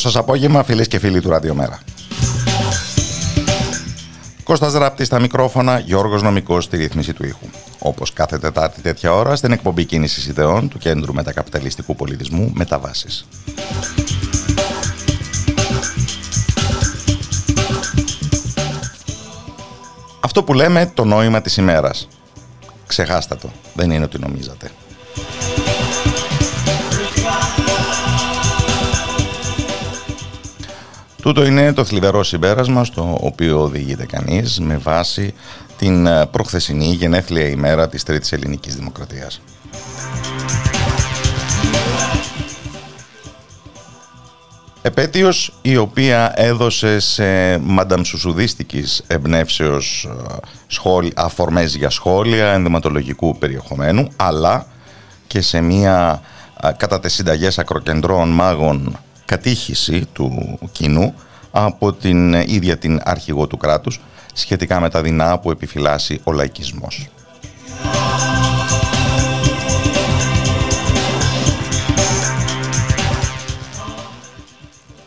Σας απόγευμα φίλες και φίλοι του Ραδιομέρα. Κώστας Ράπτη στα μικρόφωνα, Γιώργος Νομικός στη ρύθμιση του ήχου. Όπως κάθε Τετάρτη τέτοια ώρα στην εκπομπή κίνησης ιδεών του Κέντρου Μετακαπιταλιστικού Πολιτισμού Μεταβάσεις. Αυτό που λέμε το νόημα της ημέρας. Ξεχάστε το, δεν είναι ότι νομίζατε. Τούτο είναι το θλιβερό συμπέρασμα στο οποίο οδηγείται κανείς με βάση την ε, προχθεσινή γενέθλια ημέρα της Τρίτης Ελληνικής Δημοκρατίας. Επέτειος η οποία έδωσε σε μανταμσουσουδίστικης εμπνεύσεως ε, σχόλ, αφορμές για σχόλια ενδυματολογικού περιεχομένου αλλά και σε μια ε, κατά τις συνταγές ακροκεντρών μάγων κατήχηση του κοινού από την ίδια την αρχηγό του κράτους σχετικά με τα δεινά που επιφυλάσσει ο λαϊκισμός.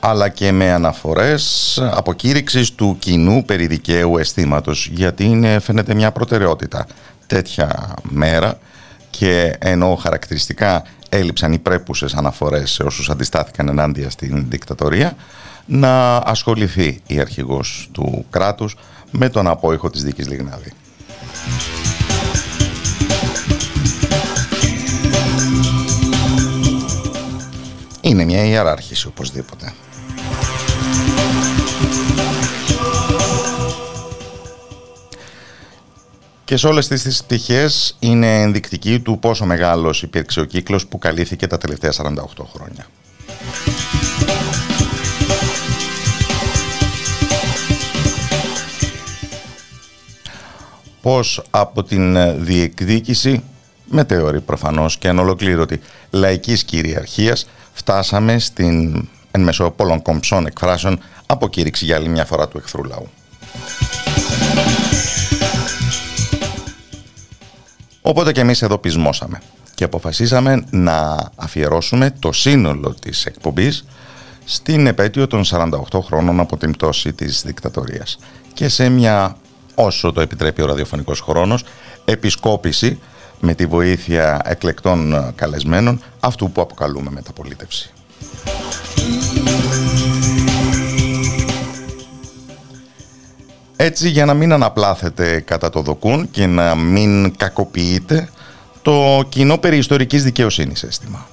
αλλά και με αναφορές αποκήρυξης του κοινού περί δικαίου αισθήματος, γιατί είναι, φαίνεται μια προτεραιότητα τέτοια μέρα και ενώ χαρακτηριστικά έλειψαν οι πρέπουσες αναφορές σε όσους αντιστάθηκαν ενάντια στην δικτατορία να ασχοληθεί η αρχηγός του κράτους με τον απόϊχο της δίκης Λιγνάδη. Είναι μια ιεράρχηση οπωσδήποτε. Και σε όλες τις πτυχές είναι ενδεικτική του πόσο μεγάλος υπήρξε ο κύκλος που καλύφθηκε τα τελευταία 48 χρόνια. Πως από την διεκδίκηση, με θεωρεί προφανώς και ανολοκλήρωτη λαϊκής κυριαρχίας, φτάσαμε στην εν μέσω πολλών κομψών εκφράσεων αποκήρυξη για άλλη μια φορά του εχθρού λαού. Οπότε και εμείς εδώ πεισμόσαμε και αποφασίσαμε να αφιερώσουμε το σύνολο της εκπομπής στην επέτειο των 48 χρόνων από την πτώση της δικτατορίας και σε μια, όσο το επιτρέπει ο ραδιοφωνικός χρόνος, επισκόπηση με τη βοήθεια εκλεκτών καλεσμένων αυτού που αποκαλούμε μεταπολίτευση. Έτσι για να μην αναπλάθετε κατά το δοκούν και να μην κακοποιείτε το κοινό περί ιστορικής δικαιοσύνης αίσθημα.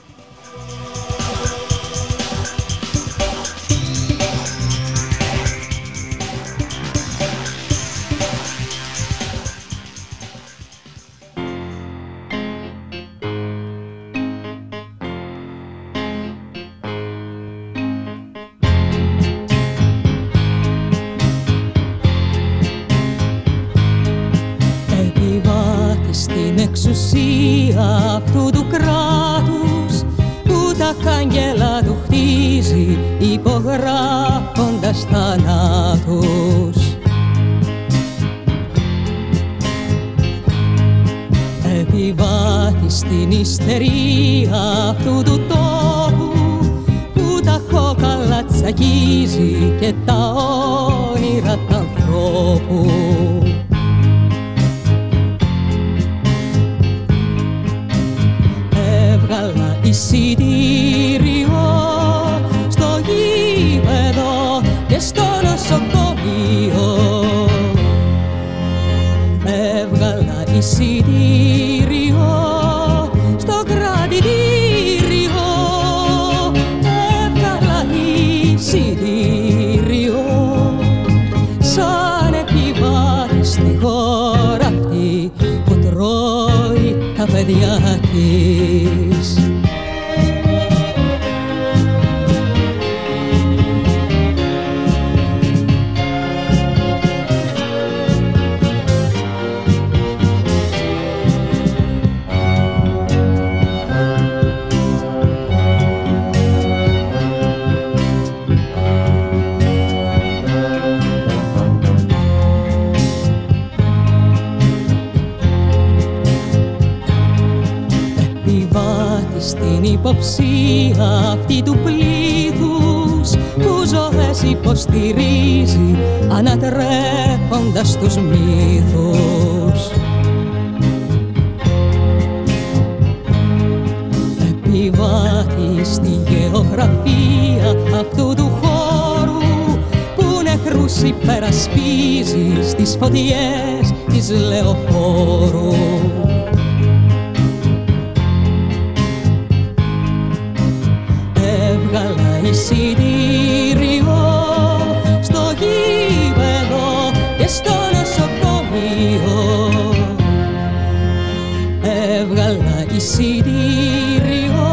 Έβγαλα εισιτήριο.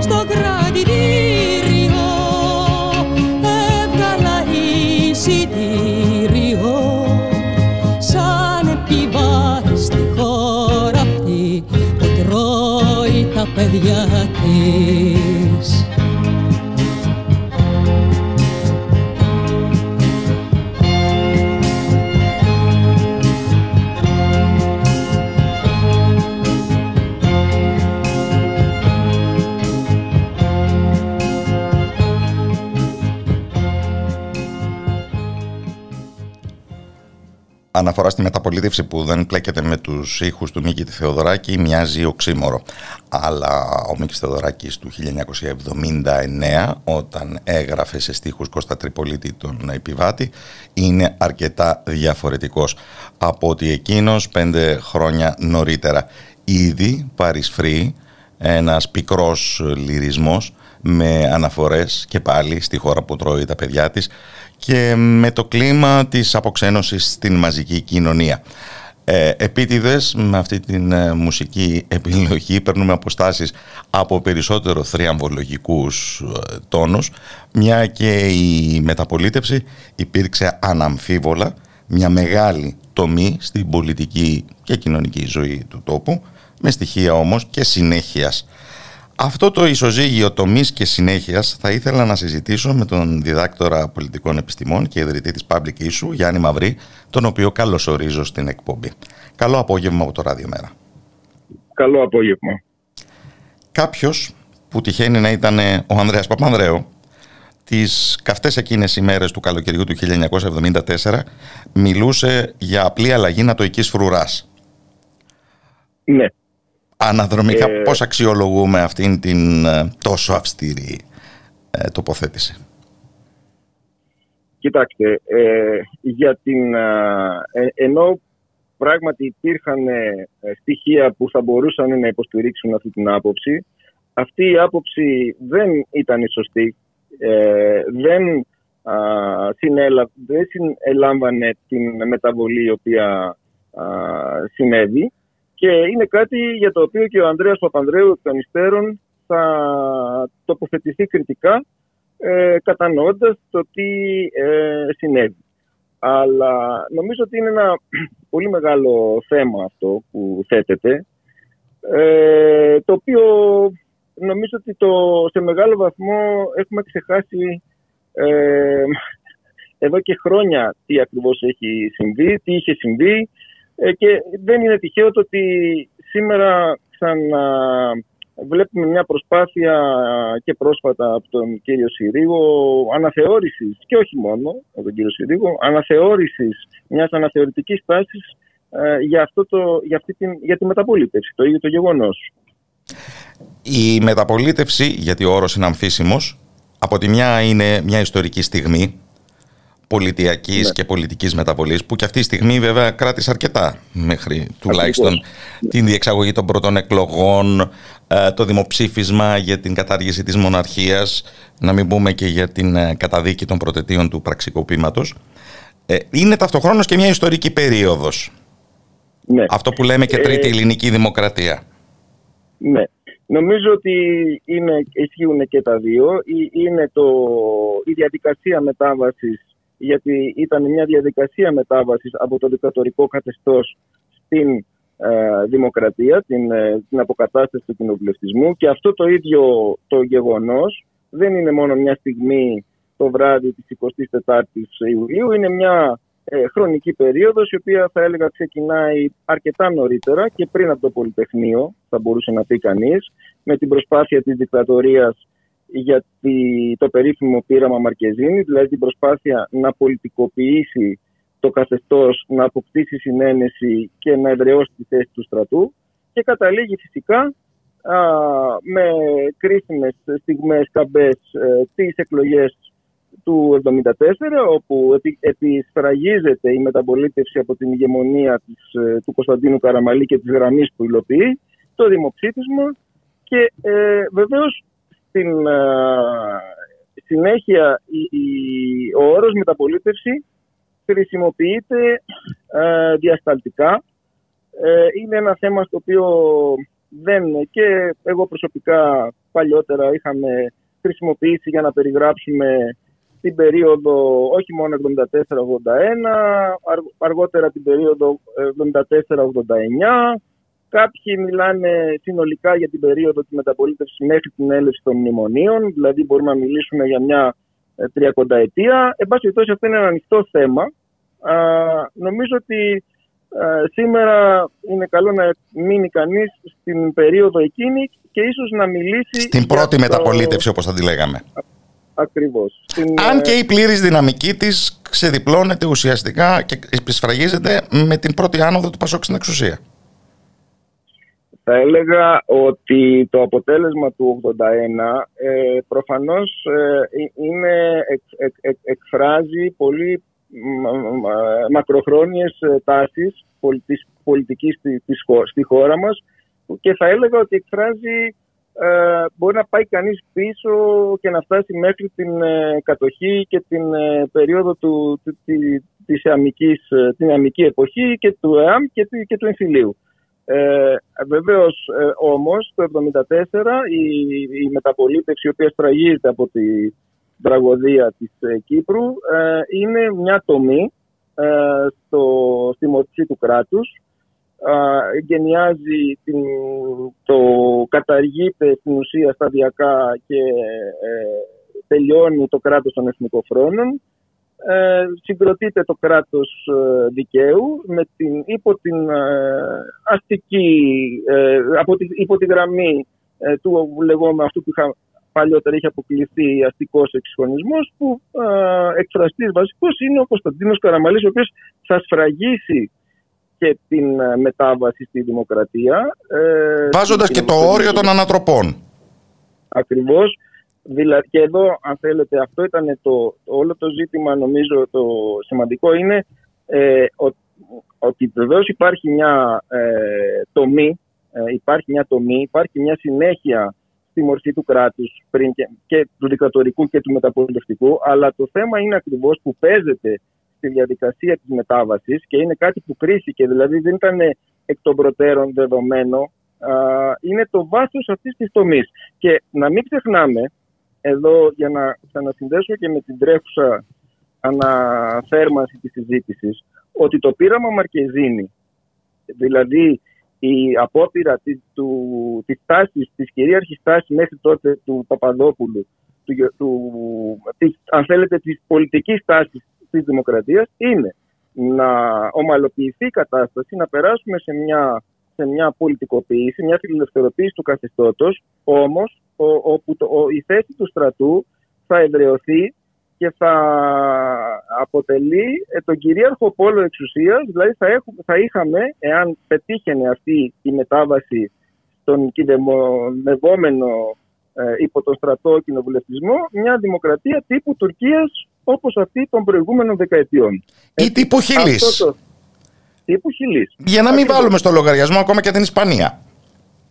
Στο κρατητήριο έβγαλα εισιτήριο. Σαν επιβάτη στη χώρα αυτή που τρώει τα παιδιά της αναφορά στη μεταπολίτευση που δεν πλέκεται με τους ήχους του Μίκη Θεοδωράκη μοιάζει οξύμορο. Αλλά ο Μίκης Θεοδωράκης του 1979 όταν έγραφε σε στίχους Κώστα Τριπολίτη τον επιβάτη είναι αρκετά διαφορετικός από ότι εκείνος πέντε χρόνια νωρίτερα. Ήδη παρισφρεί ένας πικρός λυρισμός με αναφορές και πάλι στη χώρα που τρώει τα παιδιά της και με το κλίμα της αποξένωσης στην μαζική κοινωνία. Ε, επίτηδες με αυτή την ε, μουσική επιλογή παίρνουμε αποστάσεις από περισσότερο θριαμβολογικούς ε, τόνους μια και η μεταπολίτευση υπήρξε αναμφίβολα μια μεγάλη τομή στην πολιτική και κοινωνική ζωή του τόπου με στοιχεία όμως και συνέχειας αυτό το ισοζύγιο τομής και συνέχειας θα ήθελα να συζητήσω με τον διδάκτορα πολιτικών επιστημών και ιδρυτή της Public Issue, Γιάννη Μαυρή, τον οποίο καλωσορίζω στην εκπομπή. Καλό απόγευμα από το Ράδιο Μέρα. Καλό απόγευμα. Κάποιος που τυχαίνει να ήταν ο Ανδρέας Παπανδρέου, τις καυτές εκείνες ημέρες του καλοκαιριού του 1974 μιλούσε για απλή αλλαγή νατοικής φρουράς. Ναι, Αναδρομικά ε, πώς αξιολογούμε αυτήν την ε, τόσο αυστηρή ε, τοποθέτηση; Κοιτάξτε, ε, για την, ενώ πράγματι υπήρχαν στοιχεία που θα μπορούσαν να υποστηρίξουν αυτή την άποψη, αυτή η άποψη δεν ήταν η σωστή, δεν, συνέλα, δεν συνέλαμβανε την μεταβολή η οποία συνέβη και είναι κάτι για το οποίο και ο Ανδρέας Παπανδρέου εκ των υστέρων θα τοποθετηθεί κριτικά ε, κατανοώντας το τι ε, συνέβη. Αλλά νομίζω ότι είναι ένα πολύ μεγάλο θέμα αυτό που θέτεται ε, το οποίο νομίζω ότι το, σε μεγάλο βαθμό έχουμε ξεχάσει ε, εδώ και χρόνια τι ακριβώς έχει συμβεί, τι είχε συμβεί ε, και δεν είναι τυχαίο το ότι σήμερα ξανα βλέπουμε μια προσπάθεια και πρόσφατα από τον κύριο Συρίγο αναθεώρησης και όχι μόνο από τον κύριο Συρίγο αναθεώρησης μιας αναθεωρητικής τάσης ε, για, αυτό το, για, αυτή την, για τη μεταπολίτευση, το ίδιο το γεγονός. Η μεταπολίτευση, γιατί ο όρος είναι αμφίσιμος, από τη μια είναι μια ιστορική στιγμή πολιτιακής ναι. και πολιτικής μεταβολής που και αυτή τη στιγμή βέβαια κράτησε αρκετά μέχρι τουλάχιστον την διεξαγωγή των πρώτων εκλογών ε, το δημοψήφισμα για την κατάργηση της μοναρχίας να μην πούμε και για την ε, καταδίκη των προτετίων του πραξικοπήματος ε, είναι ταυτοχρόνως και μια ιστορική περίοδος ναι. αυτό που λέμε και τρίτη ελληνική δημοκρατία Ναι Νομίζω ότι είναι, ισχύουν και τα δύο. Είναι το, η διαδικασία μετάβασης γιατί ήταν μια διαδικασία μετάβασης από το δικτατορικό καθεστώς στην ε, δημοκρατία, την, ε, την αποκατάσταση του κοινοβουλευτισμού και αυτό το ίδιο το γεγονός δεν είναι μόνο μια στιγμή το βράδυ της 24ης Ιουλίου, είναι μια ε, χρονική περίοδος η οποία θα έλεγα ξεκινάει αρκετά νωρίτερα και πριν από το Πολυτεχνείο, θα μπορούσε να πει κανείς, με την προσπάθεια της δικτατορίας για το περίφημο πείραμα Μαρκεζίνη, δηλαδή την προσπάθεια να πολιτικοποιήσει το καθεστώς, να αποκτήσει συνένεση και να εδραιώσει τη θέση του στρατού και καταλήγει φυσικά α, με κρίσιμες στιγμές καμπές ε, τις εκλογές του 1974 όπου επι, επισφραγίζεται η μεταπολίτευση από την ηγεμονία της, ε, του Κωνσταντίνου Καραμαλή και της γραμμής που υλοποιεί το δημοψήφισμα και ε, βεβαίως στην ε, συνέχεια η, ο όρος μεταπολίτευση χρησιμοποιείται ε, διασταλτικά. Ε, είναι ένα θέμα στο οποίο δεν και εγώ προσωπικά παλιότερα είχαμε χρησιμοποιήσει για να περιγράψουμε την περίοδο όχι μόνο 74-81, αργότερα την περίοδο 74-89, Κάποιοι μιλάνε συνολικά για την περίοδο της μεταπολίτευσης μέχρι την έλευση των μνημονίων, δηλαδή μπορούμε να μιλήσουμε για μια ε, τριακονταετία. Εν πάση περιπτώσει αυτό είναι ένα ανοιχτό θέμα. Α, νομίζω ότι ε, σήμερα είναι καλό να μείνει κανείς στην περίοδο εκείνη και ίσως να μιλήσει... Στην πρώτη μεταπολίτευση όπως θα τη λέγαμε. Ακριβώς. Αν ε, και η πλήρης δυναμική της ξεδιπλώνεται ουσιαστικά και επισφραγίζεται με την πρώτη άνοδο του Πασόκ στην εξουσία. Θα έλεγα ότι το αποτέλεσμα του 81 ε, προφανώς ε, είναι, εκφράζει πολύ μακροχρόνιες ε, τάσεις πολιτικής, πολιτικής στη, χώρα μας και θα έλεγα ότι εκφράζει ε, μπορεί να πάει κανείς πίσω και να φτάσει μέχρι την ε, κατοχή και την περίοδο του, της αμικής, την αμική εποχή και του ΕΑΜ και, και του εμφυλίου. Ε, Βεβαίως ε, όμως το 1974 η, η μεταπολίτευση η οποία στραγγίζεται από την τραγωδία της ε, Κύπρου ε, είναι μια τομή ε, στο, στη μορφή του κράτους. Εγκαινιάζει την, το καταργείται στην ουσία σταδιακά και τελειώνει το κράτος των εθνικοφρόνων ε, συγκροτείται το κράτος ε, δικαίου με την, υπό την ε, αστική, ε, από τη, υπό τη γραμμή ε, του λεγόμενου αυτού που είχα, παλιότερα είχε αποκλειστεί αστικός εξυγχρονισμός που ε, εκφραστής βασικός είναι ο Κωνσταντίνος Καραμαλής ο οποίος θα σφραγίσει και την μετάβαση στη δημοκρατία. Βάζοντας και το όριο των ανατροπών. Ακριβώς. Δηλαδή, και εδώ, αν θέλετε, αυτό ήταν το, όλο το ζήτημα, νομίζω το σημαντικό είναι ε, ότι βεβαίως υπάρχει μια ε, τομή, ε, υπάρχει μια τομή, υπάρχει μια συνέχεια στη μορφή του κράτους πριν και, και του δικτατορικού και του μεταπολιτευτικού, αλλά το θέμα είναι ακριβώς που παίζεται στη διαδικασία της μετάβασης και είναι κάτι που κρίθηκε, δηλαδή δεν ήταν εκ των προτέρων δεδομένο, είναι το βάθος αυτής της τομής. Και να μην ξεχνάμε εδώ για να ξανασυνδέσω και με την τρέχουσα αναθέρμανση της συζήτησης ότι το πείραμα Μαρκεζίνη, δηλαδή η απόπειρα της, του, της τάσης, της κυρίαρχης τάσης μέχρι τότε του Παπαδόπουλου, του, του, της, αν θέλετε της πολιτικής τάσης της δημοκρατίας είναι να ομαλοποιηθεί η κατάσταση, να περάσουμε σε μια, σε μια πολιτικοποίηση, μια φιλελευθερωποίηση του καθεστώτος, όμως όπου η θέση του στρατού θα εδραιωθεί και θα αποτελεί ε, τον κυρίαρχο πόλο εξουσίας, δηλαδή θα, έχουμε, θα είχαμε, εάν πετύχαινε αυτή η μετάβαση στον κυδεμονευόμενο ε, υπό τον στρατό κοινοβουλευτισμό, μια δημοκρατία τύπου Τουρκίας όπως αυτή των προηγούμενων δεκαετιών. Ή τύπου Χιλής. Το... Τύπου Χιλής. Για να μην βάλουμε στο λογαριασμό ακόμα και την Ισπανία.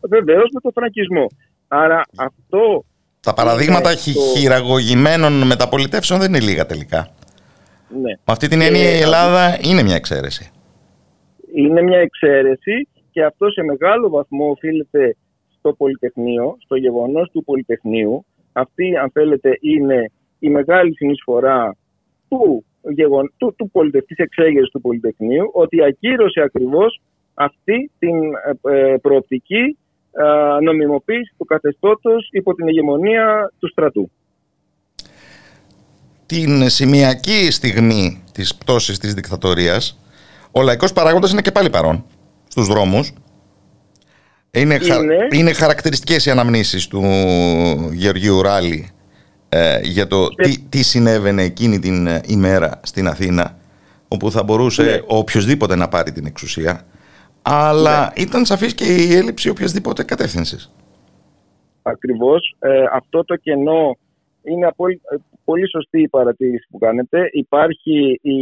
Βεβαίως με το φραγκισμό. Άρα αυτό τα παραδείγματα το... χειραγωγημένων μεταπολιτεύσεων δεν είναι λίγα τελικά. Ναι. Με αυτή την έννοια η Ελλάδα είναι μια εξαίρεση. Είναι μια εξαίρεση και αυτό σε μεγάλο βαθμό οφείλεται στο Πολυτεχνείο, στο γεγονός του Πολυτεχνείου. Αυτή, αν θέλετε, είναι η μεγάλη συνεισφορά του, γεγον... του, του πολιτευτής εξέγερσης του Πολυτεχνείου, ότι ακύρωσε ακριβώς αυτή την ε, ε, προοπτική ε, νομιμοποίηση του καθεστώτος υπό την ηγεμονία του στρατού. Την σημειακή στιγμή της πτώσης της δικτατορίας ο λαϊκός παράγοντας είναι και πάλι παρόν στους δρόμους. Είναι, είναι... είναι χαρακτηριστικές οι αναμνήσεις του Γεωργίου Ράλη ε, για το τι, τι συνέβαινε εκείνη την ημέρα στην Αθήνα όπου θα μπορούσε ναι. οποιοδήποτε να πάρει την εξουσία αλλά ναι. ήταν σαφής και η έλλειψη οποιασδήποτε κατεύθυνσης. Ακριβώς. Ε, αυτό το κενό είναι ε, πολύ σωστή η παρατήρηση που κάνετε. Υπάρχει οι,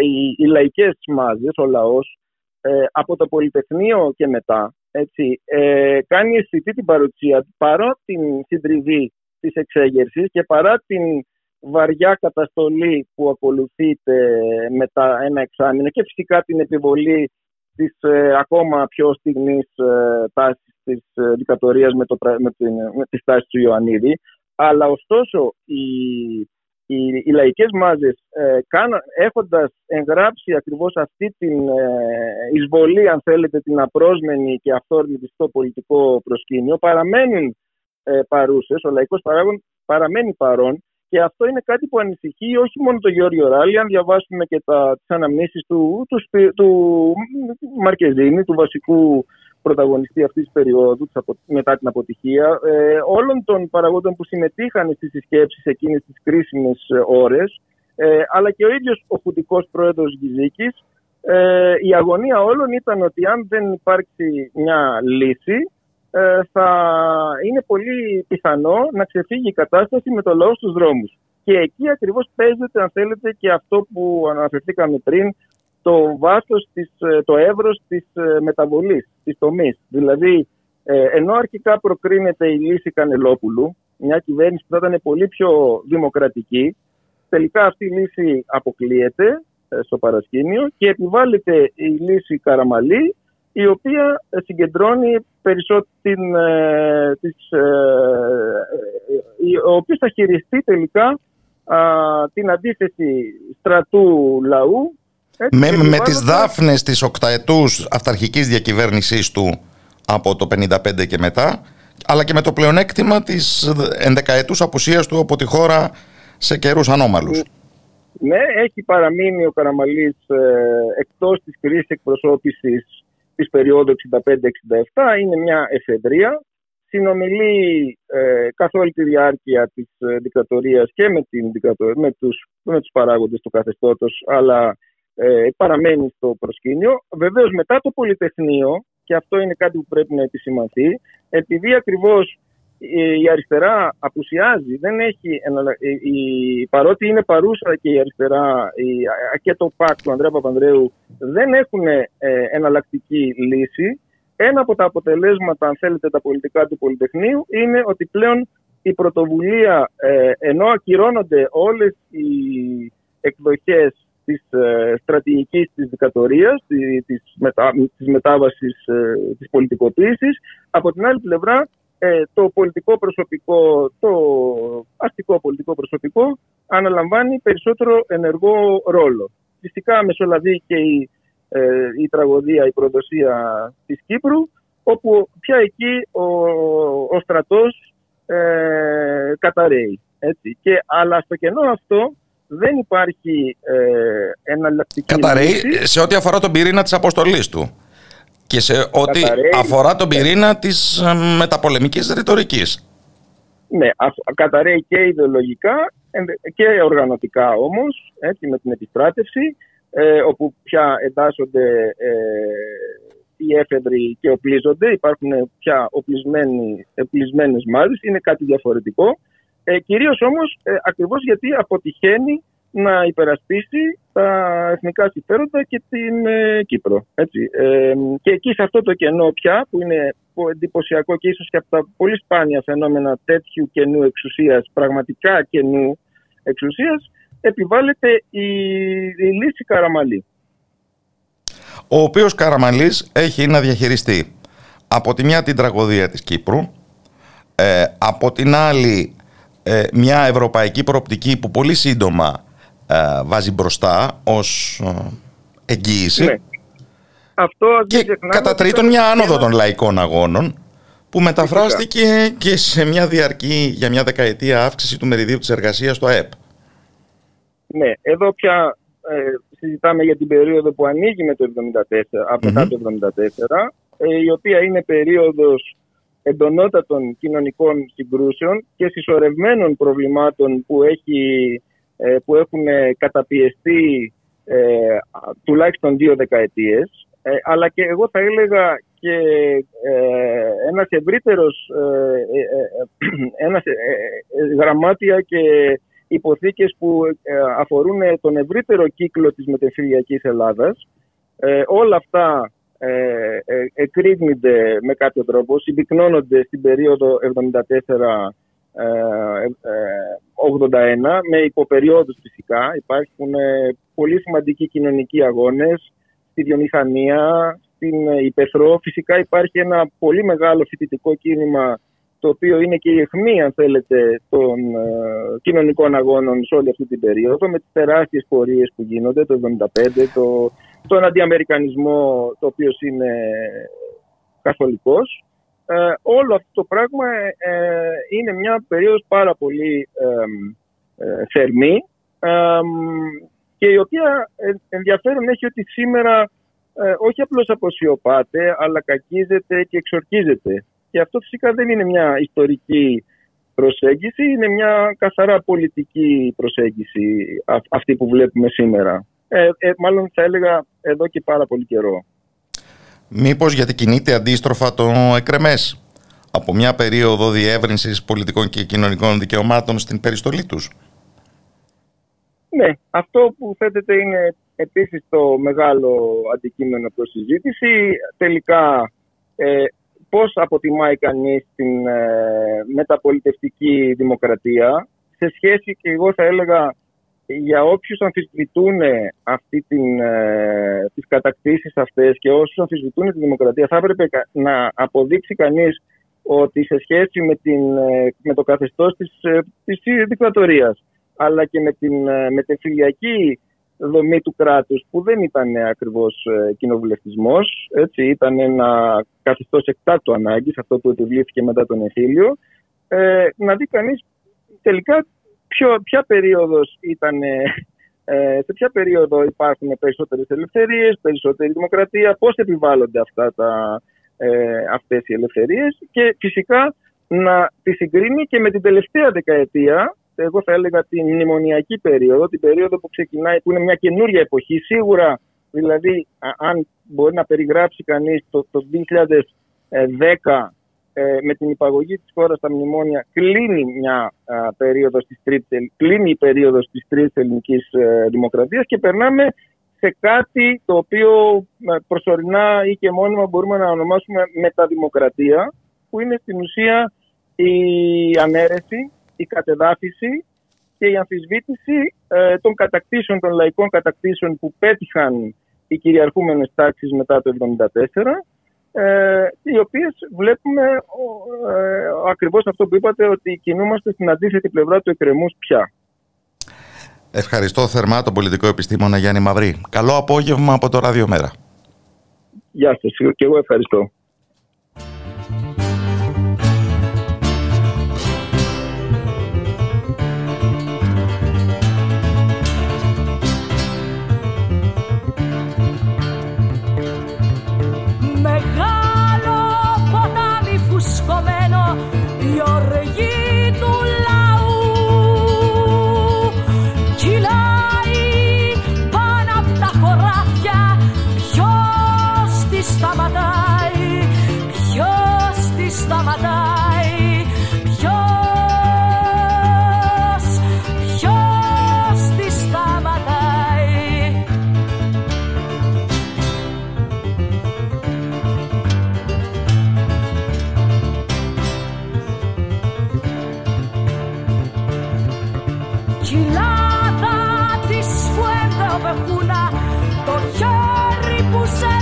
οι, οι λαϊκές μάζες, ο λαός, ε, από το Πολυτεχνείο και μετά, έτσι, ε, κάνει αισθητή την παρουσία παρά την συντριβή της εξέγερσης και παρά την βαριά καταστολή που ακολουθείται μετά ένα εξάμεινο και φυσικά την επιβολή της ε, ακόμα πιο στιγμής ε, τάσης της ε, δικτατορίας με, το, με, την, με τη στάση του Ιωαννίδη. Αλλά ωστόσο οι, οι, οι λαϊκές μάζες ε, έχοντας εγγράψει ακριβώς αυτή την ε, εισβολή, αν θέλετε, την απρόσμενη και αυθόρμητη στο πολιτικό προσκήνιο, παραμένουν ε, παρούσες, ο λαϊκός παράγων παραμένει παρόν και αυτό είναι κάτι που ανησυχεί όχι μόνο τον Γιώργο Ράλη, αν διαβάσουμε και τα, τις αναμνήσεις του, του, του Μαρκεζίνη, του βασικού πρωταγωνιστή αυτής της περίοδου μετά την αποτυχία, ε, όλων των παραγόντων που συμμετείχαν στις συσκέψεις εκείνες τις κρίσιμες ε, ώρες, ε, αλλά και ο ίδιος ο χουντικός πρόεδρος Γυζίκης, ε, η αγωνία όλων ήταν ότι αν δεν υπάρξει μια λύση, ε, θα είναι πολύ πιθανό να ξεφύγει η κατάσταση με το λαό στους δρόμους. Και εκεί ακριβώς παίζεται, αν θέλετε, και αυτό που αναφερθήκαμε πριν, το βάθος, της, ε, το εύρος της ε, μεταβολής, της τομής. Δηλαδή, ενώ αρχικά προκρίνεται η λύση Κανελόπουλου, μια κυβέρνηση που θα ήταν πολύ πιο δημοκρατική, τελικά αυτή η λύση αποκλείεται στο παρασκήνιο και επιβάλλεται η λύση Καραμαλή, η οποία συγκεντρώνει περισσότερο την, ε, της, ε, ε, ο οποίος θα χειριστεί τελικά την αντίθεση στρατού λαού με, με τις δάφνες της οκταετούς αυταρχικής διακυβέρνησής του από το 1955 και μετά αλλά και με το πλεονέκτημα της ενδεκαετούς απουσίας του από τη χώρα σε καιρούς ανώμαλους. Ναι, έχει παραμείνει ο Καραμαλής ε, εκτός της κρίσης εκπροσώπησης της περίοδου 65-67 είναι μια εφεδρεία. Συνομιλεί ε, καθ' όλη τη διάρκεια της ε, δικτατορίας και με, την, με, τους, με τους παράγοντες του καθεστώτος, αλλά ε, παραμένει στο προσκήνιο. Βεβαίως μετά το Πολυτεχνείο, και αυτό είναι κάτι που πρέπει να επισημανθεί, επειδή ακριβώς η αριστερά απουσιάζει, δεν έχει, η, παρότι είναι παρούσα και η αριστερά η, και το ΠΑΚ του Ανδρέα Παπανδρέου δεν έχουν ε, εναλλακτική λύση. Ένα από τα αποτελέσματα, αν θέλετε, τα πολιτικά του Πολυτεχνείου είναι ότι πλέον η πρωτοβουλία, ε, ενώ ακυρώνονται όλες οι εκδοχές της ε, στρατηγικής της δικατορίας, της, μετα, της μετάβασης ε, της πολιτικοποίησης, από την άλλη πλευρά ε, το πολιτικό προσωπικό, το αστικό πολιτικό προσωπικό αναλαμβάνει περισσότερο ενεργό ρόλο. Φυσικά μεσολαβεί και η η τραγωδία, η προδοσία της Κύπρου, όπου πια εκεί ο, ο στρατός ε, καταραίει. Έτσι. Και, αλλά στο κενό αυτό δεν υπάρχει ε, εναλλακτική Καταραίει σε ό,τι αφορά τον πυρήνα της αποστολής του και σε ό,τι αφορά τον πυρήνα της ε, μεταπολεμικής ρητορικής. Ναι, καταραίει και ιδεολογικά και οργανωτικά όμως, έτσι, με την επιστράτευση, ε, όπου πια εντάσσονται ε, οι έφεδροι και οπλίζονται, υπάρχουν πια οπλισμένες μάζες, είναι κάτι διαφορετικό. Ε, κυρίως όμως ε, ακριβώς γιατί αποτυχαίνει να υπερασπίσει τα εθνικά συμφέροντα και την ε, Κύπρο. Έτσι. Ε, και εκεί σε αυτό το κενό πια που είναι εντυπωσιακό και ίσως και από τα πολύ σπάνια φαινόμενα τέτοιου κενού εξουσίας, πραγματικά κενού εξουσίας, επιβάλλεται η, η λύση Καραμαλή. Ο οποίος Καραμαλής έχει να διαχειριστεί από τη μια την τραγωδία της Κύπρου, ε, από την άλλη ε, μια ευρωπαϊκή προοπτική που πολύ σύντομα ε, βάζει μπροστά ως ε, εγγύηση. Ναι. Αυτό και κατά τρίτον μια άνοδο των λαϊκών αγώνων που μεταφράστηκε και σε μια διαρκή για μια δεκαετία αύξηση του μεριδίου της εργασίας στο ΑΕΠ. Ναι, εδώ πια ε, συζητάμε για την περίοδο που ανοίγει με το 74, από το 1974, η οποία είναι περίοδος εντονότατων κοινωνικών συγκρούσεων και συσσωρευμένων προβλημάτων που, έχει, ε, που έχουν καταπιεστεί ε, τουλάχιστον δύο δεκαετίες. Ε, αλλά και εγώ θα έλεγα και ε, ένας ευρύτερος ένας, γραμμάτια και υποθήκες που αφορούν τον ευρύτερο κύκλο της μετεφυλιακής Ελλάδας. Όλα αυτά ε, ε, με κάποιο τρόπο, συμπυκνώνονται στην περίοδο 74-81 ε, με υποπεριόδους φυσικά. Υπάρχουν ε, πολύ σημαντικοί κοινωνικοί αγώνες στη βιομηχανία, στην υπεθρό. Φυσικά υπάρχει ένα πολύ μεγάλο φοιτητικό κίνημα το οποίο είναι και η αιχμή, αν θέλετε, των κοινωνικών αγώνων σε όλη αυτή την περίοδο, με τις τεράστιες πορείες που γίνονται το 1975, το τον αντιαμερικανισμό το οποίος είναι καθολικός. Ε, όλο αυτό το πράγμα ε, είναι μια περίοδος πάρα πολύ ε, θερμή και η οποία ενδιαφέρον έχει ότι σήμερα όχι απλώς αποσιωπάται αλλά κακίζεται και εξορκίζεται. Και αυτό φυσικά δεν είναι μια ιστορική προσέγγιση, είναι μια καθαρά πολιτική προσέγγιση αυτή που βλέπουμε σήμερα ε, ε, μάλλον θα έλεγα εδώ και πάρα πολύ καιρό. Μήπως γιατί κινείται αντίστροφα το εκρεμές; Από μια περίοδο διεύρυνσης πολιτικών και κοινωνικών δικαιωμάτων στην περιστολή τους. Ναι, αυτό που θέτεται είναι επίσης το μεγάλο αντικείμενο προς συζήτηση. Τελικά ε, πώς αποτιμάει κανείς την ε, μεταπολιτευτική δημοκρατία; Σε σχέση και εγώ θα έλεγα για όποιους αμφισβητούν αυτή την, ε, τις κατακτήσεις αυτές και όσους αμφισβητούν τη δημοκρατία θα έπρεπε να αποδείξει κανείς ότι σε σχέση με, την, ε, με το καθεστώς της, ε, της δικτατορίας αλλά και με την μετεφυλιακή δομή του κράτους που δεν ήταν ακριβώς κοινοβουλευτισμός, έτσι, ήταν ένα καθεστώς εκτάτου ανάγκης, αυτό που επιβλήθηκε μετά τον Εθήλιο, ε, να δει κανείς τελικά ποιο, ποια περίοδος ήταν, ε, ε, σε ποια περίοδο υπάρχουν περισσότερες ελευθερίες, περισσότερη δημοκρατία, πώς επιβάλλονται αυτά τα, ε, αυτές οι ελευθερίες και φυσικά να τη συγκρίνει και με την τελευταία δεκαετία, εγώ θα έλεγα την μνημονιακή περίοδο, την περίοδο που ξεκινάει, που είναι μια καινούρια εποχή, σίγουρα δηλαδή αν μπορεί να περιγράψει κανείς το, το 2010 ε, με την υπαγωγή της χώρας στα μνημόνια κλείνει μια α, περίοδος της τρίτης, κλείνει η περίοδος της τρίτης ελληνικής ε, δημοκρατίας και περνάμε σε κάτι το οποίο ε, προσωρινά ή και μόνιμα μπορούμε να ονομάσουμε μεταδημοκρατία που είναι στην ουσία η ανέρεση, η κατεδάφιση και η αμφισβήτηση ε, των κατακτήσεων, των λαϊκών κατακτήσεων που πέτυχαν οι κυριαρχούμενες τάξεις μετά το 1974 ε, οι οποίες βλέπουμε ε, ακριβώς αυτό που είπατε ότι κινούμαστε στην αντίθετη πλευρά του εκκρεμούς πια. Ευχαριστώ θερμά τον πολιτικό επιστήμονα Γιάννη Μαυρή. Καλό απόγευμα από το Ραδιομέρα. Γεια σας και εγώ ευχαριστώ. κοιλάδα της φουέντα βεχούνα το χέρι που σε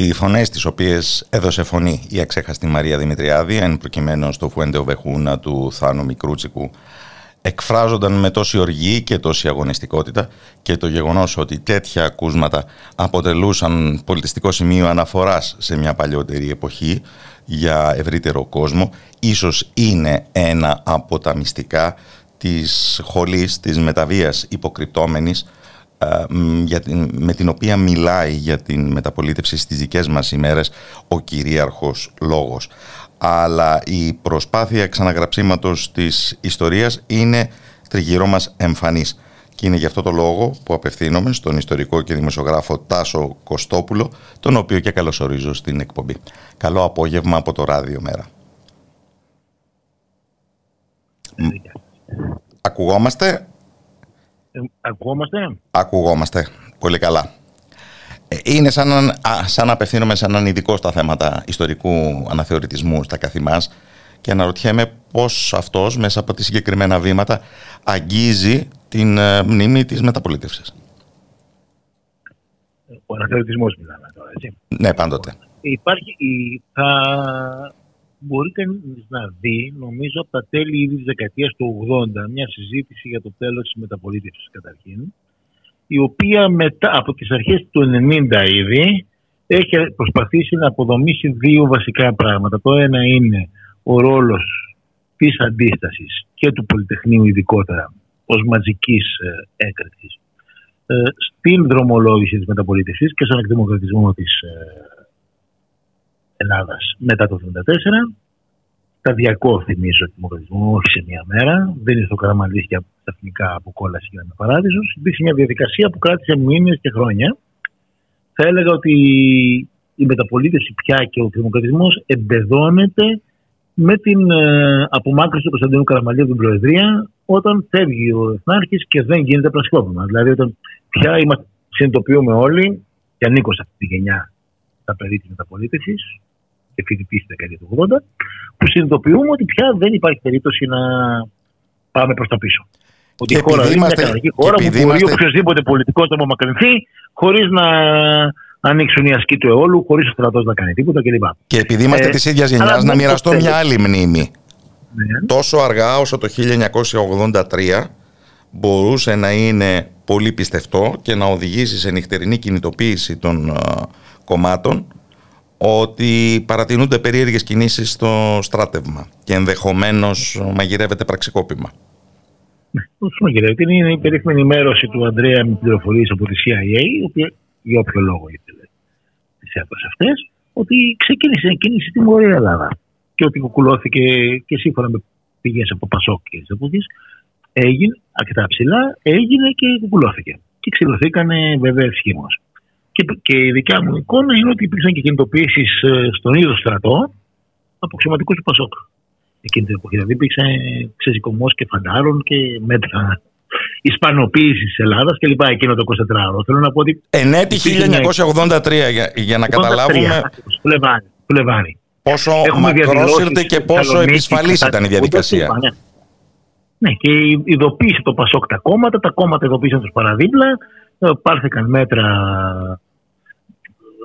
ότι οι φωνές τις οποίες έδωσε φωνή η αξέχαστη Μαρία Δημητριάδη, εν προκειμένου στο Φουέντεο Βεχούνα του Θάνου Μικρούτσικου, εκφράζονταν με τόση οργή και τόση αγωνιστικότητα και το γεγονός ότι τέτοια ακούσματα αποτελούσαν πολιτιστικό σημείο αναφοράς σε μια παλιότερη εποχή για ευρύτερο κόσμο, ίσως είναι ένα από τα μυστικά της χολής, της μεταβίας υποκρυπτόμενης ε, με την οποία μιλάει για την μεταπολίτευση στις δικές μας ημέρες ο κυρίαρχος λόγος. Αλλά η προσπάθεια ξαναγραψίματος της ιστορίας είναι τριγυρό μας εμφανής. Και είναι γι' αυτό το λόγο που απευθύνομαι στον ιστορικό και δημοσιογράφο Τάσο Κωστόπουλο, τον οποίο και καλωσορίζω στην εκπομπή. Καλό απόγευμα από το Ράδιο Μέρα. Ακουγόμαστε; Ε, ακουγόμαστε; Ακουγόμαστε. Πολύ καλά. Ε, είναι σαν, να, σαν να απευθύνομαι σε έναν ειδικό στα θέματα ιστορικού αναθεωρητισμού στα καθημάς και αναρωτιέμαι πώς αυτός μέσα από τις συγκεκριμένα βήματα αγγίζει την ε, μνήμη της μεταπολίτευσης. Ο αναθεωρητισμός μιλάμε τώρα, έτσι. Ναι, πάντοτε. Υπάρχει, θα μπορεί κανεί να δει, νομίζω, από τα τέλη ήδη της δεκαετίας του 80, μια συζήτηση για το τέλος της μεταπολίτευσης καταρχήν, η οποία μετά από τις αρχές του 90 ήδη έχει προσπαθήσει να αποδομήσει δύο βασικά πράγματα. Το ένα είναι ο ρόλος της αντίστασης και του Πολυτεχνείου ειδικότερα ως μαζικής ε, έκρηξη ε, στην δρομολόγηση της μεταπολίτευσης και στον εκδημοκρατισμό της ε, Ελλάδας μετά το 1974. Σταδιακό θυμίζω ο δημοκρατισμός, όχι σε μία μέρα. Δεν ήρθε ο Καραμαλής και ξαφνικά αποκόλαση για να παράδεισος. Υπήρξε μια διαδικασία που κράτησε μήνες και χρόνια. Θα έλεγα ότι η μεταπολίτευση πια και ο δημοκρατισμός εμπεδώνεται με την ε, απομάκρυνση του Κωνσταντίνου Καραμαλή από την Προεδρία όταν φεύγει ο Εθνάρχης και δεν γίνεται πραξικόπημα. Δηλαδή, όταν πια είμαστε, συνειδητοποιούμε όλοι, και ανήκω σε αυτή τη γενιά τα περί της μεταπολίτευσης και φοιτητή στη δεκαετία του 80, που συνειδητοποιούμε ότι πια δεν υπάρχει περίπτωση να πάμε προς τα πίσω. Ότι η χώρα είναι μια καταρχή χώρα που μπορεί είμαστε... οποιοδήποτε πολιτικό να απομακρυνθεί χωρίς να ανοίξουν οι ασκοί του αιώλου, χωρίς ο στρατός να κάνει τίποτα κλπ. Και επειδή είμαστε ε, της ίδιας γενιάς, να μοιραστώ μια άλλη μνήμη. Ναι. Τόσο αργά όσο το 1983 μπορούσε να είναι πολύ πιστευτό και να οδηγήσει σε νυχτερινή κινητοποίηση των uh, κομμάτων ότι παρατηρούνται περίεργες κινήσεις στο στράτευμα και ενδεχομένως μαγειρεύεται πραξικόπημα. Ναι, όχι μαγειρεύεται. Είναι η περίφημη ενημέρωση του Αντρέα με πληροφορίες από τη CIA, η οποία για όποιο λόγο ήθελε τις έδωσε αυτές, ότι ξεκίνησε να κίνηση τη Μωρή Ελλάδα. Και ότι κουκουλώθηκε και σύμφωνα με πηγές από Πασόκ και Ζεπούτη, έγινε αρκετά ψηλά, έγινε και κουκουλώθηκε. Και ξυλωθήκαν βέβαια ευσχήμως. Και, και η δικιά μου εικόνα είναι ότι υπήρξαν και κινητοποιήσεις ε, στον ίδιο στρατό από αξιωματικού του Πασόκ. Εκείνη την εποχή. Δηλαδή υπήρξε ξεζικωμό και φαντάρων και μέτρα Ισπανοποίησης της Ελλάδας και λοιπά εκείνο το 24ωρο. Θέλω να πω ότι. Ενέτη 1983, για, για να καταλάβουμε. Φλεβάρι. Πόσο μακρόσυρτη και πόσο επισφαλής ήταν η διαδικασία. Ναι. ναι, και ειδοποίησε το Πασόκ τα κόμματα, τα κόμματα ειδοποίησαν τους παραδίπλα, ε, πάρθηκαν μέτρα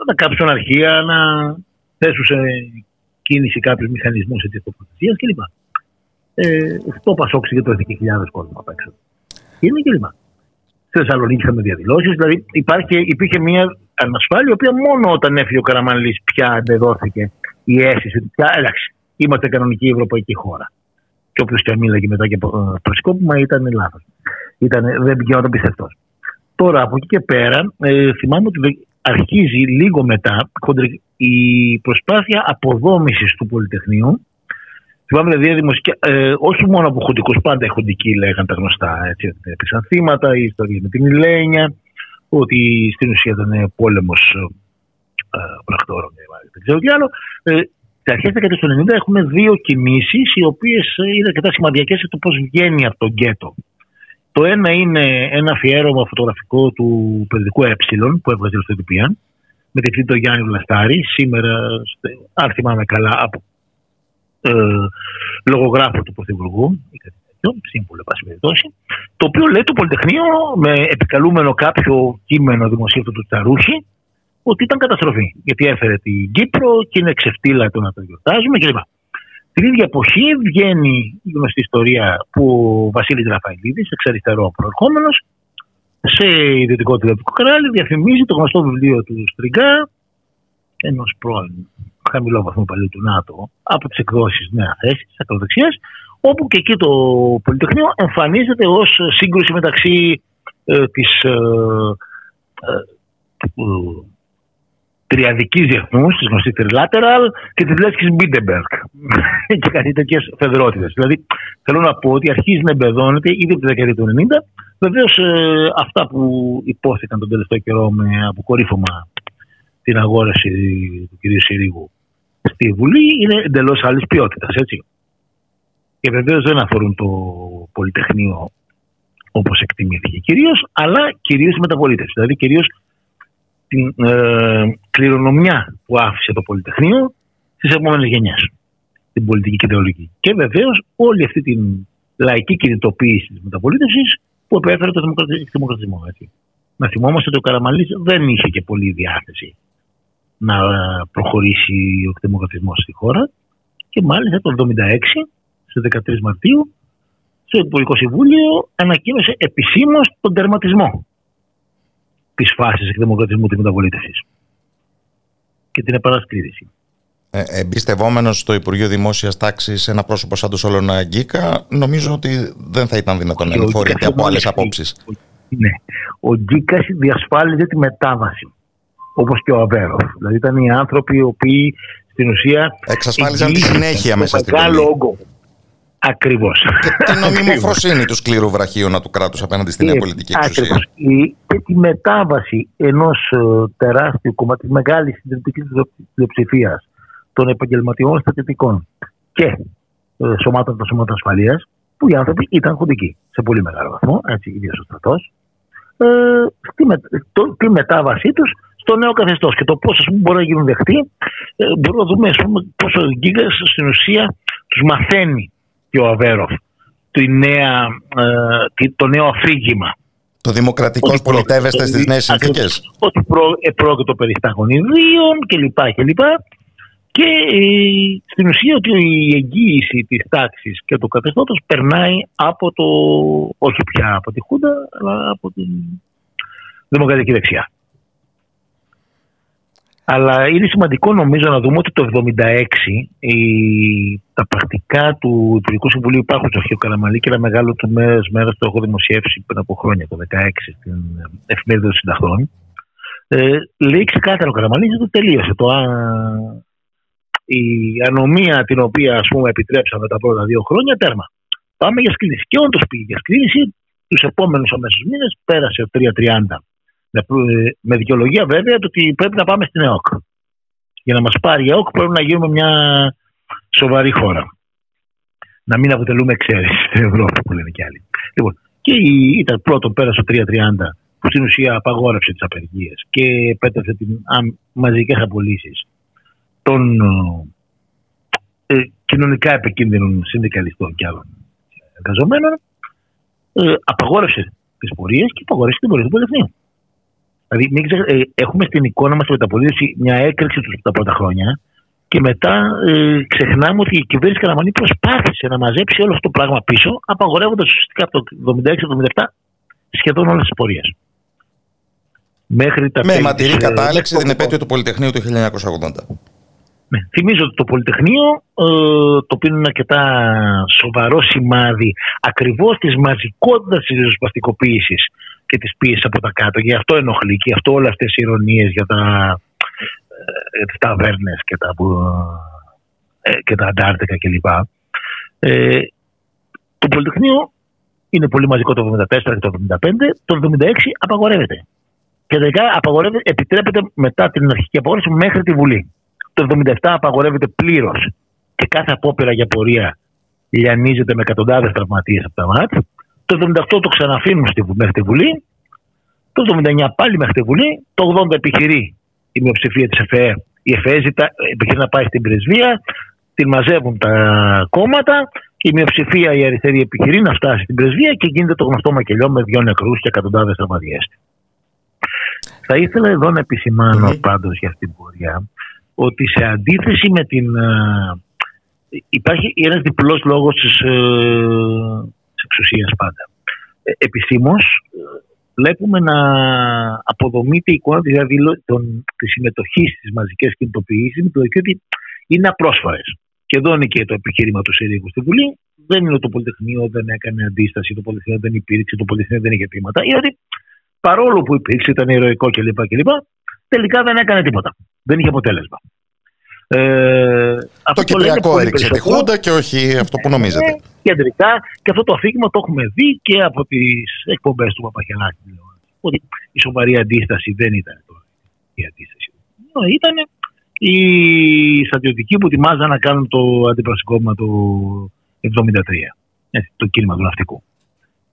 να κάψουν αρχεία, να θέσουν σε κίνηση κάποιους μηχανισμούς σε τοποθεσία κλπ. Ε, το Πασόκ συγκεντρώθηκε χιλιάδες κόσμος απ' έξω είναι κλπ. Στη Θεσσαλονίκη είχαμε διαδηλώσεις. Δηλαδή υπάρχει, υπήρχε μια ανασφάλεια, η οποία μόνο όταν έφυγε ο Καραμανλή πια αντεδόθηκε η αίσθηση ότι πια έλαξε. Είμαστε κανονική ευρωπαϊκή χώρα. Και όποιος και μίλαγε μετά και προσκόπημα ήταν λάθος. Δεν πηγαίνονταν πιστευτό. Τώρα από εκεί και πέρα ε, θυμάμαι ότι αρχίζει λίγο μετά η προσπάθεια αποδόμησης του Πολυτεχνείου Θυμάμαι δηλαδή ε, όχι μόνο από χοντικού, πάντα οι χοντικοί λέγανε τα γνωστά. Έτσι, ότι έπαιξαν θύματα, η ιστορία με την Ηλένια, ότι στην ουσία ήταν πόλεμος ε, πρακτόρων δεν ξέρω τι άλλο. Ε, Στα αρχέ τη του 90 έχουμε δύο κινήσεις, οι οποίες ε, είναι αρκετά σημαντικέ για το πώς βγαίνει από τον γκέτο. Το ένα είναι ένα αφιέρωμα φωτογραφικό του περιοδικού Ε που έβγαζε στο Ethiopian με τη το Γιάννη Βλαστάρη. Σήμερα, αν θυμάμαι καλά, από ε, λογογράφο του Πρωθυπουργού, ή κάτι τέτοιο, σύμβουλο, πάση περιπτώσει, το οποίο λέει το Πολυτεχνείο, με επικαλούμενο κάποιο κείμενο δημοσίευτο του Τσαρούχη, ότι ήταν καταστροφή. Γιατί έφερε την Κύπρο και είναι ξεφτύλα το να το γιορτάζουμε κλπ. Την ίδια εποχή βγαίνει η γνωστή ιστορία που ο Βασίλης Ραφαηλίδης, εξ αριστερό προερχόμενος, σε ιδιωτικό τηλεοπτικό κανάλι, διαφημίζει το γνωστό βιβλίο του Στριγκά, ενός πρώην χαμηλό βαθμό παλιού του ΝΑΤΟ από τις εκδόσεις Νέα Θέση της ακροδεξιάς, όπου και εκεί το Πολυτεχνείο εμφανίζεται ως σύγκρουση μεταξύ ε, της ε, ε, τριαδική διεθνούς, τη γνωστή Trilateral και τη λέξη Μπίντεμπεργκ και κάτι τέτοιες φεδρότητες. Δηλαδή, θέλω να πω ότι αρχίζει να εμπεδώνεται ήδη από τη δεκαετία του 90. Βεβαίως, ε, αυτά που υπόθηκαν τον τελευταίο καιρό με αποκορύφωμα την αγόραση του κ. Συρίγου στη Βουλή είναι εντελώς άλλης ποιότητας. Και βεβαίως δεν αφορούν το Πολυτεχνείο όπως εκτιμήθηκε κυρίως, αλλά κυρίως η μεταπολίτευση. Δηλαδή κυρίως την ε, κληρονομιά που άφησε το Πολυτεχνείο στις επόμενες γενιές. Την πολιτική και ιδεολογική. Και βεβαίως όλη αυτή την λαϊκή κινητοποίηση της μεταπολίτευσης που επέφερε το δημοκρατισμό. Έτσι. Να θυμόμαστε ότι ο Καραμαλής δεν είχε και πολύ διάθεση να προχωρήσει ο εκδημοκρατισμός στη χώρα και μάλιστα το 1976, στις 13 Μαρτίου, στο Υπουργικό Συμβούλιο ανακοίνωσε επισήμως τον τερματισμό τη φάση εκδημοκρατισμού της μεταβολήτευσης και την επανασκλήρηση. Ε, Εμπιστευόμενος στο Υπουργείο Δημόσιας Τάξης ένα πρόσωπο σαν το Σόλωνα Αγκίκα, νομίζω ότι δεν θα ήταν δυνατόν να ενηφορείται από άλλες απόψεις. Ναι. Ο Γκίκα διασφάλιζε τη μετάβαση όπως και ο Αβέροφ. Δηλαδή ήταν οι άνθρωποι οι οποίοι στην ουσία. Εξασφάλιζαν τη συνέχεια μέσα στην Μεγάλο όγκο. Ακριβώς. Και την νομιμοφροσύνη του σκληρού βραχίωνα του κράτους απέναντι στην νέα πολιτική εξουσία. Και τη μετάβαση ενός ε, τεράστιου κομμάτι, μεγάλης συντηρητικής πλειοψηφίας των επαγγελματιών στρατιωτικών και ε, σωμάτων των σωμάτων ασφαλείας, που οι άνθρωποι ήταν χοντικοί σε πολύ μεγάλο βαθμό, έτσι, ιδίω ο στρατός, ε, τη μετάβασή τους στο νέο καθεστώς και το πώς μπορεί να γίνουν δεχτοί, ε, μπορούμε να δούμε πόσο ο Γκίγκα στην ουσία τους μαθαίνει και ο Αβέροφ τη νέα, ε, το νέο αφήγημα. Το δημοκρατικό πολιτεύεστε στις νέες συνθήκες; Ότι πρόκειται περί σταγονιδίων κλπ. κλπ. Και ε, στην ουσία ότι η εγγύηση της τάξης και του καθεστώτος περνάει από το, όχι πια από τη Χούντα, αλλά από την δημοκρατική δεξιά. Αλλά είναι σημαντικό νομίζω να δούμε ότι το 1976 τα πρακτικά του Υπουργικού Συμβουλίου υπάρχουν στο Αρχείο Καραμαλή και ένα μεγάλο του μέρος μέρος το έχω δημοσιεύσει πριν από χρόνια, το 2016, στην εφημερίδα των συνταχτών. Ε, λέει ξεκάθαρο ο Καραμαλής ότι τελείωσε. Το, α, η ανομία την οποία ας πούμε, επιτρέψαμε τα πρώτα δύο χρόνια, τέρμα. Πάμε για σκλήνηση. Και όντως πήγε για σκλήνηση. Τους επόμενους αμέσως μήνες πέρασε 3.30 με, με δικαιολογία βέβαια το ότι πρέπει να πάμε στην ΕΟΚ. Για να μας πάρει η ΕΟΚ πρέπει να γίνουμε μια σοβαρή χώρα. Να μην αποτελούμε εξαίρεση στην Ευρώπη που λένε κι άλλοι. Λοιπόν, και ήταν πρώτον πέρασε το 330 που στην ουσία απαγόρευσε τις απεργίες και επέτρεψε τι μαζικές απολύσεις των ε, κοινωνικά επικίνδυνων συνδικαλιστών και άλλων εργαζομένων. Ε, απαγόρευσε τις πορείες και απαγόρευσε την πορεία του Πολυεθνείου. Δηλαδή, μην ξεχ... ε, έχουμε στην εικόνα μας τη μεταπολίτευση μια έκρηξη τους τα πρώτα χρόνια και μετά ε, ξεχνάμε ότι η κυβέρνηση Καραμανή προσπάθησε να μαζέψει όλο αυτό το πράγμα πίσω, απαγορεύοντας ουσιαστικά από το 1976-1977 σχεδόν όλες τις πορείες. Μέχρι τα Με ματηρή ε, κατάληξη την επέτειο του Πολυτεχνείου του 1980. Ναι. Θυμίζω ότι το Πολυτεχνείο, ε, το οποίο είναι αρκετά σοβαρό σημάδι ακριβώς της μαζικότητας της ριζοσπαστικοποίησης και τη πίεση από τα κάτω. Γι' αυτό ενοχλεί και γι' αυτό όλες αυτές οι ηρωνίες για τα, ε, τις ταβέρνες και τα, ε, και τα αντάρτικα κλπ. Ε, το Πολυτεχνείο είναι πολύ μαζικό το 1974 και το 1975. Το 1976 απαγορεύεται. Και τελικά απαγορεύεται, επιτρέπεται μετά την αρχική απαγόρευση μέχρι τη Βουλή. Το 1977 απαγορεύεται πλήρως και κάθε απόπειρα για πορεία λιανίζεται με εκατοντάδες τραυματίες από τα ΜΑΤ. Το 78 το ξαναφύγουν μέχρι τη Βουλή. Το 79 πάλι μέχρι τη Βουλή. Το 80 επιχειρεί η μειοψηφία της ΕΦΕ. Η ΕΦΕ ζητά, επιχειρεί να πάει στην πρεσβεία. Την μαζεύουν τα κόμματα. Η μειοψηφία η αριστερή επιχειρεί να φτάσει στην πρεσβεία και γίνεται το γνωστό μακελιό με δύο νεκρούς και εκατοντάδες τραυματίες. Θα ήθελα εδώ να επισημάνω mm. πάντως για αυτήν την πορεία ότι σε αντίθεση με την. Υπάρχει ένας διπλός λόγος της ε, εξουσίας πάντα. Ε, Επισήμως, ε, βλέπουμε να αποδομείται η εικόνα δηλαδή, τη συμμετοχή στις μαζικές κινητοποιήσεις με το ότι είναι απρόσφαρε. Και εδώ είναι και το επιχείρημα του Συρίγου στη Βουλή. Δεν είναι ότι το Πολυτεχνείο δεν έκανε αντίσταση, το Πολυτεχνείο δεν υπήρξε, το Πολυτεχνείο δεν είχε τίποτα. Είναι ότι παρόλο που υπήρξε, ήταν ηρωικό κλπ. κλπ τελικά δεν έκανε τίποτα. Δεν είχε αποτέλεσμα. Ε, το κυπριακό έριξε τη Χούντα και όχι αυτό που νομίζετε. Ε, κεντρικά και αυτό το αφήγημα το έχουμε δει και από τις εκπομπές του Παπαχελάκη. Ότι η σοβαρή αντίσταση δεν ήταν η αντίσταση. Ήταν οι στρατιωτικοί που ετοιμάζαν να κάνουν το αντιπροσωπικό του 1973. το κίνημα του ναυτικού.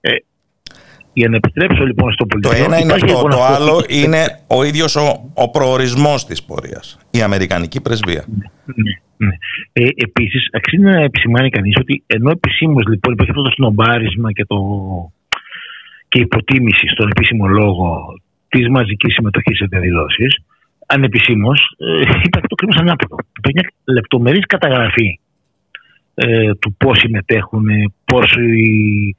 Ε, για να επιστρέψω λοιπόν στο πολιτικό. Το ένα είναι αυτό. Λοιπόν το άλλο είναι ο ίδιος ο, ο προορισμός της πορείας. Η Αμερικανική πρεσβεία. Ναι, ναι. ναι. Ε, Επίσης, αξίζει να επισημάνει κανείς ότι ενώ επισήμως λοιπόν υπάρχει αυτό το σνομπάρισμα και, το, και υποτίμηση στον επίσημο λόγο της μαζικής συμμετοχής σε διαδηλώσεις, ανεπισήμως ε, υπάρχει το κρίμα ανάποδο. Υπάρχει μια λεπτομερής καταγραφή ε, του πώς συμμετέχουν, πόσο οι,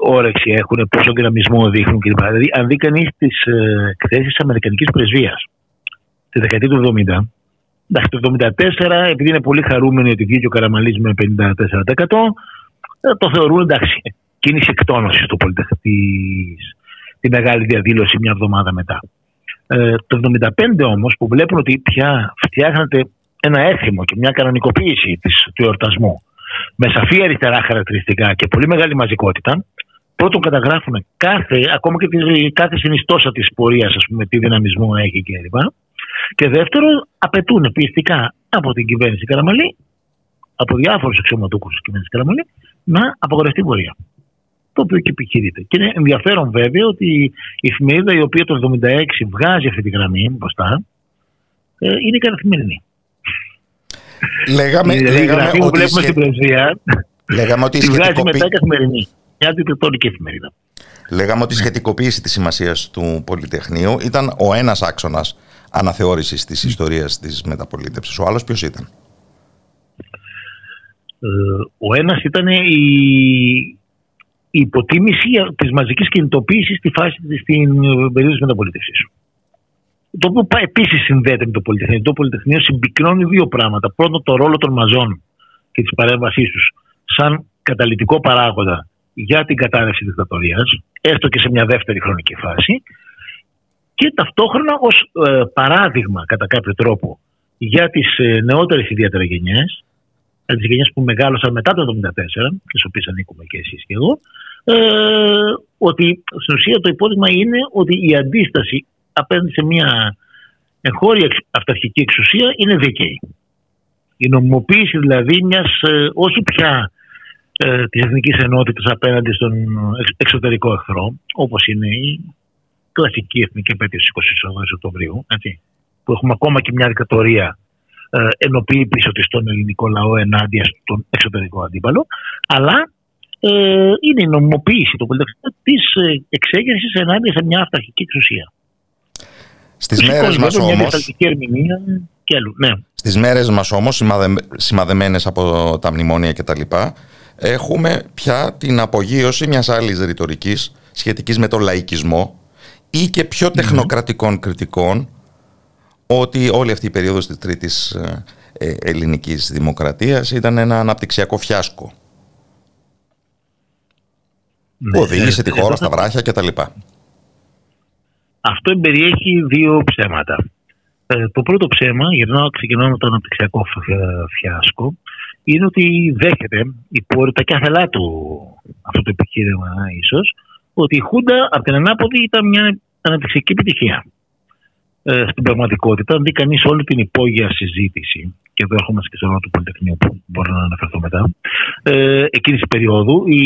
όρεξη έχουν, πόσο δυναμισμό δείχνουν κλπ. Δηλαδή, αν δει κανείς τις ε, εκθέσεις της Αμερικανικής πρεσβείας τη δεκαετία του 70, εντάξει, το 1974, επειδή είναι πολύ χαρούμενοι ότι βγήκε ο Καραμαλής με 54%, ε, το θεωρούν εντάξει, κίνηση εκτόνωσης του πολυτεχνική, τη μεγάλη διαδήλωση μια εβδομάδα μετά. Ε, το 1975 όμως, που βλέπουν ότι πια φτιάχνεται ένα έθιμο και μια κανονικοποίηση της, του εορτασμού με σαφή αριστερά χαρακτηριστικά και πολύ μεγάλη μαζικότητα, πρώτον καταγράφουν κάθε, ακόμα και τη, κάθε συνιστόσα της πορείας, ας πούμε, τι δυναμισμό έχει κλπ. Και, και δεύτερον, απαιτούν πιστικά από την κυβέρνηση Καραμαλή, από διάφορους αξιωματούχους της κυβέρνησης Καραμαλή, να απογορευτεί η πορεία. Το οποίο και επιχειρείται. Και είναι ενδιαφέρον βέβαια ότι η εφημερίδα η οποία το 1976 βγάζει αυτή τη γραμμή μπροστά ε, είναι καθημερινή. Λέγαμε, δηλαδή, λέγαμε γραφή που ότι, βλέπουμε σχε... στην πρεσβεία λέγαμε ότι η τη βγάζει σχετικοποίηση... μετά καθημερινή. Μια αντιτετώνικη εφημερίδα. Λέγαμε ότι η σχετικοποίηση της σημασίας του Πολυτεχνείου ήταν ο ένας άξονας αναθεώρησης της ιστορίας της μεταπολίτευσης. Ο άλλος ποιος ήταν; Ε, ο ένας ήταν η, η υποτίμηση της μαζικής κινητοποίησης στη φάση στην περίοδο της μεταπολίτευσης. Το οποίο επίσης συνδέεται με το Πολυτεχνείο. Το Πολυτεχνείο συμπυκνώνει δύο πράγματα. Πρώτον, το ρόλο των μαζών και της παρέμβασής τους σαν καταλητικό παράγοντα για την κατάρρευση της δικτατορίας, έστω και σε μια δεύτερη χρονική φάση. Και ταυτόχρονα ως ε, παράδειγμα, κατά κάποιο τρόπο, για τις ε, νεότερες ιδιαίτερα γενιές, τις γενιές που μεγάλωσαν μετά το 1974, και στι οποίες ανήκουμε και εσείς και εγώ, ε, ότι στην ουσία το υπόδειγμα είναι ότι η αντίσταση απέναντι σε μια εγχώρια αυταρχική εξουσία είναι δίκαιη. Η νομιμοποίηση δηλαδή μιας ε, όχι πια ε, της εθνικής ενότητας απέναντι στον εξωτερικό εχθρό, όπως είναι η κλασική εθνική επέτειο 28 Οκτωβρίου, έτσι, που έχουμε ακόμα και μια δικτατορία ε, ενοποιεί πίσω της τον ελληνικό λαό ενάντια στον εξωτερικό αντίπαλο, αλλά ε, είναι η νομιμοποίηση του της εξέγερσης ενάντια σε μια αυταρχική εξουσία. Στις μέρες μας όμως, ναι. στις μέρες μας όμως σημαδε, σημαδεμένες από τα μνημόνια και τα λοιπά, έχουμε πια την απογείωση μιας άλλης ρητορικής σχετικής με τον λαϊκισμό ή και πιο τεχνοκρατικών κριτικών ότι όλη αυτή η περίοδος της τρίτης ε, ελληνικής δημοκρατίας ήταν ένα αναπτυξιακό φιάσκο ναι, που οδήγησε τη χώρα στα βράχια κτλ. Αυτό περιέχει δύο ψέματα. Ε, το πρώτο ψέμα, για να ξεκινάω με το αναπτυξιακό φιάσκο, είναι ότι δέχεται υπό τα κάθελά του αυτό το επιχείρημα ίσως, ότι η Χούντα από την ανάποδη ήταν μια αναπτυξιακή επιτυχία. Ε, στην πραγματικότητα, αν δει κανείς όλη την υπόγεια συζήτηση, και εδώ έχουμε και στο ρόλο του Πολυτεχνείου που μπορώ να αναφερθώ μετά, ε, εκείνης της περίοδου, η,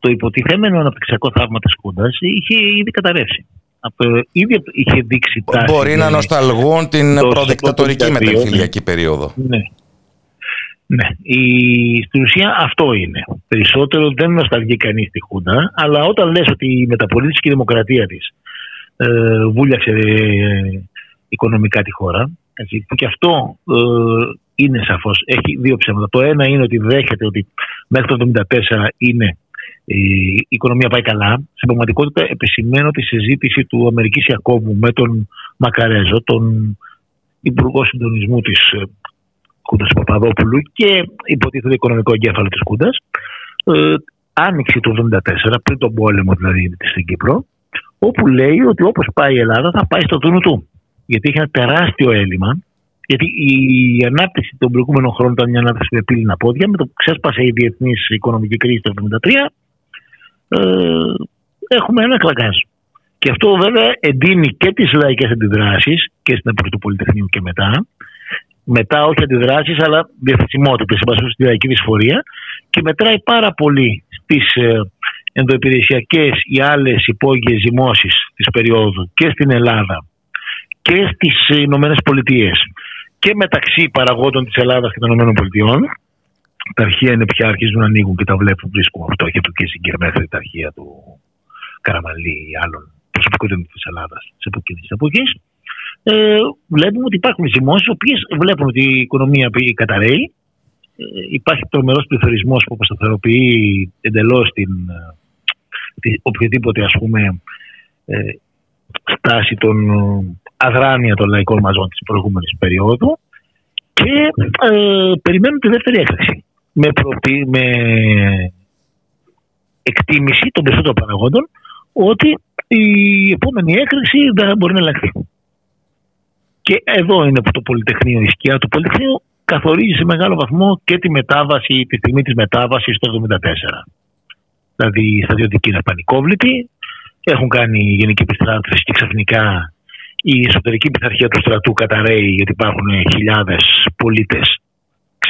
το υποτιθέμενο αναπτυξιακό θαύμα της Χούντα είχε ήδη καταρρεύσει. Από, ήδη είχε δείξει τάση. Μπορεί να νοσταλγούν την προδικτατορική μεταφυλιακή περίοδο. Ναι. Ναι, η, στην ουσία αυτό είναι. Περισσότερο δεν νοσταλγεί κανείς τη Χούντα, αλλά όταν λες ότι η μεταπολίτευση και η δημοκρατία της ε, βούλιαξε ε, οικονομικά τη χώρα, έτσι, που και αυτό ε, είναι σαφώς. Έχει δύο ψέματα. Το ένα είναι ότι δέχεται ότι μέχρι το 1974 είναι η οικονομία πάει καλά. Στην πραγματικότητα επισημαίνω τη συζήτηση του Αμερικής Ιακώβου με τον Μακαρέζο, τον Υπουργό Συντονισμού της ε, Κούντας Παπαδόπουλου και υποτίθεται οικονομικό εγκέφαλο της Κούντας. Ε, άνοιξη του 1974, πριν τον πόλεμο δηλαδή στην Κύπρο, όπου λέει ότι όπως πάει η Ελλάδα θα πάει στο τούνου του. Γιατί έχει ένα τεράστιο έλλειμμα. Γιατί η ανάπτυξη των προηγούμενων χρόνων ήταν μια ανάπτυξη με πύληνα πόδια. Με το που ξέσπασε η διεθνής οικονομική κρίση το 1973, ε, έχουμε ένα κλακάζ. Και αυτό βέβαια εντείνει και τις λαϊκές αντιδράσεις και στην εποχή του Πολυτεχνείου και μετά. Μετά όχι αντιδράσεις, αλλά διαθεσιμότητα, σε στη λαϊκή δυσφορία και μετράει πάρα πολύ στις ε, ενδοϊπηρεσιακέ ή άλλες υπόγειες ζυμώσεις της περίοδου και στην Ελλάδα και στις Ηνωμένες Πολιτείες και μεταξύ παραγόντων της Ελλάδας και των Ηνωμένων Πολιτειών τα αρχεία είναι πια αρχίζουν να ανοίγουν και τα βλέπουν, βρίσκουν αυτό και του Κίσιγκερ μέχρι τα αρχεία του Καραμαλή ή άλλων προσωπικότητων της Ελλάδας της εποχής της εποχής. Ε, βλέπουμε ότι υπάρχουν ζυμώσεις, οι οποίες βλέπουν ότι η οικονομία καταραίει. Ε, υπάρχει τρομερός πληθωρισμός που αποσταθεροποιεί εντελώς την, ε, την, οποιοδήποτε ας πούμε ε, στάση των αδράνεια των λαϊκών μαζών της προηγούμενης περίοδου και ε, περιμένουν τη δεύτερη έκρηξη με, με εκτίμηση των περισσότερων παραγόντων ότι η επόμενη έκρηξη δεν μπορεί να ελεγχθεί. Και εδώ είναι που το Πολυτεχνείο, η σκιά του Πολυτεχνείου καθορίζει σε μεγάλο βαθμό και τη μετάβαση, τη στιγμή της μετάβασης το 1974. Δηλαδή οι στρατιωτικοί είναι πανικόβλητοι, έχουν κάνει γενική επιστράτευση και ξαφνικά η εσωτερική πειθαρχία του στρατού καταραίει γιατί υπάρχουν χιλιάδες πολίτες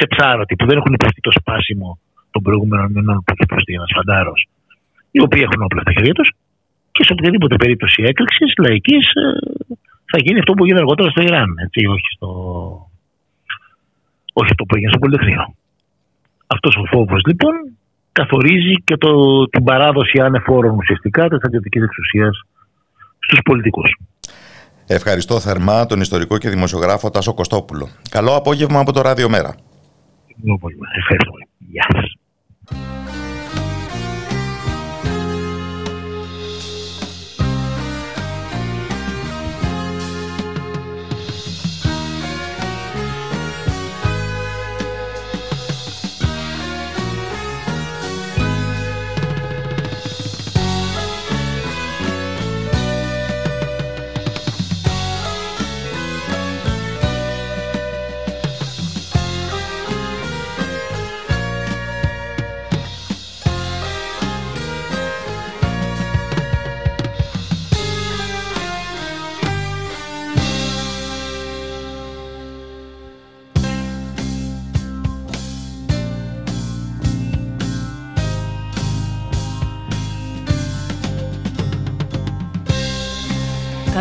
ξεψάρωτοι που δεν έχουν υποστεί το σπάσιμο των προηγούμενων μηνών που έχει υποστεί ένας φαντάρος, οι οποίοι έχουν όπλα στα χέρια τους και σε οποιαδήποτε περίπτωση έκρηξης λαϊκής ε, θα γίνει αυτό που έγινε αργότερα στο Ιράν. Έτσι, όχι, στο... όχι αυτό που έγινε στο Πολυτεχνείο. Αυτός ο φόβος λοιπόν καθορίζει και το, την παράδοση ανεφόρων ουσιαστικά της στρατιωτικής εξουσίας στους πολιτικούς. Ευχαριστώ θερμά τον ιστορικό και δημοσιογράφο Τάσο Κωστόπουλο. Καλό απόγευμα από το Ράδιο Μέρα. Ευχαριστώ. Γεια σας.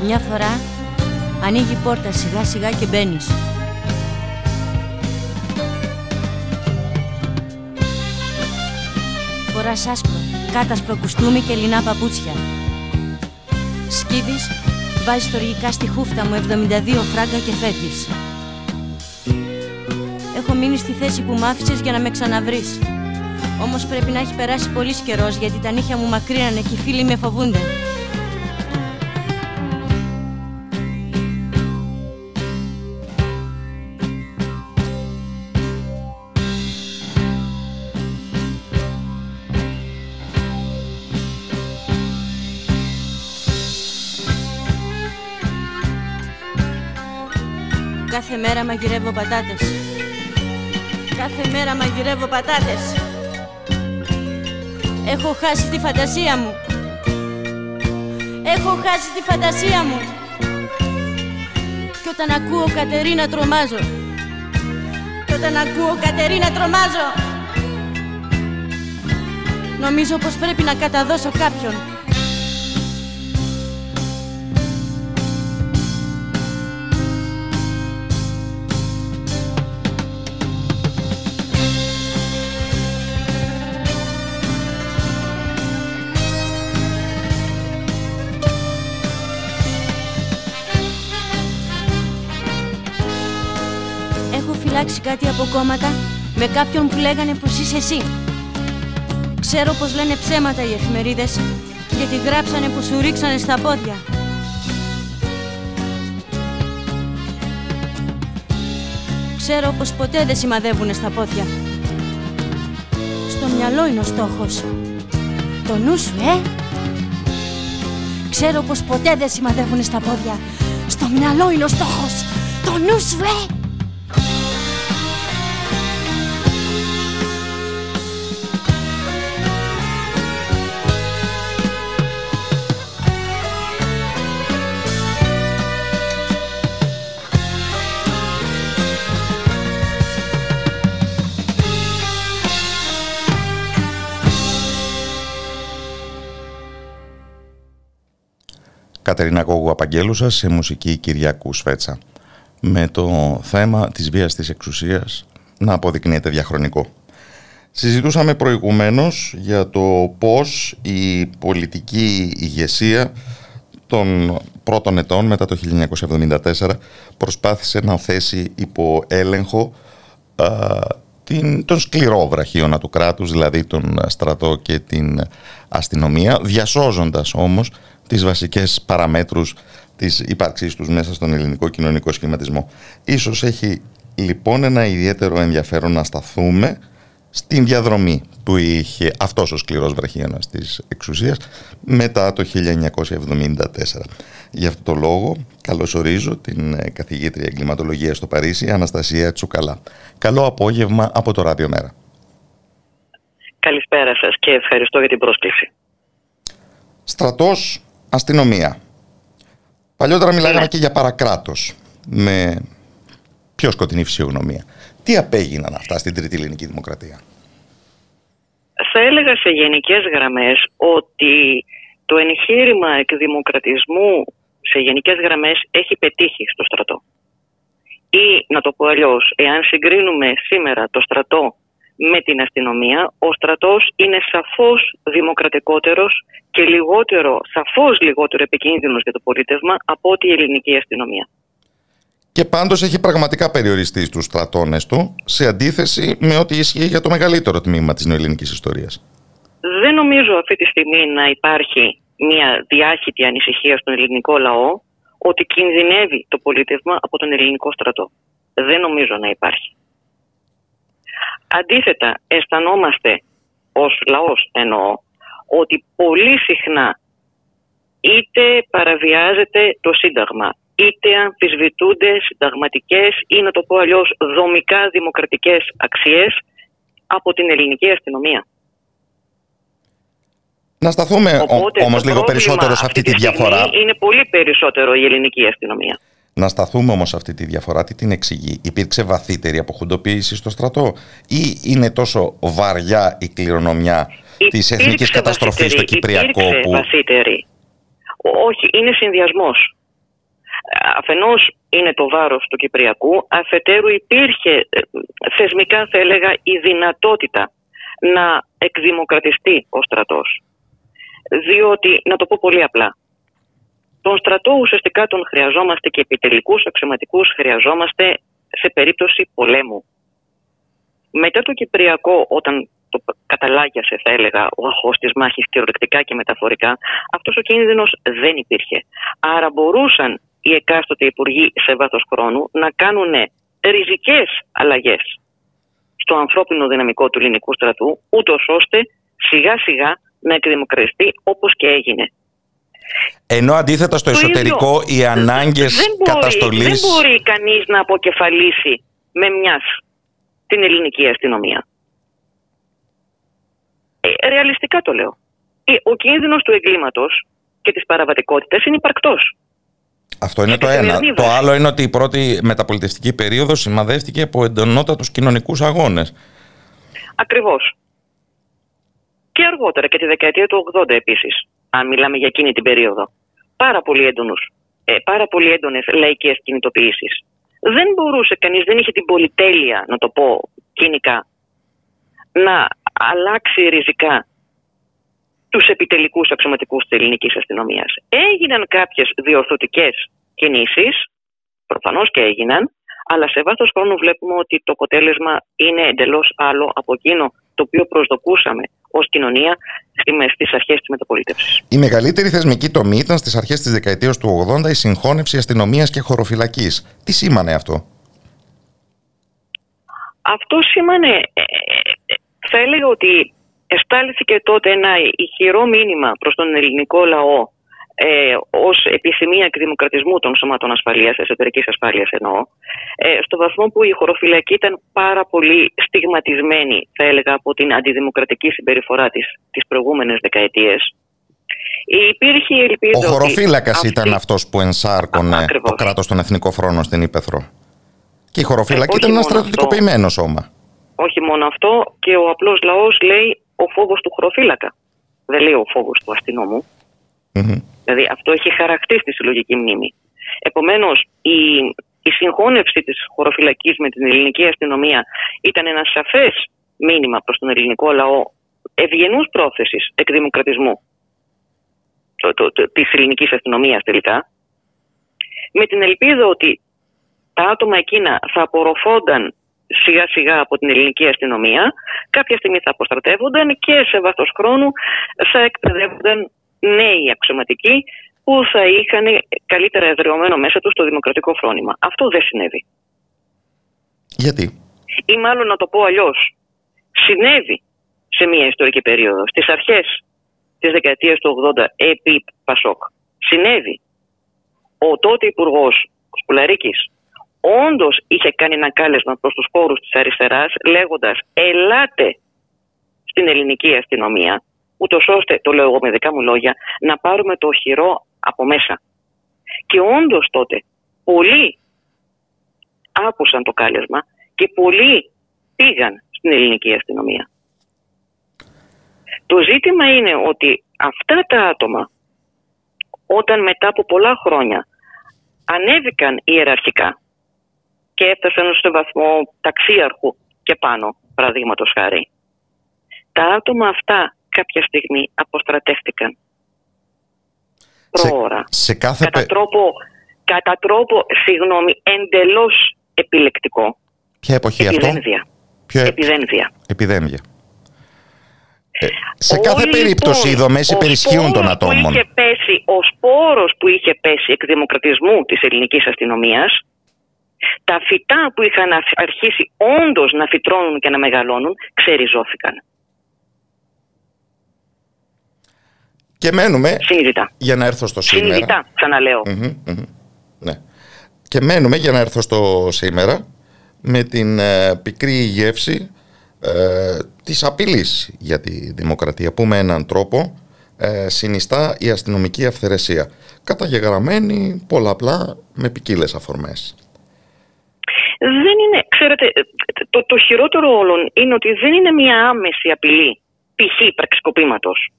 Καμιά φορά ανοίγει η πόρτα σιγά σιγά και μπαίνεις. Φοράς άσπρο, κάτασπρο κουστούμι και λινά παπούτσια. Σκύβεις, βάζεις στοργικά στη χούφτα μου 72 φράγκα και φεύγεις. Έχω μείνει στη θέση που μ' για να με ξαναβρεις. Όμως πρέπει να έχει περάσει πολύς καιρός γιατί τα νύχια μου μακρύνανε και οι φίλοι με φοβούνται. Κάθε μέρα μαγειρεύω πατάτες. Κάθε μέρα μαγειρεύω πατάτες. Έχω χάσει τη φαντασία μου. Έχω χάσει τη φαντασία μου. Και όταν ακούω Κατερίνα τρομάζω. Και όταν ακούω Κατερίνα τρομάζω. Νομίζω πως πρέπει να καταδώσω κάποιον κάτι από κόμματα με κάποιον που λέγανε πως είσαι εσύ. Ξέρω πως λένε ψέματα οι εφημερίδες γιατί γράψανε πως σου ρίξανε στα πόδια. Ξέρω πως ποτέ δεν σημαδεύουνε στα πόδια. Στο μυαλό είναι ο στόχος. Το νου σου, ε! Ξέρω πως ποτέ δεν σημαδεύουνε στα πόδια. Στο μυαλό είναι ο στόχος. Το νου σου, ε! Κατερίνα Κόγου Απαγγέλουσα σε μουσική Κυριακού Σφέτσα με το θέμα της βίας της εξουσίας να αποδεικνύεται διαχρονικό. Συζητούσαμε προηγουμένως για το πώς η πολιτική ηγεσία των πρώτων ετών μετά το 1974 προσπάθησε να θέσει υπό έλεγχο την, τον σκληρό βραχίωνα του κράτους, δηλαδή τον στρατό και την αστυνομία, διασώζοντας όμως τις βασικές παραμέτρους της ύπαρξής τους μέσα στον ελληνικό κοινωνικό σχηματισμό. Ίσως έχει λοιπόν ένα ιδιαίτερο ενδιαφέρον να σταθούμε στην διαδρομή που είχε αυτός ο σκληρός βραχίωνας της εξουσίας μετά το 1974. Για αυτό το λόγο καλωσορίζω την ε, καθηγήτρια εγκληματολογίας στο Παρίσι, Αναστασία Τσουκαλά. Καλό απόγευμα από το Ράδιο Μέρα. Καλησπέρα σας και ευχαριστώ για την πρόσκληση. Στρατός, αστυνομία. Παλιότερα μιλάγαμε ναι. και για παρακράτος, με πιο σκοτεινή φυσιογνωμία. Τι απέγιναν αυτά στην Τρίτη Ελληνική Δημοκρατία; Θα έλεγα σε γενικές γραμμές ότι το εγχείρημα εκδημοκρατισμού σε γενικές γραμμές έχει πετύχει στο στρατό. Ή να το πω αλλιώς, εάν συγκρίνουμε σήμερα το στρατό με την αστυνομία, ο στρατός είναι σαφώς δημοκρατικότερος και λιγότερο, σαφώς λιγότερο επικίνδυνος για το πολίτευμα από ότι η ελληνική αστυνομία. Και πάντως έχει πραγματικά περιοριστεί στους στρατώνες του, σε αντίθεση με ό,τι ισχύει για το μεγαλύτερο τμήμα της νεοελληνικής ιστορίας. Δεν νομίζω αυτή τη στιγμή να υπάρχει μια διάχυτη ανησυχία στον ελληνικό λαό ότι κινδυνεύει το πολίτευμα από τον ελληνικό στρατό. Δεν νομίζω να υπάρχει. Αντίθετα, αισθανόμαστε ως λαός εννοώ ότι πολύ συχνά είτε παραβιάζεται το Σύνταγμα, είτε αμφισβητούνται συνταγματικές ή να το πω αλλιώς δομικά δημοκρατικές αξίες από την ελληνική αστυνομία. Να σταθούμε όμως λίγο περισσότερο σε αυτή τη, διαφορά. Είναι πολύ περισσότερο η ελληνική αστυνομία. Να σταθούμε όμως σε αυτή τη διαφορά. Τι την εξηγεί, Υπήρξε βαθύτερη αποχουντοποίηση στο στρατό, ή είναι τόσο βαριά η κληρονομιά της εθνικής καταστροφής στο Κυπριακό. Υπήρξε που... βαθύτερη. Όχι, είναι συνδυασμός. Αφενός είναι το βάρος του Κυπριακού, αφετέρου υπήρχε ε, θεσμικά θα έλεγα η δυνατότητα να εκδημοκρατιστεί ο στρατός διότι, να το πω πολύ απλά, τον στρατό ουσιαστικά τον χρειαζόμαστε και επιτελικούς αξιωματικούς χρειαζόμαστε σε περίπτωση πολέμου. Μετά το Κυπριακό, όταν το καταλάγιασε θα έλεγα ο αχώς της μάχης κυριολεκτικά και μεταφορικά, αυτός ο κίνδυνος δεν υπήρχε. Άρα μπορούσαν οι εκάστοτε υπουργοί σε βάθος χρόνου να κάνουν ριζικές αλλαγές στο ανθρώπινο δυναμικό του ελληνικού στρατού, ούτως ώστε σιγά σιγά να εκδημοκρατιστεί όπως και έγινε. Ενώ αντίθετα στο εσωτερικό οι ανάγκες δεν καταστολής... Δεν μπορεί κανείς να αποκεφαλίσει με μιας την ελληνική αστυνομία. Ε, ρεαλιστικά το λέω. Ε, ο κίνδυνος του εγκλήματος και της παραβατικότητας είναι υπαρκτός. Αυτό είναι το ένα. Το άλλο είναι ότι η πρώτη μεταπολιτευτική περίοδος σημαδεύτηκε από εντονότατους κοινωνικούς αγώνες. Ακριβώς και αργότερα και τη δεκαετία του 80 επίσης, αν μιλάμε για εκείνη την περίοδο. Πάρα πολύ έντονους, ε, πάρα πολύ έντονες λαϊκές κινητοποιήσεις. Δεν μπορούσε κανείς, δεν είχε την πολυτέλεια, να το πω κοινικά, να αλλάξει ριζικά τους επιτελικούς αξιωματικούς της ελληνικής αστυνομίας. Έγιναν κάποιες διορθωτικές κινήσεις, προφανώς και έγιναν, αλλά σε βάθος χρόνου βλέπουμε ότι το αποτέλεσμα είναι εντελώς άλλο από εκείνο το οποίο προσδοκούσαμε ως κοινωνία στις αρχές της μεταπολίτευσης. Η μεγαλύτερη θεσμική τομή ήταν στις αρχές της δεκαετίας του 80 η συγχώνευση αστυνομίας και χωροφυλακής. Τι σήμανε αυτό, Αυτό σήμανε, ε, ε, θα έλεγα ότι εστάλθηκε τότε ένα ηχηρό μήνυμα προς τον ελληνικό λαό ε, ως επιθυμία εκδημοκρατισμού των σωμάτων ασφαλείας, εσωτερικής ασφάλειας εννοώ, ε, στο βαθμό που η χωροφυλακή ήταν πάρα πολύ στιγματισμένη, θα έλεγα, από την αντιδημοκρατική συμπεριφορά της τις προηγούμενες δεκαετίες. Υπήρχε ελπίδα. Ο χωροφύλακας ήταν αυτός που ενσάρκωνε το κράτος των Εθνικό Φρόνο στην Ήπεθρο. Και η χωροφύλακη ε, ήταν ένα στρατιωτικοποιημένο σώμα. Όχι μόνο αυτό, και ο απλός λαός λέει ο φόβος του χωροφύλακα. Δεν λέει ο φόβος του αστυνομού. Δηλαδή αυτό έχει χαρακτή στη συλλογική μνήμη. Επομένως, η, η συγχώνευση της χωροφυλακής με την ελληνική αστυνομία ήταν ένα σαφές μήνυμα προς τον ελληνικό λαό ευγενούς πρόθεσης εκδημοκρατισμού της ελληνικής αστυνομίας τελικά, με την ελπίδα ότι τα άτομα εκείνα θα απορροφώνταν σιγά σιγά από την ελληνική αστυνομία, κάποια στιγμή θα αποστρατεύονταν και σε βάθος χρόνου θα εκπαιδεύονταν νέοι αξιωματικοί που θα είχαν καλύτερα εδραιωμένο μέσα τους το δημοκρατικό φρόνημα. Αυτό δεν συνέβη. Γιατί; Ή μάλλον να το πω αλλιώς. Συνέβη σε μια ιστορική περίοδο, στις αρχές της δεκαετίας του 80 επί Πασόκ. Συνέβη. ο τότε υπουργός Σκουλαρίκης όντως είχε κάνει ένα κάλεσμα προς τους χώρους της αριστεράς, λέγοντας Ελάτε στην ελληνική αστυνομία, ούτως ώστε, το λέω εγώ με δικά μου λόγια, να πάρουμε το χειρό από μέσα. Και όντως τότε πολλοί άκουσαν το κάλεσμα και πολλοί πήγαν στην ελληνική αστυνομία. Το ζήτημα είναι ότι αυτά τα άτομα όταν μετά από πολλά χρόνια ανέβηκαν ιεραρχικά και έφτασαν στο βαθμό ταξίαρχου και πάνω, παραδείγματος χάρη. Τα άτομα αυτά κάποια στιγμή αποστρατεύτηκαν. Προώρα. Σε, κάθε κατά, τρόπο, κατά τρόπο, συγγνώμη, εντελώς επιλεκτικό. Ποια εποχή Επιδένδια. αυτό; Ποια... Επιδένδια. Επιδένδια. Ε, σε κάθε λοιπόν, περίπτωση οι δομές υπερισχύουν των ατόμων. Που είχε πέσει, ο σπόρος που είχε πέσει εκ δημοκρατισμού της ελληνικής αστυνομίας τα φυτά που είχαν αρχίσει όντως να φυτρώνουν και να μεγαλώνουν ξεριζώθηκαν. Και μένουμε, Συνειδητά. για να έρθω στο σήμερα. Συνειδητά, ξαναλέω. ναι. Και μένουμε για να έρθω στο σήμερα με την ε, πικρή γεύση ε, της απειλής για τη δημοκρατία που με έναν τρόπο ε, συνιστά η αστυνομική αυθαιρεσία καταγεγραμμένη πολλαπλά με ποικίλες αφορμές. Δεν είναι, ξέρετε, το, το χειρότερο όλων είναι ότι δεν είναι μια άμεση απειλή π.χ. πραξικοπήματος.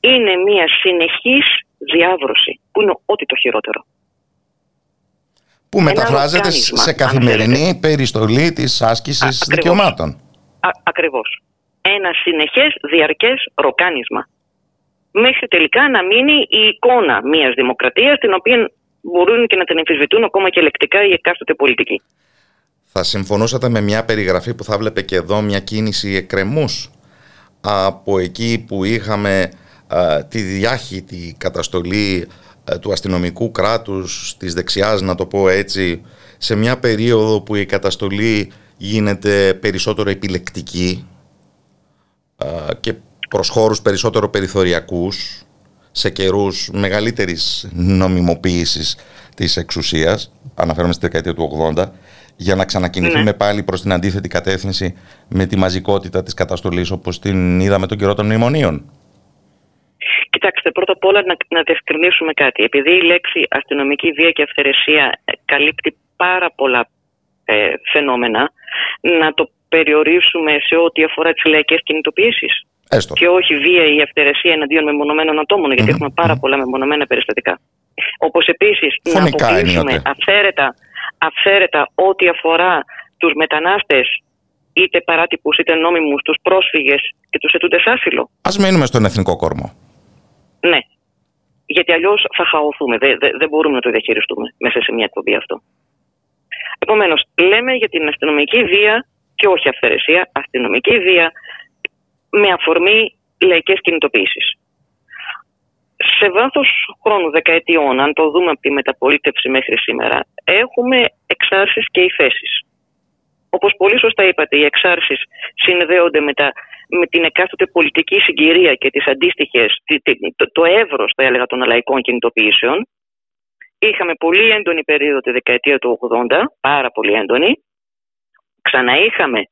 Είναι μια συνεχής διάβρωση που είναι ό,τι το χειρότερο. Που μεταφράζεται σε καθημερινή περιστολή της άσκησης δικαιωμάτων. Α, ακριβώς. Ένα συνεχές διαρκές ροκάνισμα. Μέχρι τελικά να μείνει η εικόνα μιας δημοκρατίας την οποία μπορούν και να την εμφισβητούν ακόμα και λεκτικά οι εκάστοτε πολιτικοί. Θα συμφωνούσατε με μια περιγραφή που θα βλέπε και εδώ μια κίνηση εκκρεμούς από εκεί που είχαμε τη διάχυτη καταστολή του αστυνομικού κράτους της δεξιάς να το πω έτσι σε μια περίοδο που η καταστολή γίνεται περισσότερο επιλεκτική και προς χώρους περισσότερο περιθωριακούς σε καιρούς μεγαλύτερης νομιμοποίησης της εξουσίας, αναφέρομαι στη δεκαετία του 80, για να ξανακινηθούμε ναι. πάλι προς την αντίθετη κατεύθυνση με τη μαζικότητα της καταστολής όπως την είδαμε τον καιρό των μνημονίων. Κοιτάξτε, πρώτα απ' όλα να, να διευκρινίσουμε κάτι. Επειδή η λέξη αστυνομική βία και αυθαιρεσία καλύπτει πάρα πολλά ε, φαινόμενα να το περιορίσουμε σε ό,τι αφορά τις λαϊκές κινητοποιήσεις. Και όχι βία ή αυτερεσία εναντίον μεμονωμένων ατόμων, γιατί έχουμε πάρα πολλά μεμονωμένα περιστατικά. Όπως επίσης να αποκλείσουμε αυθαίρετα, αυθαίρετα ό,τι αφορά τους μετανάστες, είτε παράτυπους είτε νόμιμους, τους πρόσφυγες και τους ετούντες άσυλο. Α μείνουμε στον εθνικό κόρμο. Ναι. Γιατί αλλιώς θα χαωθούμε. Δεν, δεν, δεν μπορούμε να το διαχειριστούμε μέσα σε μια εκπομπή αυτό. Επομένως, λέμε για την αστυνομική βία και όχι αυθαιρεσία, αστυνομική βία με αφορμή λαϊκές κινητοποίησεις. Σε βάθος χρόνου δεκαετιών, αν το δούμε από τη μεταπολίτευση μέχρι σήμερα, έχουμε εξάρσεις και υφέσεις. Όπως πολύ σωστά είπατε, οι εξάρσεις συνδέονται με, τα, με την εκάστοτε πολιτική συγκυρία και τις αντίστοιχες, το, το εύρος, θα έλεγα, των λαϊκών κινητοποιήσεων Είχαμε πολύ έντονη περίοδο τη δεκαετία του 80, πάρα πολύ έντονη. Ξαναείχαμε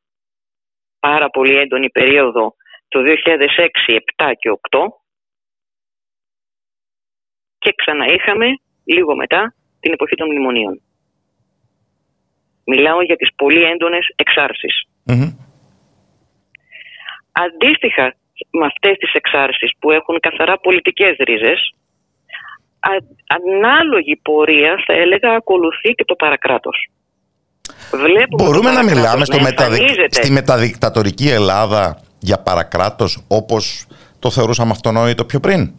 πάρα πολύ έντονη περίοδο το 2006, 7 και 8 και ξαναείχαμε λίγο μετά την εποχή των μνημονίων. Μιλάω για τις πολύ έντονες Αντίστοιχα με αυτές τις εξάρσεις που έχουν καθαρά πολιτικές ρίζες, ανάλογη πορεία θα έλεγα ακολουθεί και το παρακράτος. Βλέπουμε Μπορούμε να μιλάμε στο στη μεταδικτατορική Ελλάδα για παρακράτος όπως το θεωρούσαμε αυτονόητο πιο πριν;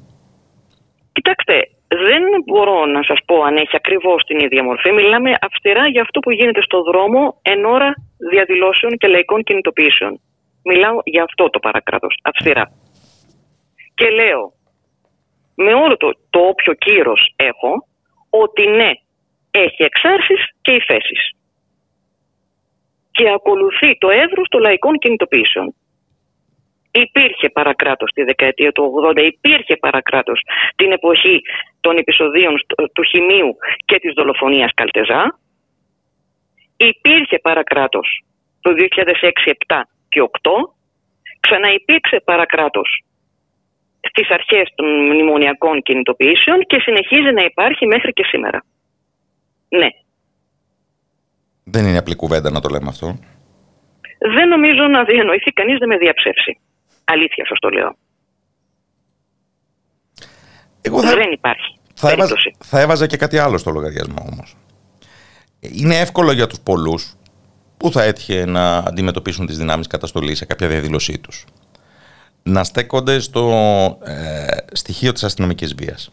Κοιτάξτε, δεν μπορώ να σας πω αν έχει ακριβώς την ίδια μορφή. Μιλάμε αυστηρά για αυτό που γίνεται στο δρόμο εν ώρα διαδηλώσεων και λαϊκών κινητοποιήσεων. Μιλάω για αυτό το παρακράτος, αυστηρά. Και λέω, με όλο το, το όποιο κύρος έχω ότι ναι, έχει εξάρσεις και υφέσεις. Και ακολουθεί το εύρος των λαϊκών κινητοποιήσεων. Υπήρχε παρακράτος τη δεκαετία του 80, υπήρχε παρακράτος την εποχή των επεισοδίων του χημείου και της δολοφονίας Καλτεζά. Υπήρχε παρακράτος το 2006, 7 και 8. Ξαναυπήρξε παρακράτος στις αρχές των μνημονιακών κινητοποιήσεων και συνεχίζει να υπάρχει μέχρι και σήμερα. Ναι. Δεν είναι απλή κουβέντα να το λέμε αυτό. Δεν νομίζω να διανοηθεί κανείς να με διαψεύσει. Αλήθεια σας το λέω. Εγώ θα... Δεν υπάρχει. Θα έβαζα, θα έβαζα και κάτι άλλο στο λογαριασμό όμως. Είναι εύκολο για τους πολλούς που θα έτυχε να αντιμετωπίσουν τις δυνάμεις καταστολής σε κάποια διαδήλωσή τους. Να στέκονται στο ε, στοιχείο της αστυνομικής βίας.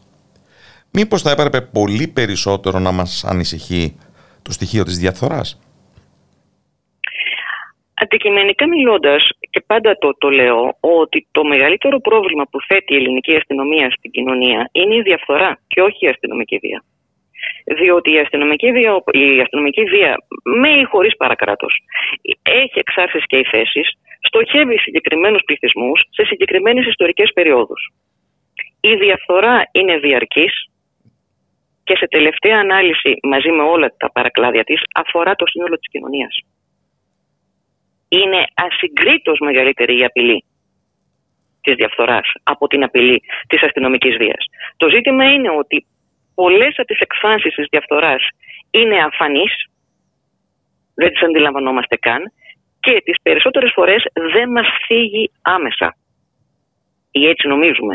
Μήπως θα έπρεπε πολύ περισσότερο να μας ανησυχεί το στοιχείο της διαφθοράς; Αντικειμενικά μιλώντας, και πάντα το, το λέω, ότι το μεγαλύτερο πρόβλημα που θέτει η ελληνική αστυνομία στην κοινωνία είναι η διαφθορά και όχι η αστυνομική βία. Διότι η αστυνομική βία, η αστυνομική βία με ή χωρίς παρακράτος, έχει εξάρσεις και οι θέσει, στοχεύει συγκεκριμένους πληθυσμούς σε συγκεκριμένες ιστορικές περιόδους. Η διαφθορά είναι διαρκής και σε τελευταία ανάλυση, μαζί με όλα τα παρακλάδια της, αφορά το σύνολο της κοινωνίας είναι ασυγκρίτως μεγαλύτερη η απειλή της διαφθοράς από την απειλή της αστυνομικής βίας. Το ζήτημα είναι ότι πολλές από τις εκφάνσεις της διαφθοράς είναι αφανείς, δεν τις αντιλαμβανόμαστε καν και τις περισσότερες φορές δεν μας φύγει άμεσα. Ή έτσι νομίζουμε.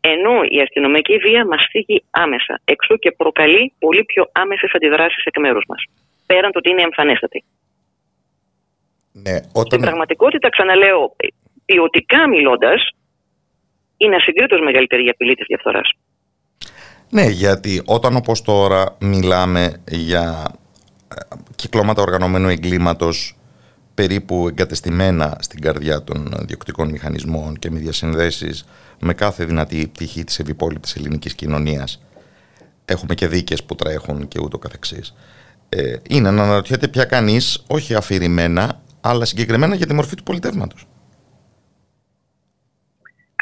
Ενώ η αστυνομική βία μας φύγει άμεσα, εξού και προκαλεί πολύ πιο άμεσες αντιδράσεις εκ μέρους μας. Πέραν το ότι είναι εμφανέστατη. Ναι, όταν... Στην πραγματικότητα, ξαναλέω, ποιοτικά μιλώντας, είναι ασυγκρίτως μεγαλύτερη η απειλή της διαφθοράς. Ναι, γιατί όταν όπως τώρα μιλάμε για ε, κυκλώματα οργανωμένου εγκλήματος περίπου εγκατεστημένα στην καρδιά των διοκτικών μηχανισμών και με διασυνδέσεις με κάθε δυνατή πτυχή της ευυπόλοιπης ελληνικής κοινωνίας έχουμε και δίκες που τρέχουν και ούτω καθεξής ε, είναι να αναρωτιέται πια κανείς όχι αφηρημένα αλλά συγκεκριμένα για τη μορφή του πολιτεύματος.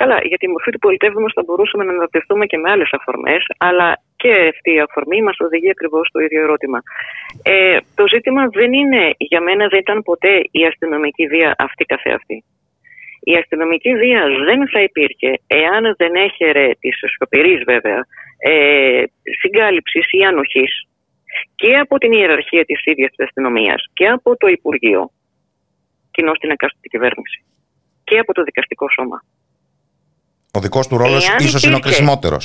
Καλά, για τη μορφή του πολιτεύματος θα μπορούσαμε να αναρωτηθούμε και με άλλες αφορμές, αλλά και αυτή η αφορμή μας οδηγεί ακριβώς στο ίδιο ερώτημα. Ε, το ζήτημα δεν είναι, για μένα δεν ήταν ποτέ η αστυνομική βία αυτή καθεαυτή. Η αστυνομική βία δεν θα υπήρχε εάν δεν έχερε τη σιωπηρή βέβαια ε, συγκάλυψης ή ανοχής και από την ιεραρχία της ίδιας της αστυνομίας και από το Υπουργείο κοινό στην εκάστοτε κυβέρνηση και από το δικαστικό σώμα. Ο δικός του ρόλος ίσως είναι ο κρισιμότερος.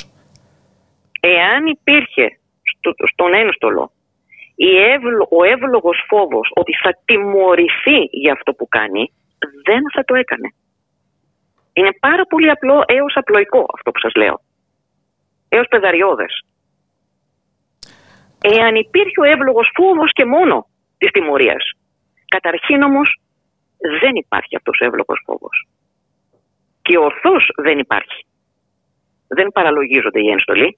Εάν υπήρχε στο, στον ένστολο ο εύλογος φόβος ότι θα τιμωρηθεί για αυτό που κάνει, δεν θα το έκανε. Είναι πάρα πολύ απλό έως απλοϊκό αυτό που σας λέω. Έως πεδαριώδες. Εάν υπήρχε ο εύλογος φόβος και μόνο της τιμωρίας. Καταρχήν όμως δεν υπάρχει αυτός ο εύλογος φόβος. Και ορθώς δεν υπάρχει. Δεν παραλογίζονται οι ένστολοι.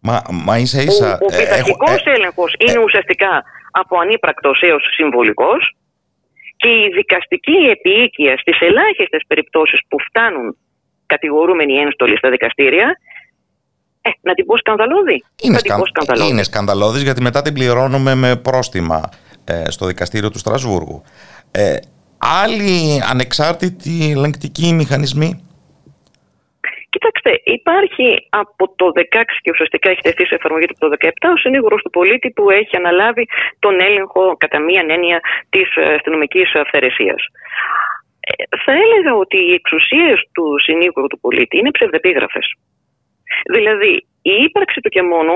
Μα, μα ίσα ίσα... Ο, ο πειθαρχικός ε, έλεγχος είναι ε, ουσιαστικά από ανύπρακτος έως συμβολικός και η δικαστική επίοικια στις ελάχιστες περιπτώσεις που φτάνουν κατηγορούμενοι ένστολοι στα δικαστήρια ε, να την πω σκανδαλώδη. Είναι, σκα... είναι σκανδαλώδης γιατί μετά την πληρώνουμε με πρόστιμα ε, στο δικαστήριο του Στρασβούργου. Ε, άλλοι ανεξάρτητοι ελεγκτικοί μηχανισμοί; Κοιτάξτε, υπάρχει από το 16 και ουσιαστικά έχει τεθεί σε εφαρμογή του το 17 ο συνήγορος του πολίτη που έχει αναλάβει τον έλεγχο κατά μία έννοια της αστυνομικής αυθαιρεσίας. Ε, θα έλεγα ότι οι εξουσίες του συνήγορου του πολίτη είναι ψευδεπίγραφες. Δηλαδή, η ύπαρξη του και μόνο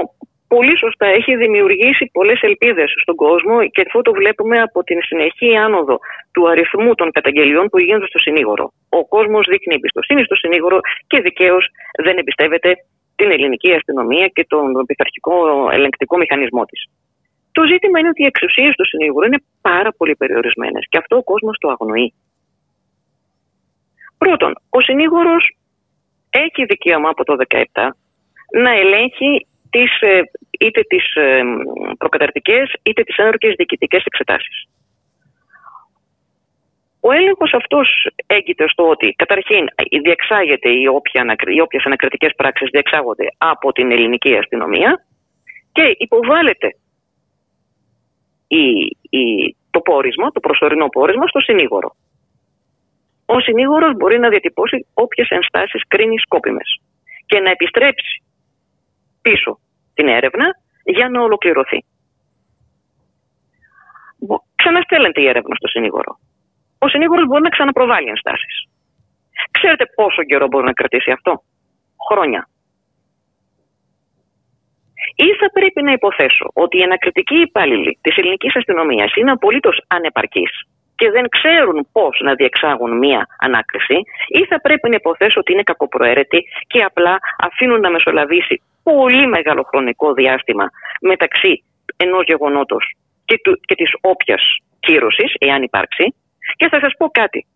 πολύ σωστά έχει δημιουργήσει πολλές ελπίδες στον κόσμο και αυτό το βλέπουμε από την συνεχή άνοδο του αριθμού των καταγγελιών που γίνονται στο συνήγορο. Ο κόσμος δείχνει εμπιστοσύνη στο συνήγορο και δικαίως δεν εμπιστεύεται την ελληνική αστυνομία και τον πειθαρχικό ελεγκτικό μηχανισμό της. Το ζήτημα είναι ότι οι εξουσίες του συνήγορου είναι πάρα πολύ περιορισμένες και αυτό ο κόσμος το αγνοεί. Πρώτον, ο συνήγορος έχει δικαίωμα από το 17 να ελέγχει τις, ε, είτε τις ε, προκαταρτικές είτε τις ένορκες διοικητικές εξετάσεις. Ο έλεγχος αυτός έγκυται στο ότι καταρχήν διεξάγεται οι, όποια, οι όποιες ανακριτικές πράξεις διεξάγονται από την ελληνική αστυνομία και υποβάλλεται η, η, το πόρισμα, το προσωρινό πόρισμα στο συνήγορο. Ο συνήγορος μπορεί να διατυπώσει όποιες ενστάσεις κρίνει σκόπιμες και να επιστρέψει πίσω την έρευνα για να ολοκληρωθεί. Ξαναστέλλεται η έρευνα στο συνήγορο. Ο συνήγορος μπορεί να ξαναπροβάλει ενστάσεις. Ξέρετε πόσο καιρό μπορεί να κρατήσει αυτό, Χρόνια. Ή θα πρέπει να υποθέσω ότι οι ανακριτικοί υπάλληλοι της ελληνικής αστυνομίας είναι απολύτως ανεπαρκείς και δεν ξέρουν πώς να διεξάγουν μία ανάκριση, ή θα πρέπει να υποθέσω ότι είναι κακοπροαίρετοι και απλά αφήνουν να μεσολαβήσει πολύ μεγάλο χρονικό διάστημα μεταξύ ενός γεγονότος και, και της όποιας κύρωσης, εάν υπάρξει. Και θα σας πω κάτι.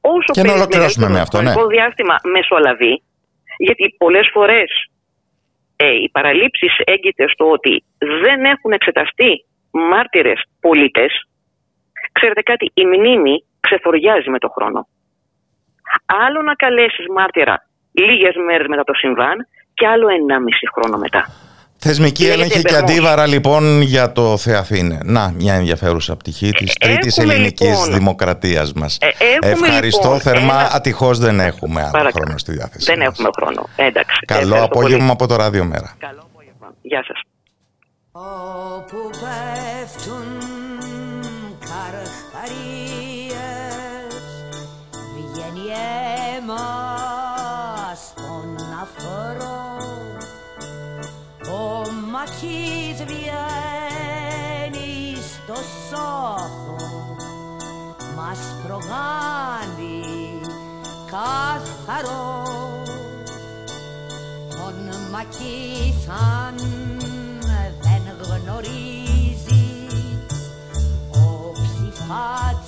Όσο και να ολοκληρώσουμε με αυτό, ναι. διάστημα μεσολαβεί, γιατί πολλές φορές ε, οι παραλήψεις έγκυται στο ότι δεν έχουν εξεταστεί μάρτυρες πολίτες. Ξέρετε κάτι, η μνήμη ξεφοριάζει με το χρόνο. Άλλο να καλέσεις μάρτυρα λίγες μέρες μετά το συμβάν και άλλο 1,5 χρόνο μετά. Θεσμική έλεγχη και αντίβαρα λοιπόν για το Θεαθήνε. Να, μια ενδιαφέρουσα πτυχή της ε, τρίτης ελληνικής λοιπόν, δημοκρατίας μας. Ε, Ευχαριστώ λοιπόν, θερμά, ένα... ατυχώς δεν έχουμε άλλο Παρακά. χρόνο στη διάθεση Δεν έχουμε χρόνο, εντάξει. Καλό απόγευμα πολύ. από το Ράδιο Μέρα. Καλό απόγευμα, γεια σας. Όπου πέφτουν καρχαρίες βγαίνει αίμα μαχής βγαίνει στο σόχο μας προγάνει καθαρό. Τον μακίσαν δεν γνωρίζει ο ψηφάτσα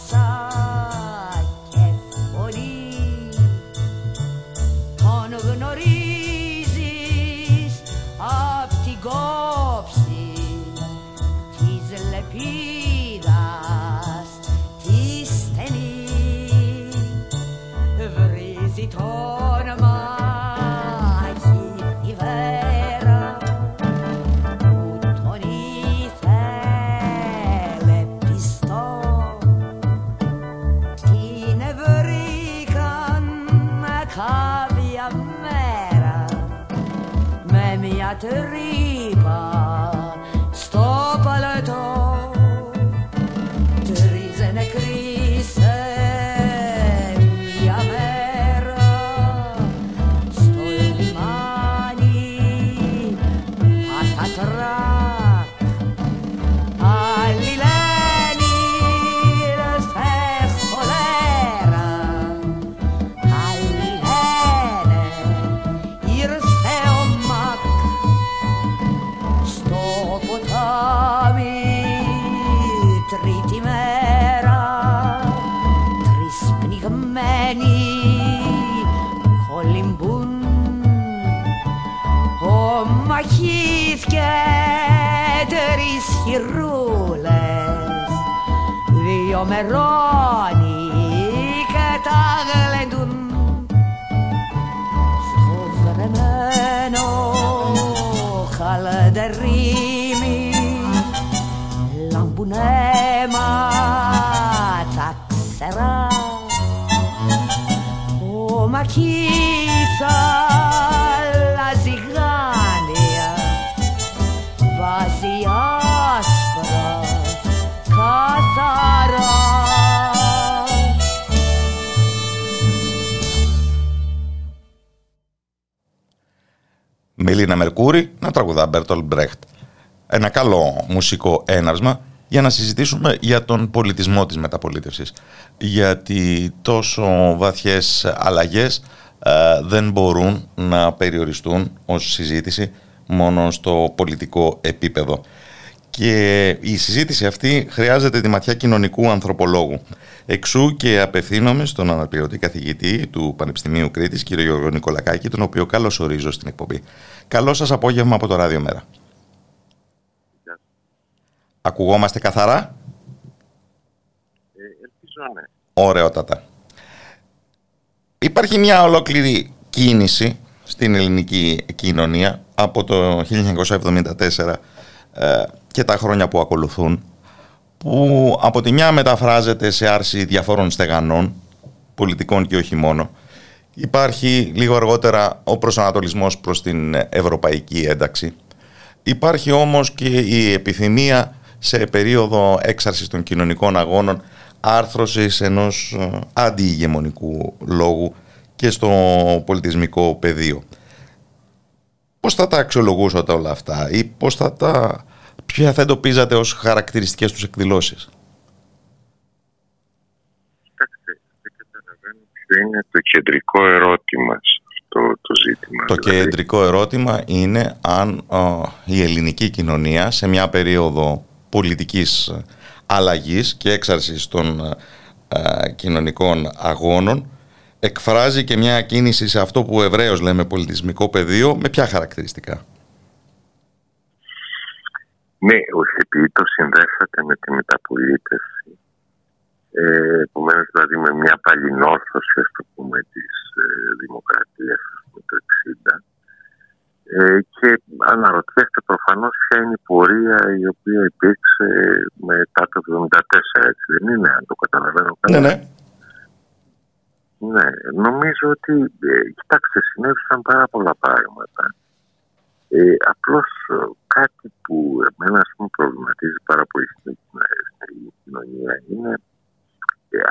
error. Μερκούρη να τραγουδά Μπέρτολ Μπρέχτ. Ένα καλό μουσικό έναυσμα για να συζητήσουμε για τον πολιτισμό της μεταπολίτευσης. Γιατί τόσο βαθιές αλλαγές ε, δεν μπορούν να περιοριστούν ως συζήτηση μόνο στο πολιτικό επίπεδο. Και η συζήτηση αυτή χρειάζεται τη ματιά κοινωνικού ανθρωπολόγου. Εξού και απευθύνομαι στον αναπληρωτή καθηγητή του Πανεπιστημίου Κρήτης, κύριο Γιώργο Νικολακάκη, τον οποίο καλώς ορίζω στην εκπομπή. Καλό σας απόγευμα από το Ράδιο Μέρα. Ακουγόμαστε καθαρά; Ε, ελπίζω ναι. ωραιότατα. Υπάρχει μια ολόκληρη κίνηση στην ελληνική κοινωνία από το 1974 ε, και τα χρόνια που ακολουθούν που από τη μια μεταφράζεται σε άρση διαφόρων στεγανών πολιτικών και όχι μόνο υπάρχει λίγο αργότερα ο προσανατολισμός προς την ευρωπαϊκή ένταξη υπάρχει όμως και η επιθυμία σε περίοδο έξαρσης των κοινωνικών αγώνων άρθρωσης ενός ε, αντιηγεμονικού λόγου και στο πολιτισμικό πεδίο. Πώς θα τα αξιολογούσατε όλα αυτά ή πώς θα τα... ποια θα εντοπίζατε ως χαρακτηριστικές τους εκδηλώσεις; Κοιτάξτε, δεν καταλαβαίνω ποιο είναι το κεντρικό ερώτημα στο το ζήτημα. Το δηλαδή. κεντρικό ερώτημα είναι αν η ελληνική κοινωνία σε μια περίοδο πολιτικής αλλαγής και έξαρσης των ε, κοινωνικών αγώνων εκφράζει και μια κίνηση σε αυτό που ευρέως λέμε πολιτισμικό πεδίο με ποια χαρακτηριστικά; Ναι, επειδή το συνδέσατε με τη μεταπολίτευση, ε, επομένως δηλαδή με μια παλινόρθωση ας το πούμε της ε, δημοκρατίας το 60 ε, και αναρωτιέστε προφανώς ποια είναι η πορεία η οποία υπήρξε μετά το 1974, έτσι δεν είναι, αν το καταλαβαίνω καλά. Ναι, ναι. Ναι, νομίζω ότι, ε, κοιτάξτε, συνέβησαν πάρα πολλά πράγματα. Ε, απλώς ε, κάτι που εμένα ας πούμε, προβληματίζει πάρα πολύ στην ελληνική κοινωνία είναι ε,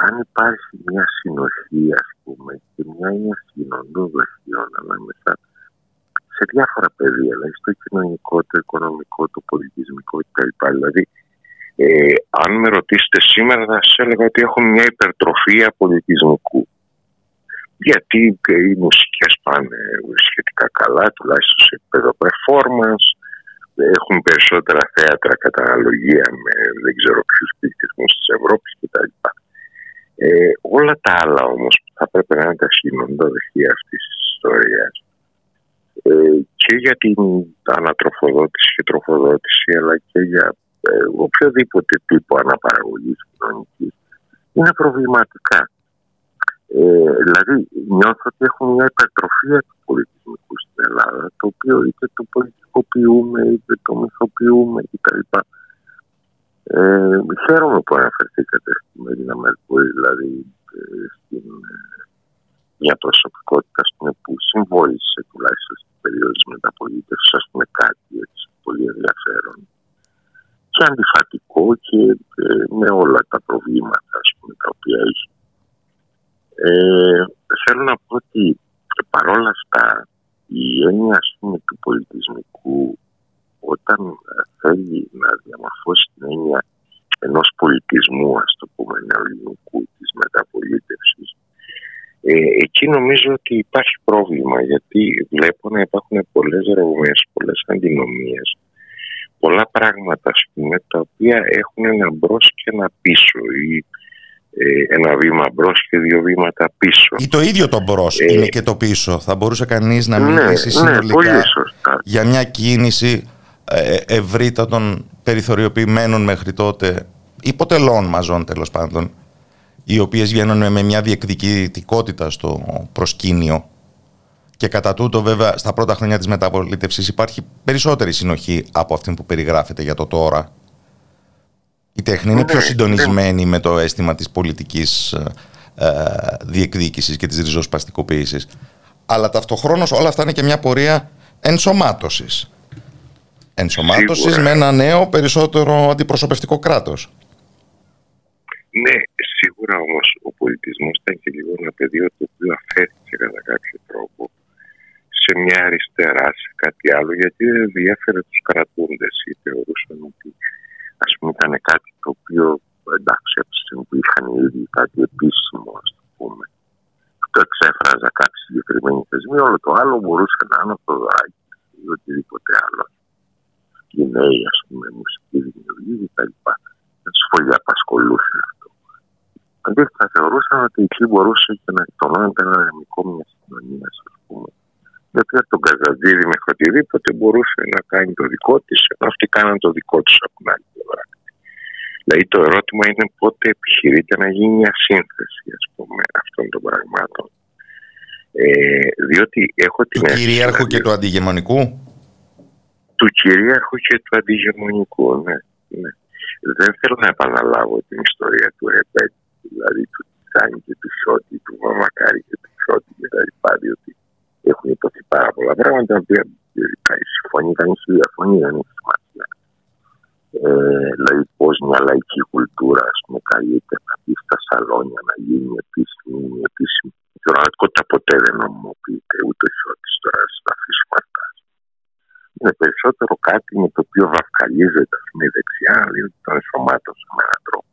αν υπάρχει μια συνοχή ας πούμε και μια έννοια κοινωνικών δοχείων ανάμεσα σε διάφορα πεδία, δηλαδή στο κοινωνικό, το οικονομικό, το πολιτισμικό κτλ. Δηλαδή, ε, αν με ρωτήσετε σήμερα θα σας έλεγα ότι έχουμε μια υπερτροφία πολιτισμικού γιατί οι μουσικές πάνε σχετικά καλά, τουλάχιστον σε επίπεδο performance, έχουν περισσότερα θέατρα κατά αναλογία με δεν ξέρω ποιους πληθυσμούς της Ευρώπης κτλ. Ε, όλα τα άλλα όμως που θα πρέπει να είναι τα συνοντοδοχεία αυτής της ιστορίας ε, και για την ανατροφοδότηση και τροφοδότηση αλλά και για ε, οποιοδήποτε τύπο αναπαραγωγής κοινωνικής είναι προβληματικά. Ε, δηλαδή νιώθω ότι έχουμε μια υπερτροφία του πολιτισμικού στην Ελλάδα το οποίο είτε το πολιτικοποιούμε είτε το μυθοποιούμε κτλ. Ε, χαίρομαι που αναφερθήκατε στην Μερίνα Μερκούρη, δηλαδή ε, στην, ε, μια προσωπικότητα πούμε, που συμβόλησε τουλάχιστον στην περίοδο της μεταπολίτευσης, ας πούμε κάτι έτσι, πολύ ενδιαφέρον και αντιφατικό και ε, με όλα τα προβλήματα ας πούμε, τα οποία έχει. Ε, θέλω να πω ότι παρόλα αυτά η έννοια πούμε, του πολιτισμικού όταν ε, θέλει να διαμορφώσει την έννοια ενός πολιτισμού, ας το πούμε, νεοελληνικού της μεταπολίτευσης, ε, εκεί νομίζω ότι υπάρχει πρόβλημα γιατί βλέπω να υπάρχουν πολλές ρογμές, πολλές αντινομίες, πολλά πράγματα ας πούμε, τα οποία έχουν ένα μπρος και ένα πίσω ή ε, ένα βήμα μπρος και δύο βήματα πίσω. Ή το ίδιο το μπρος ε, είναι και το πίσω. Θα μπορούσε κανείς να μιλήσει ναι, ναι συνολικά ναι, για μια κίνηση ε, ευρύτατων περιθωριοποιημένων μέχρι τότε υποτελών μαζών τέλος πάντων οι οποίες βγαίνουν με μια διεκδικητικότητα στο προσκήνιο και κατά τούτο βέβαια στα πρώτα χρόνια της μεταπολίτευσης υπάρχει περισσότερη συνοχή από αυτή που περιγράφεται για το τώρα. Η τέχνη είναι πιο ναι, συντονισμένη με το αίσθημα της πολιτικής ε, ε, διεκδίκησης και της ριζοσπαστικοποίησης. Αλλά ταυτοχρόνως όλα αυτά είναι και μια πορεία ενσωμάτωσης ενσωμάτωσης με ένα νέο περισσότερο αντιπροσωπευτικό κράτος. Ναι, σίγουρα όμως ο πολιτισμός ήταν και λίγο ένα πεδίο το οποίο αφέθηκε κατά κάποιο τρόπο σε μια αριστερά, σε κάτι άλλο, γιατί δεν διέφερε τους κρατούντες. Ή θεωρούσαν ότι ας πούμε ήταν κάτι το οποίο εντάξει από τη στιγμή που είχαν ήδη κάτι επίσημο ας το πούμε το εξέφραζα κάποιοι συγκεκριμένοι θεσμοί όλο το άλλο μπορούσε να είναι το δράκι ή οτιδήποτε άλλο οι νέοι, ας πούμε, μουσική δημιουργία κτλ. Δεν τους πολύ απασχολούσε αυτό. Αντίθετα, θεωρούσαν ότι εκεί μπορούσε και να εκτονώνεται ένα δυναμικό μιας κοινωνίας, ας πούμε. Γιατί από τον Καζαντζίδη μέχρι οτιδήποτε μπορούσε να κάνει το δικό της, ενώ αυτοί κάναν το δικό τους από την άλλη πλευρά. Δηλαδή το ερώτημα είναι πότε επιχειρείται να γίνει μια σύνθεση ας πούμε, αυτών των πραγμάτων. Ε, διότι έχω την Του αίσθηση, κυρίαρχου δηλαδή, και του αντιγεμονικού. Του κυρίαρχου και του αντιγεμονικού, ναι. ναι. Δεν θέλω να επαναλάβω την ιστορία του Ρεμπέτ, δηλαδή του Τσάνι και του Σότι, του Μαμακάρη και του Σότι και τα λοιπά, διότι έχουν υποθεί πάρα πολλά πράγματα, τα οποία ε, συμφωνεί κανείς ή διαφωνεί, δεν έχει σημασία. Ε, δηλαδή πώς μια λαϊκή κουλτούρα ας πούμε, καλείται να μπει στα σαλόνια, να γίνει επίσημη, μη επίσημη. Η πραγματικότητα ποτέ δεν νομιμοποιείται ούτε ο Σότης τώρα, ας τα αφήσουμε αυτά είναι περισσότερο κάτι με το οποίο βαφκαλίζεται ας πούμε, η δεξιά, δηλαδή τον ενσωμάτωσε με έναν τρόπο.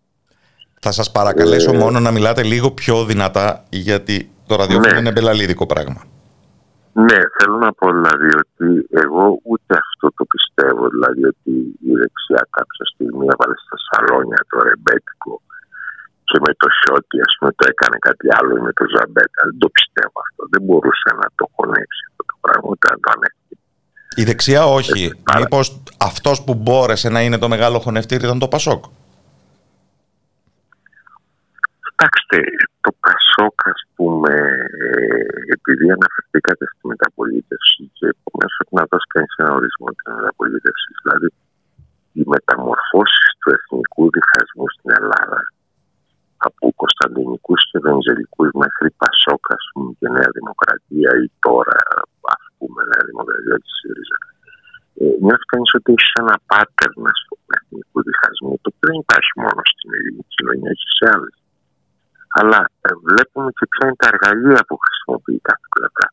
Θα σας παρακαλέσω Ε, μόνο να μιλάτε λίγο πιο δυνατά γιατί το ραδιόφωνο Ναι. είναι μπελαλίδικο πράγμα. Ναι, θέλω να πω δηλαδή ότι εγώ ούτε αυτό το πιστεύω, δηλαδή ότι η δεξιά κάποια στιγμή έβαλε στα σαλόνια το ρεμπέτικο και με το σιώτη ας πούμε το έκανε κάτι άλλο ή με το ζαμπέτα. Δεν το πιστεύω αυτό. Δεν μπορούσε να το χωνέψει αυτό το πράγμα ούτε να το ανέχει. Η δεξιά όχι. Ε, πάρα- Μήπως αυτός που μπόρεσε να είναι το μεγάλο χωνευτήρι ήταν το Πασόκ; Κοιτάξτε, το Πασόκ, ας πούμε, ε, επειδή αναφερθήκατε στη μεταπολίτευση και επομένως πρέπει να δώσει κανείς ένα ορισμό της μεταπολίτευσης, δηλαδή οι μεταμορφώσεις του εθνικού διχασμού στην Ελλάδα από Κωνσταντινικούς και Βενζελικού μέχρι Πασόκ, ας πούμε, και Νέα Δημοκρατία ή τώρα, α πούμε, Νέα Δημοκρατία της ΣΥΡΙΖΑ. Ε, νιώθει κανείς ότι έχεις ένα pattern, ας πούμε, εθνικού διχασμού, το οποίο δεν υπάρχει μόνο στην ελληνική κοινωνία, έχει σε άλλες αλλά ε, βλέπουμε και ποια είναι τα εργαλεία που χρησιμοποιεί κάθε πλευρά.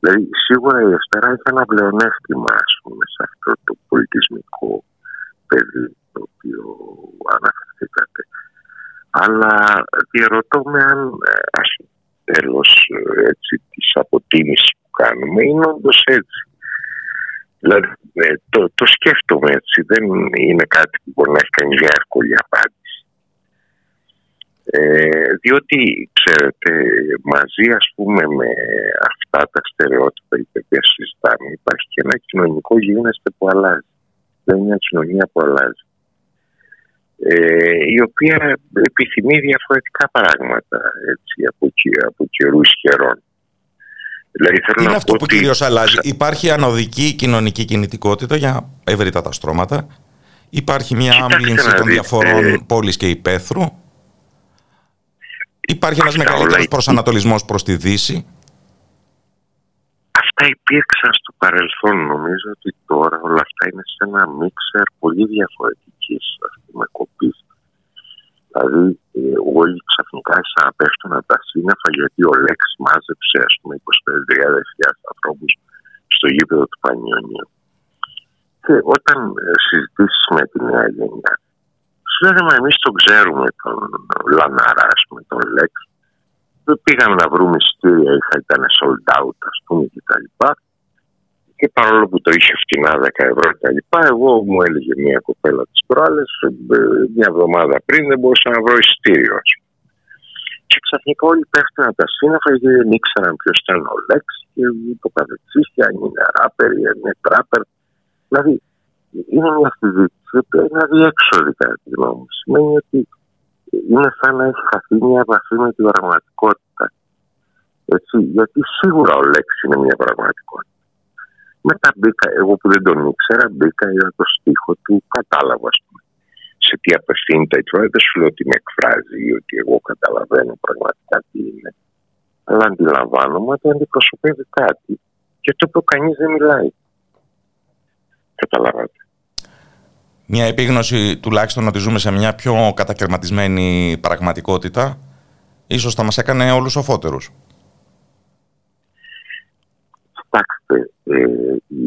Δηλαδή, σίγουρα η αριστερά έχει ένα πλεονέκτημα, ας πούμε, σε αυτό το πολιτισμικό παιδί το οποίο αναφερθήκατε. Αλλά διαρωτώ με αν, ε, ας τέλος ε, έτσι, της αποτίμησης που κάνουμε, είναι όντως έτσι. Δηλαδή, ε, το, το σκέφτομαι έτσι, δεν είναι κάτι που μπορεί να έχει κάνει μια εύκολη απάντηση. Ε, διότι, ξέρετε, μαζί ας πούμε με αυτά τα στερεότυπα τα οποία συζητάμε υπάρχει και ένα κοινωνικό γίγνεσθε που αλλάζει. Δεν είναι μια κοινωνία που αλλάζει. Ε, η οποία επιθυμεί διαφορετικά πράγματα έτσι, από, και- από καιρούς καιρών. Δηλαδή, θέλω Τι να είναι αυτό πω που ότι- κυρίως αλλάζει. Υπάρχει ανωδική κοινωνική κινητικότητα για ευρύτατα στρώματα. Υπάρχει μια Κοιτάξτε άμβλυνση να των δείτε. διαφορών πόλης και υπαίθρου. Υπάρχει ένας Αυτά μεγαλύτερος όλα- προσανατολισμός προς τη Δύση. Αυτά υπήρξαν στο παρελθόν. Νομίζω ότι τώρα όλα αυτά είναι σε ένα μίξερ πολύ διαφορετικής ας πούμε κοπής. Δηλαδή ε, όλοι ξαφνικά σαν να πέφτουν από τα σύννεφα γιατί ο Λέξ μάζεψε ας πούμε 25.000 ανθρώπους στο γήπεδο του Πανιωνίου. Και όταν ε, συζητήσεις με τη νέα γενιά, σου λέγαμε εμείς τον ξέρουμε τον Λαναρά, ας πούμε, τον Λέξ, δεν πήγαμε να βρούμε εισιτήρια, είχα, ήταν sold out, ας πούμε, και τα λοιπά. Και παρόλο που το είχε φτηνά 10 ευρώ και τα λοιπά, εγώ μου έλεγε μια κοπέλα της προάλλε, μια εβδομάδα πριν δεν μπορούσα να βρω εισιτήριο. ας πούμε. Και ξαφνικά όλοι πέφτουν από τα σύννεφα γιατί δεν ήξεραν ποιος ήταν ο Λέξ και το καθεξή, και αν είναι ράπερ ή αν είναι τράπερ. Δηλαδή, είναι μια συζήτηση η οποία είναι αδιέξοδη κατά τη γνώμη μου. Σημαίνει ότι είναι σαν να έχει χαθεί μια επαφή με την πραγματικότητα. Έτσι, γιατί σίγουρα ο Λέξη είναι μια πραγματικότητα. Μετά μπήκα, εγώ που δεν τον ήξερα, μπήκα για το στίχο του, κατάλαβα, ας πούμε, σε τι απευθύνεται. Τώρα δεν σου λέω ότι με εκφράζει ή ότι εγώ καταλαβαίνω πραγματικά τι είναι. Αλλά αντιλαμβάνομαι ότι αντιπροσωπεύει κάτι. Και το οποίο κανείς δεν μιλάει. Καταλάβατε. Μια επίγνωση τουλάχιστον ότι ζούμε σε μια πιο κατακαιρματισμένη πραγματικότητα ίσως θα μας έκανε όλους σοφότερους. Κοιτάξτε, ε, η,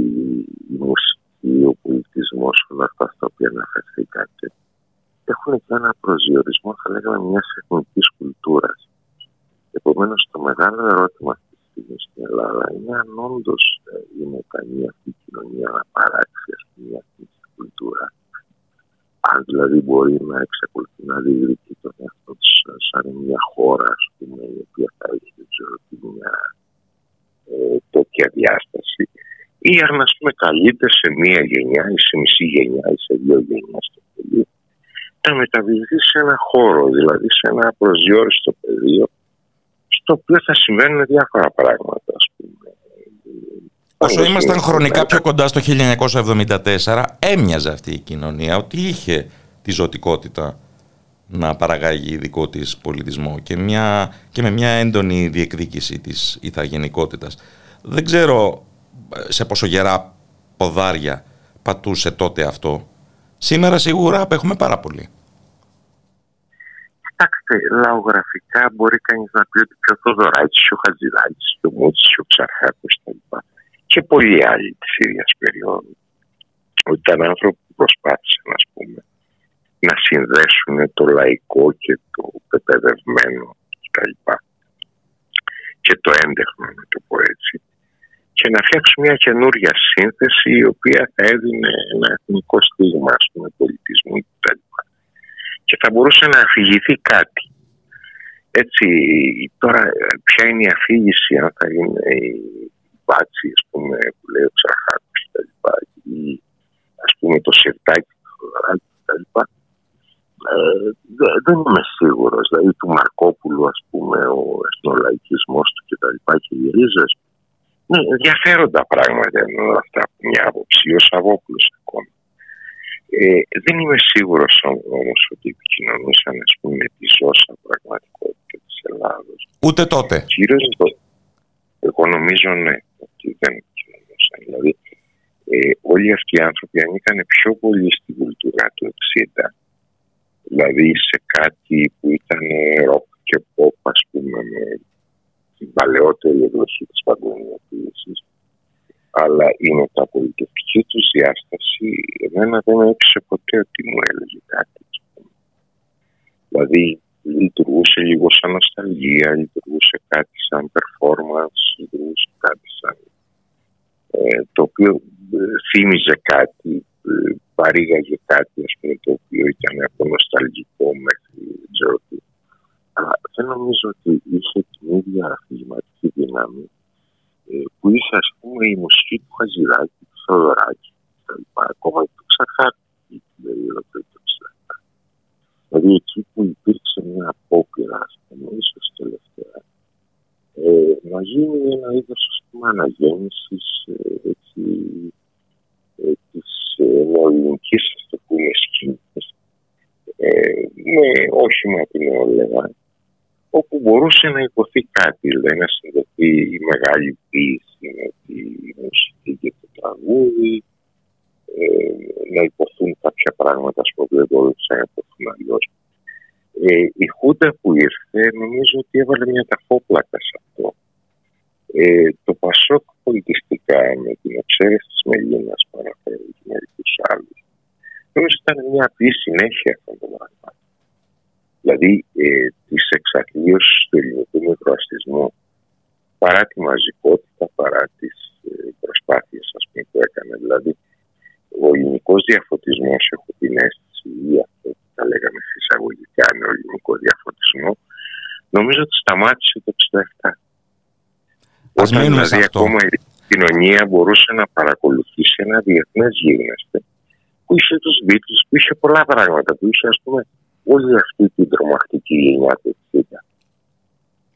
η μουσική, ο πολιτισμός, όλα αυτά στα οποία αναφερθήκατε, έχουν και ένα προσδιορισμό, θα λέγαμε, μιας εθνικής κουλτούρας. Επομένως, το μεγάλο ερώτημα αυτή τη στιγμή στην Ελλάδα είναι αν όντως είναι ικανή αυτή η κοινωνία να παράξει ας πούμε, μια εθνική κουλτούρα. Αν δηλαδή μπορεί να εξακολουθεί να διηγηθεί τον εαυτό της σαν μια χώρα, ας πούμε, η οποία θα έχει, δεν ξέρω τι, μια ε, τέτοια διάσταση. Ή αν ας πούμε καλείται σε μία γενιά ή σε μισή γενιά ή σε δύο γενιάς το πολύ να μεταβληθεί σε ένα χώρο, δηλαδή σε ένα προσδιοριστό πεδίο, στο οποίο θα συμβαίνουν διάφορα πράγματα, ας πούμε. Όσο ήμασταν χρονικά πιο κοντά στο 1974, έμοιαζε αυτή η κοινωνία ότι είχε τη ζωτικότητα να παραγάγει δικό της πολιτισμό και, μια, και με μια έντονη διεκδίκηση της ηθαγενικότητας. Δεν ξέρω ε, σε πόσο γερά ποδάρια πατούσε τότε αυτό. Σήμερα σίγουρα απέχουμε πάρα πολύ. Κοιτάξτε, λαογραφικά μπορεί κανείς να πει ότι και ο Θοδωράκης, ο Χατζηδάκης, ο Μούτσης, ο Ξαρχάκο κτλ. Και πολλοί άλλοι της ίδιας περίοδου. Ότι ήταν άνθρωποι που προσπάθησαν, ας πούμε, να συνδέσουν το λαϊκό και το πεπαιδευμένο κτλ. Και το έντεχνο, να το πω έτσι. Και να φτιάξουν μια καινούρια σύνθεση η οποία θα έδινε ένα εθνικό στίγμα, ας πούμε, πολιτισμού κτλ και θα μπορούσε να αφηγηθεί κάτι. Έτσι, τώρα ποια είναι η αφήγηση, αν θα είναι η μπάτσι, ας πούμε, που λέει ο Ξαρχάκος και τα λοιπά, ή ας πούμε το σιρτάκι του Θοδωράκη και τα λοιπά. Ε, δεν είμαι σίγουρος, δηλαδή του Μαρκόπουλου, ας πούμε, ο εθνολαϊκισμός του και τα λοιπά και οι ρίζες. Ναι, ενδιαφέροντα πράγματα είναι όλα αυτά από μια άποψη, ο Σαββόπουλος ακόμα. Ε, δεν είμαι σίγουρος όμως ότι επικοινωνούσαν ας πούμε, τη ζώσα πραγματικότητα της Ελλάδος. Ούτε τότε. Κυρίως, εγώ νομίζω ναι, ότι δεν επικοινωνούσαν. Δηλαδή, ε, όλοι αυτοί οι άνθρωποι ανήκαν πιο πολύ στην κουλτούρα του 60. Δηλαδή σε κάτι που ήταν ροκ και pop, ας πούμε, με την παλαιότερη εκδοχή της παγκοσμιοποίησης αλλά η μεταπολιτευτική τους διάσταση εμένα δεν με έπεισε ποτέ ότι μου έλεγε κάτι. Δηλαδή λειτουργούσε λίγο σαν νοσταλγία, λειτουργούσε κάτι σαν performance, λειτουργούσε κάτι σαν ε, το οποίο ε, θύμιζε κάτι, ε, παρήγαγε κάτι ας πούμε, το οποίο ήταν από νοσταλγικό μέχρι ξέρω τι. Αλλά δεν νομίζω ότι είχε την ίδια αφηγηματική δύναμη ε, που είχε ας πούμε η μουσική του Χαζηράκη, του Θεοδωράκη λοιπά, Ακόμα και του Ξαρχάκη την περίοδο του 1967. Δηλαδή εκεί που υπήρξε μια απόπειρα, ας πούμε, ίσως τελευταία, ε, να γίνει ένα είδος ας πούμε αναγέννησης ε, έτσι, ε, της ε, νεοελληνικής ας το πούμε σκηνής ε, με όχημα την νεολαία όπου μπορούσε να υποθεί κάτι, δηλαδή να συνδεθεί η μεγάλη ποιήση με τη μουσική και το τραγούδι, ε, να υποθούν κάποια πράγματα που δεν μπορούσαν να υποθούν αλλιώς. Ε, η Χούντα που ήρθε νομίζω ότι έβαλε μια ταφόπλακα σε αυτό. Ε, το Πασόκ πολιτιστικά με την εξαίρεση της Μελίνας που αναφέρει και μερικούς άλλους νομίζω ήταν μια απλή συνέχεια αυτών των πραγμάτων δηλαδή ε, της εξαθλίωσης του ελληνικού μικροαστισμού παρά τη μαζικότητα, παρά τις ε, προσπάθειες ας πούμε, που έκανε. Δηλαδή, ο ελληνικός διαφωτισμός, έχω την αίσθηση, ή αυτό που θα λέγαμε εισαγωγικά με ο ελληνικός διαφωτισμός, νομίζω ότι σταμάτησε το 67. Όταν δηλαδή ακόμα η κοινωνία μπορούσε να παρακολουθήσει ένα διεθνές γίγνεσθε που είχε τους Beatles, που είχε πολλά πράγματα, που είχε ας πούμε όλη αυτή την τρομακτική γενιά του 60.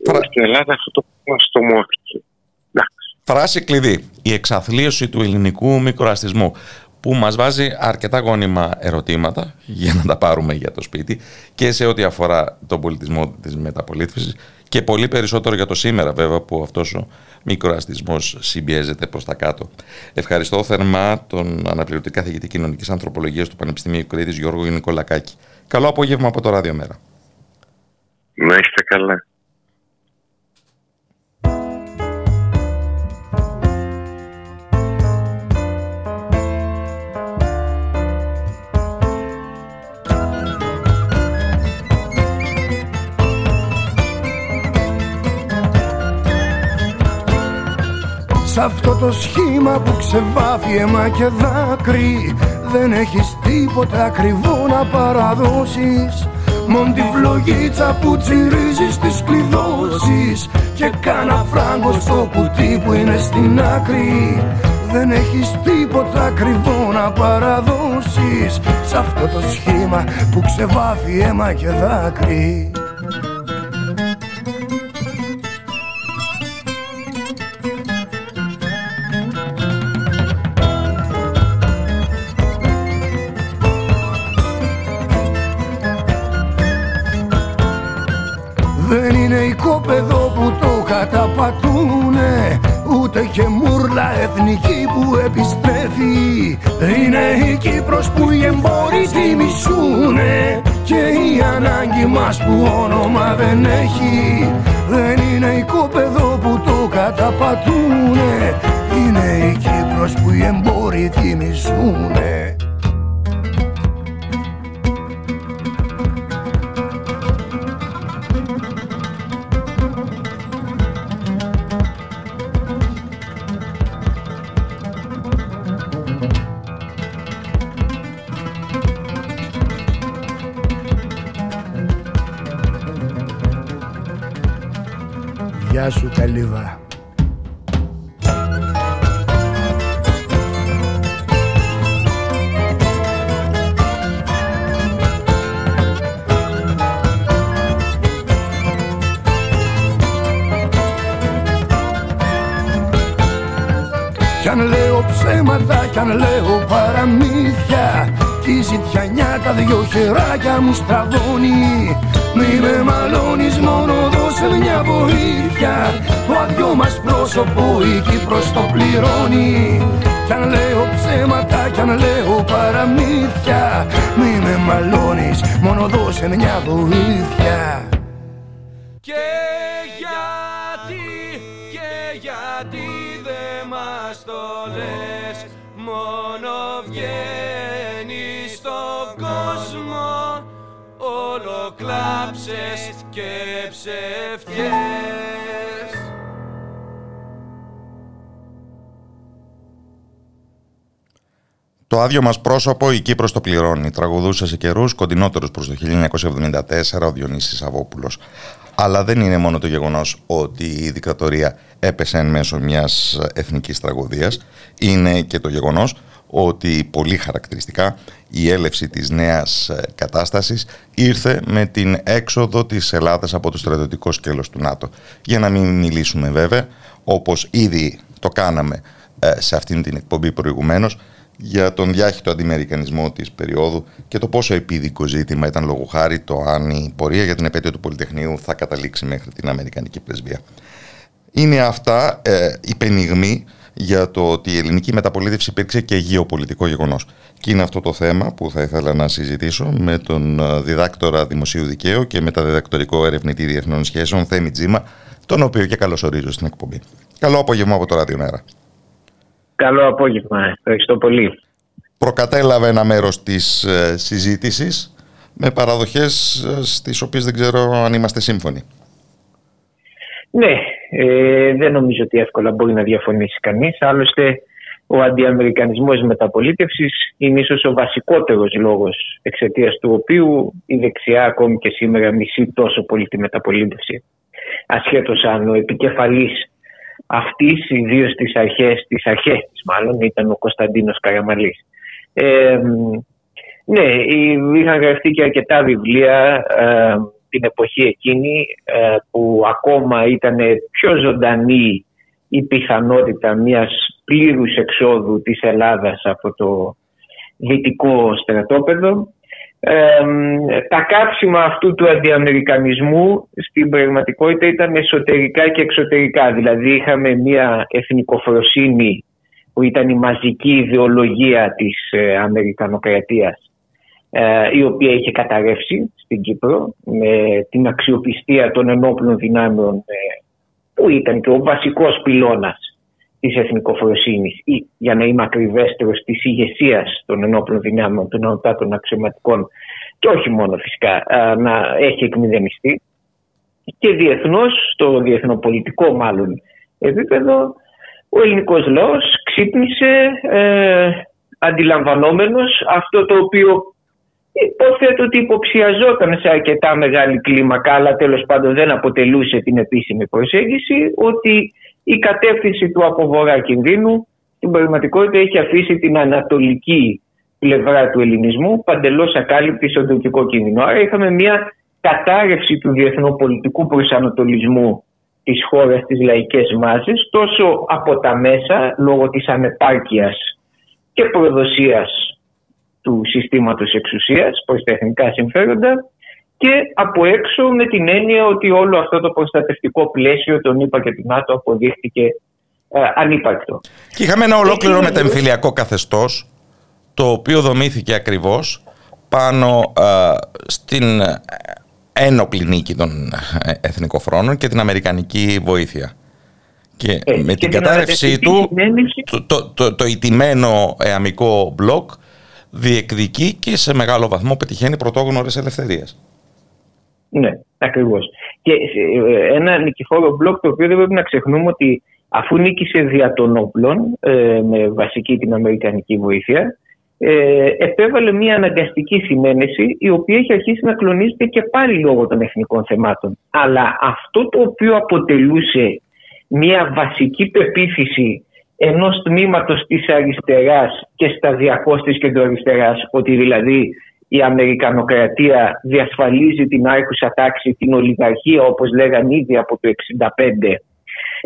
Φρα... Στην Ελλάδα αυτό το πράγμα στομώθηκε. Φράση κλειδί. Η εξαθλίωση του ελληνικού μικροαστισμού που μας βάζει αρκετά γόνιμα ερωτήματα για να τα πάρουμε για το σπίτι και σε ό,τι αφορά τον πολιτισμό της μεταπολίτευσης και πολύ περισσότερο για το σήμερα βέβαια που αυτός ο μικροαστισμός συμπιέζεται προς τα κάτω. Ευχαριστώ θερμά τον αναπληρωτή καθηγητή κοινωνικής ανθρωπολογίας του Πανεπιστημίου Κρήτης Γιώργο Νικολακάκη. Καλό απόγευμα από το Ραδιομέρα. Να είστε καλά. Σ' αυτό το σχήμα που ξεβάφει αίμα και δάκρυ Δεν έχεις τίποτα ακριβό να παραδώσεις. Μον τη φλογίτσα που τσιρίζεις τις κλειδώσεις Και κάνα φράγκο στο κουτί που είναι στην άκρη. Δεν έχεις τίποτα ακριβό να παραδώσεις. Σ' αυτό το σχήμα που ξεβάφει αίμα και δάκρυ εθνική που επιστρέφει. Είναι η Κύπρος που οι εμπόροι τη μισούνε Και η ανάγκη μας που όνομα δεν έχει. Δεν είναι οικόπεδο που το καταπατούνε. Είναι η Κύπρος που οι εμπόροι τη μισούνε μου στραβώνει. Μη με μαλώνεις μόνο δώσε μια βοήθεια. Το αδειό μας πρόσωπο η Κύπρος το πληρώνει. Κι αν λέω ψέματα, κι αν λέω παραμύθια Μη με μαλώνεις μόνο δώσε μια βοήθεια Όλο κλάψες και ψευτιές Το άδειο μας πρόσωπο η Κύπρος το πληρώνει. Τραγουδούσε σε καιρούς κοντινότερους προς το 1974 ο Διονύσης Σαββόπουλο. Αλλά δεν είναι μόνο το γεγονός ότι η δικτατορία έπεσε εν μέσω μιας εθνικής τραγωδίας. Είναι και το γεγονός ότι πολύ χαρακτηριστικά η έλευση της νέας ε, κατάστασης ήρθε με την έξοδο της Ελλάδας από το στρατιωτικό σκέλος του ΝΑΤΟ. Για να μην μιλήσουμε βέβαια, όπως ήδη το κάναμε ε, σε αυτήν την εκπομπή προηγουμένως, για τον διάχυτο αντιμερικανισμό της περίοδου και το πόσο επίδικο ζήτημα ήταν λόγω χάρη το αν η πορεία για την επέτειο του Πολυτεχνείου θα καταλήξει μέχρι την Αμερικανική πρεσβεία. Είναι αυτά ε, υπενιγμοί για το ότι η ελληνική μεταπολίτευση υπήρξε και γεωπολιτικό γεγονός. Και είναι αυτό το θέμα που θα ήθελα να συζητήσω με τον ε, διδάκτορα δημοσίου δικαίου και μεταδιδακτορικό ερευνητή διεθνών σχέσεων Θέμη Τζίμα, τον οποίο και καλωσορίζω στην εκπομπή. Καλό απόγευμα από το Ράδιο Νέρα. Καλό απόγευμα. Ευχαριστώ πολύ. Προκατέλαβε ένα μέρος της ε, συζήτησης με παραδοχές ε, στις οποίες δεν ξέρω αν είμαστε σύμφωνοι. Ναι, ε, δεν νομίζω ότι εύκολα μπορεί να διαφωνήσει κανείς. Άλλωστε, ο αντιαμερικανισμός μεταπολίτευσης είναι ίσως ο βασικότερος λόγος εξαιτίας του οποίου η δεξιά ακόμη και σήμερα μισεί τόσο πολύ τη μεταπολίτευση. Ασχέτως αν ο επικεφαλής αυτής, ιδίως στις αρχές, τις αρχές της μάλλον, ήταν ο Κωνσταντίνος Καραμαλής. Ε, ναι, είχαν γραφτεί και αρκετά βιβλία ε, την εποχή εκείνη ε, που ακόμα ήταν πιο ζωντανή η πιθανότητα μιας πλήρους εξόδου της Ελλάδας από το δυτικό στρατόπεδο. τα κάψιμα αυτού του αντιαμερικανισμού στην πραγματικότητα ήταν εσωτερικά και εξωτερικά. Δηλαδή είχαμε μια εθνικοφροσύνη που ήταν η μαζική ιδεολογία της ε, Αμερικανοκρατίας ε, η οποία είχε καταρρεύσει στην Κύπρο με την αξιοπιστία των ενόπλων δυνάμεων ε, που ήταν και ο βασικός πυλώνας της εθνικοφροσύνης ή για να είμαι ακριβέστερος της ηγεσίας των ενόπλων δυνάμεων των ανωτάτων αξιωματικών και όχι μόνο φυσικά ε, να έχει εκμηδενιστεί και διεθνώς, στο διεθνοπολιτικό μάλλον επίπεδο ο ελληνικός λαός ξύπνησε ε, αντιλαμβανόμενος αυτό το οποίο Υποθέτω ότι υποψιαζόταν σε αρκετά μεγάλη κλίμακα, αλλά τέλος πάντων δεν αποτελούσε την επίσημη προσέγγιση, ότι η κατεύθυνση του από βορρά κινδύνου στην πραγματικότητα έχει αφήσει την ανατολική πλευρά του ελληνισμού παντελώς ακάλυπτη στον τουρκικό κίνδυνο. Άρα είχαμε μια κατάρρευση του διεθνοπολιτικού προσανατολισμού της χώρας της λαϊκές μάζες τόσο από τα μέσα λόγω της ανεπάρκειας και προδοσίας του συστήματος εξουσίας προς τα εθνικά συμφέροντα και από έξω με την έννοια ότι όλο αυτό το προστατευτικό πλαίσιο τον είπα και την ΝΑΤΟ αποδείχτηκε ε, ανύπαρκτο. Και είχαμε ένα ολόκληρο μεταεμφυλιακό καθεστώς το οποίο δομήθηκε ακριβώς πάνω ε, στην ένοπλη νίκη των ε, εθνικοφρόνων και την αμερικανική βοήθεια. Και Ε, με και την την κατάρρευσή του, ανατευτική το, το, το, το ιτημένο εαμικό μπλοκ διεκδικεί και σε μεγάλο βαθμό πετυχαίνει πρωτόγνωρες ελευθερίες. Ναι, ακριβώς. Και ε, ένα νικηφόρο μπλοκ το οποίο δεν πρέπει να ξεχνούμε ότι αφού νίκησε δια των όπλων ε, με βασική την Αμερικανική βοήθεια, ε, επέβαλε μια αναγκαστική συνένεση η οποία έχει αρχίσει να κλονίζεται και πάλι λόγω των εθνικών θεμάτων. Αλλά αυτό το οποίο αποτελούσε μια βασική πεποίθηση ενός τμήματος της αριστεράς και σταδιακώς της κεντροαριστεράς ότι δηλαδή η Αμερικανοκρατία διασφαλίζει την άρχουσα τάξη, την ολιγαρχία όπως λέγανε ήδη από το 1965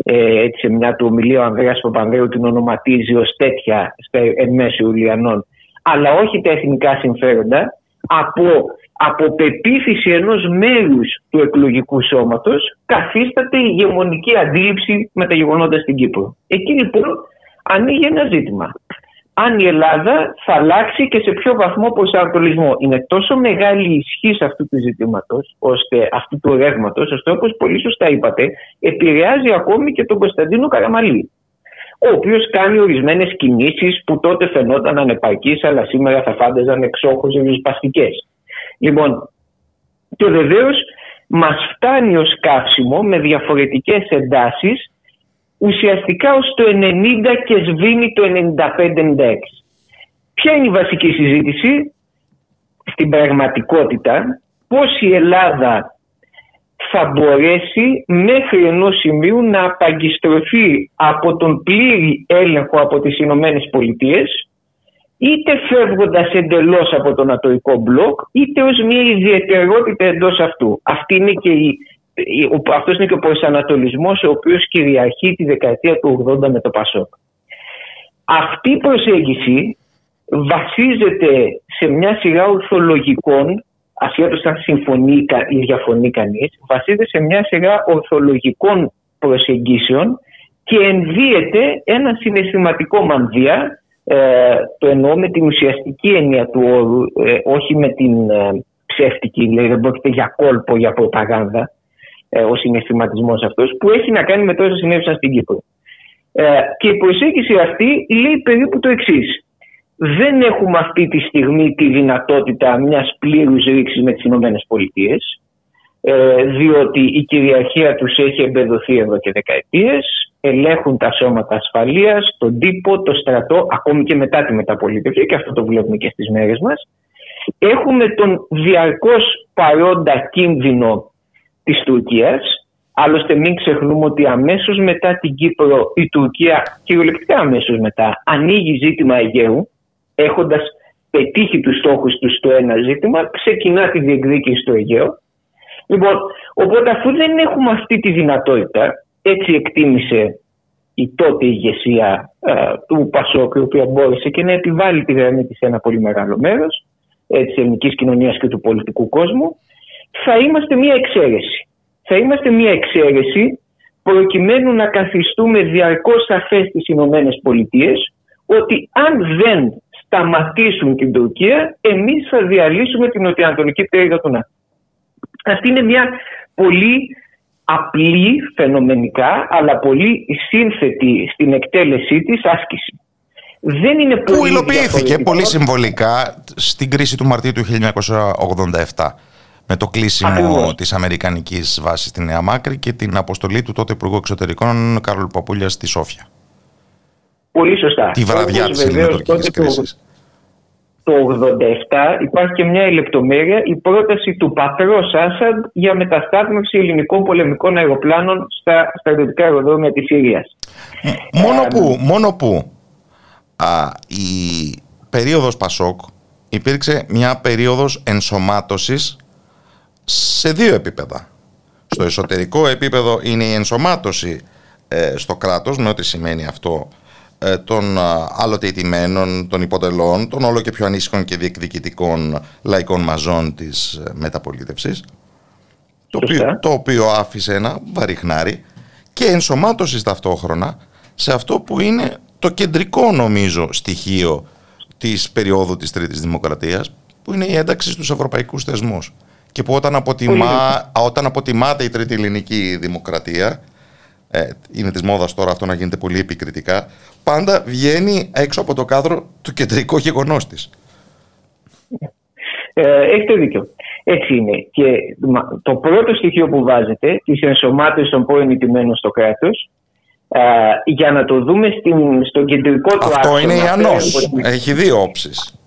ε, έτσι σε μια του ομιλία ο Ανδρέας Παπανδρέου την ονοματίζει ως τέτοια στα εν μέσω Ιουλιανών. Αλλά όχι τα εθνικά συμφέροντα από, από πεποίθηση ενός μέρους του εκλογικού σώματος καθίσταται η ηγεμονική αντίληψη με τα γεγονότα στην Κύπρο. Εκεί λοιπόν ανοίγει ένα ζήτημα. Αν η Ελλάδα θα αλλάξει και σε ποιο βαθμό προσανατολισμό. Είναι τόσο μεγάλη η ισχύ αυτού του ζητήματος, ώστε αυτού του ρεύματο, ώστε όπως πολύ σωστά είπατε, επηρεάζει ακόμη και τον Κωνσταντίνο Καραμαλή. Ο οποίος κάνει ορισμένες κινήσεις που τότε φαινόταν ανεπαρκείς, αλλά σήμερα θα φάνταζαν εξόχως ριζοσπαστικές. Λοιπόν, και βεβαίως μας φτάνει ω καύσιμο με διαφορετικές εντάσεις ουσιαστικά ως το 90 και σβήνει το 95-96. Ποια είναι η βασική συζήτηση; Στην πραγματικότητα, πώς η Ελλάδα θα μπορέσει μέχρι ενός σημείου να απαγκιστρωθεί από τον πλήρη έλεγχο από τις Ηνωμένες Πολιτείες είτε φεύγοντας εντελώς από τον ατοικό μπλοκ είτε ως μια ιδιαιτερότητα εντός αυτού. Αυτή είναι και η αυτός είναι και ο προσανατολισμός ο οποίος κυριαρχεί τη δεκαετία του 80 με το Πασόκ. Αυτή η προσέγγιση βασίζεται σε μια σειρά ορθολογικών, ασχέτως αν συμφωνεί ή διαφωνεί κανείς, βασίζεται σε μια σειρά ορθολογικών προσεγγίσεων και ενδύεται ένα συναισθηματικό μανδύα, ε, το εννοώ με την ουσιαστική έννοια του όρου, ε, όχι με την ε, ψεύτικη, δηλαδή δεν πρόκειται για κόλπο, για προπαγάνδα, ε, ο συναισθηματισμός αυτός, που έχει να κάνει με τόσα συνέβησαν στην Κύπρο. Ε, και η προσέγγιση αυτή λέει περίπου το εξής. Δεν έχουμε αυτή τη στιγμή τη δυνατότητα μιας πλήρους ρήξης με τις ΗΠΑ, ε, διότι η κυριαρχία τους έχει εμπεδοθεί εδώ και δεκαετίες, ελέγχουν τα σώματα ασφαλείας, τον τύπο, το στρατό, ακόμη και μετά τη μεταπολίτευση και αυτό το βλέπουμε και στις μέρες μας. Έχουμε τον διαρκώς παρόντα κίνδυνο της Τουρκίας. Άλλωστε μην ξεχνούμε ότι αμέσως μετά την Κύπρο η Τουρκία κυριολεκτικά αμέσως μετά ανοίγει ζήτημα Αιγαίου έχοντας πετύχει τους στόχους του στο ένα ζήτημα ξεκινά τη διεκδίκηση στο Αιγαίο. Λοιπόν, οπότε αφού δεν έχουμε αυτή τη δυνατότητα έτσι εκτίμησε η τότε ηγεσία α, του Πασόκ η οποία μπόρεσε και να επιβάλλει τη γραμμή της σε ένα πολύ μεγάλο μέρος ε, της ελληνικής κοινωνίας και του πολιτικού κόσμου θα είμαστε μια εξαίρεση. Θα είμαστε μια εξαίρεση προκειμένου να καθιστούμε διαρκώς σαφές στις Ηνωμένες Πολιτείες ότι αν δεν σταματήσουν την Τουρκία, εμείς θα διαλύσουμε την νοτιοανατολική πτέρυγα του ΝΑΤΟ. Αυτή είναι μια πολύ απλή φαινομενικά, αλλά πολύ σύνθετη στην εκτέλεσή της άσκηση. Δεν είναι Που υλοποιήθηκε πολύ συμβολικά στην κρίση του Μαρτίου του 1987 με το κλείσιμο Ακριβώς. της Αμερικανικής βάσης στη Νέα Μάκρη και την αποστολή του τότε Υπουργού Εξωτερικών Κάρολ Παπούλια στη Σόφια. Πολύ σωστά. Τη βραδιά Όπως της βεβαίως ελληνοτουρκικής τότε το- κρίσης. Το 87 υπάρχει και μια λεπτομέρεια, η πρόταση του πατρός Άσαντ για μεταστάθμιση ελληνικών πολεμικών αεροπλάνων στα στρατιωτικά αεροδρόμια της Συρίας. Μόνο που, μόνο που α, η περίοδος Πασόκ υπήρξε μια περίοδος ενσωμάτωσης σε δύο επίπεδα. Στο εσωτερικό επίπεδο είναι η ενσωμάτωση ε, στο κράτος, με ό,τι σημαίνει αυτό ε, των άλλοτε ιτημένων, των υποτελών, των όλο και πιο ανήσυχων και διεκδικητικών λαϊκών μαζών της ε, μεταπολίτευσης, το οποίο, το οποίο άφησε ένα βαριχνάρι και ενσωμάτωσης ταυτόχρονα σε αυτό που είναι το κεντρικό νομίζω στοιχείο της περίοδου της Τρίτης Δημοκρατίας, που είναι η ένταξη στους ευρωπαϊκούς θεσμούς. Και που όταν, αποτιμά, όταν αποτιμάται η Τρίτη Ελληνική Δημοκρατία, ε, είναι της μόδας τώρα αυτό να γίνεται πολύ επικριτικά, πάντα βγαίνει έξω από το κάδρο το κεντρικό γεγονός της. Ε, έχετε δίκιο. Έτσι είναι. Και το πρώτο στοιχείο που βάζετε, της ενσωμάτωσης των πρώην ηττημένων στο κράτος, για να το δούμε στην, στον κεντρικό του Αυτό είναι η ΑΝΟΣ. Έχει δύο όψεις.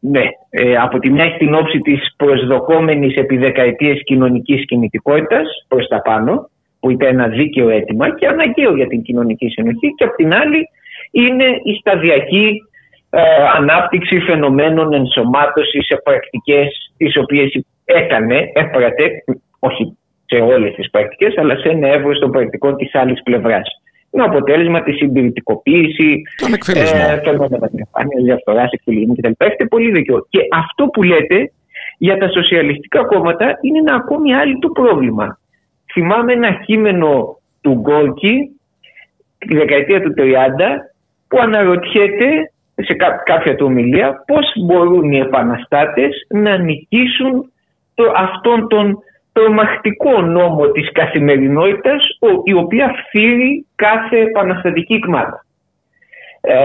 Ναι. Ε, από τη μια έχει την όψη της προσδοκόμενης επί δεκαετίες κοινωνικής κινητικότητας προς τα πάνω που ήταν ένα δίκαιο αίτημα και αναγκαίο για την κοινωνική συνοχή και από την άλλη είναι η σταδιακή ε, ανάπτυξη φαινομένων ενσωμάτωσης σε πρακτικές τις οποίες έκανε, έπρατε, όχι σε όλες τις πρακτικές, αλλά σε ένα εύρος των πρακτικών της άλλης πλευράς. Με αποτέλεσμα τη συντηρητικοποίηση, τον εκφυλισμό, ε, φαινόμενα διαφάνειας, διαφθοράς, εκφυλισμού κτλ. Έχετε πολύ δίκιο. Και αυτό που λέτε για τα σοσιαλιστικά κόμματα είναι ένα ακόμη άλλο το πρόβλημα θυμάμαι ένα κείμενο του Γκόρκι τη δεκαετία του 30 που αναρωτιέται σε κάποια του ομιλία πώς μπορούν οι επαναστάτες να νικήσουν το, αυτόν τον τρομακτικό νόμο της καθημερινότητας η οποία φύρει κάθε επαναστατική εκμάδα. Ε,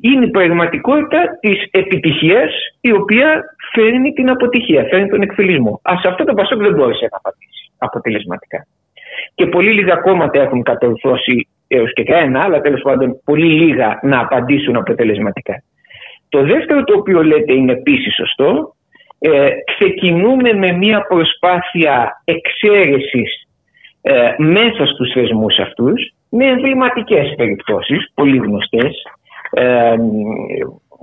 είναι η πραγματικότητα της επιτυχίας η οποία φέρνει την αποτυχία, φέρνει τον εκφυλισμό. Α, αυτό το Πασόκ δεν μπόρεσε να απαντήσει αποτελεσματικά. Και πολύ λίγα κόμματα έχουν κατορθώσει έως και κανένα, αλλά τέλος πάντων πολύ λίγα να απαντήσουν αποτελεσματικά. Το δεύτερο το οποίο λέτε είναι επίσης σωστό. Ε, ξεκινούμε με μια προσπάθεια εξαίρεσης ε, μέσα στους θεσμούς αυτούς με εμβληματικές περιπτώσεις, πολύ γνωστές, ε,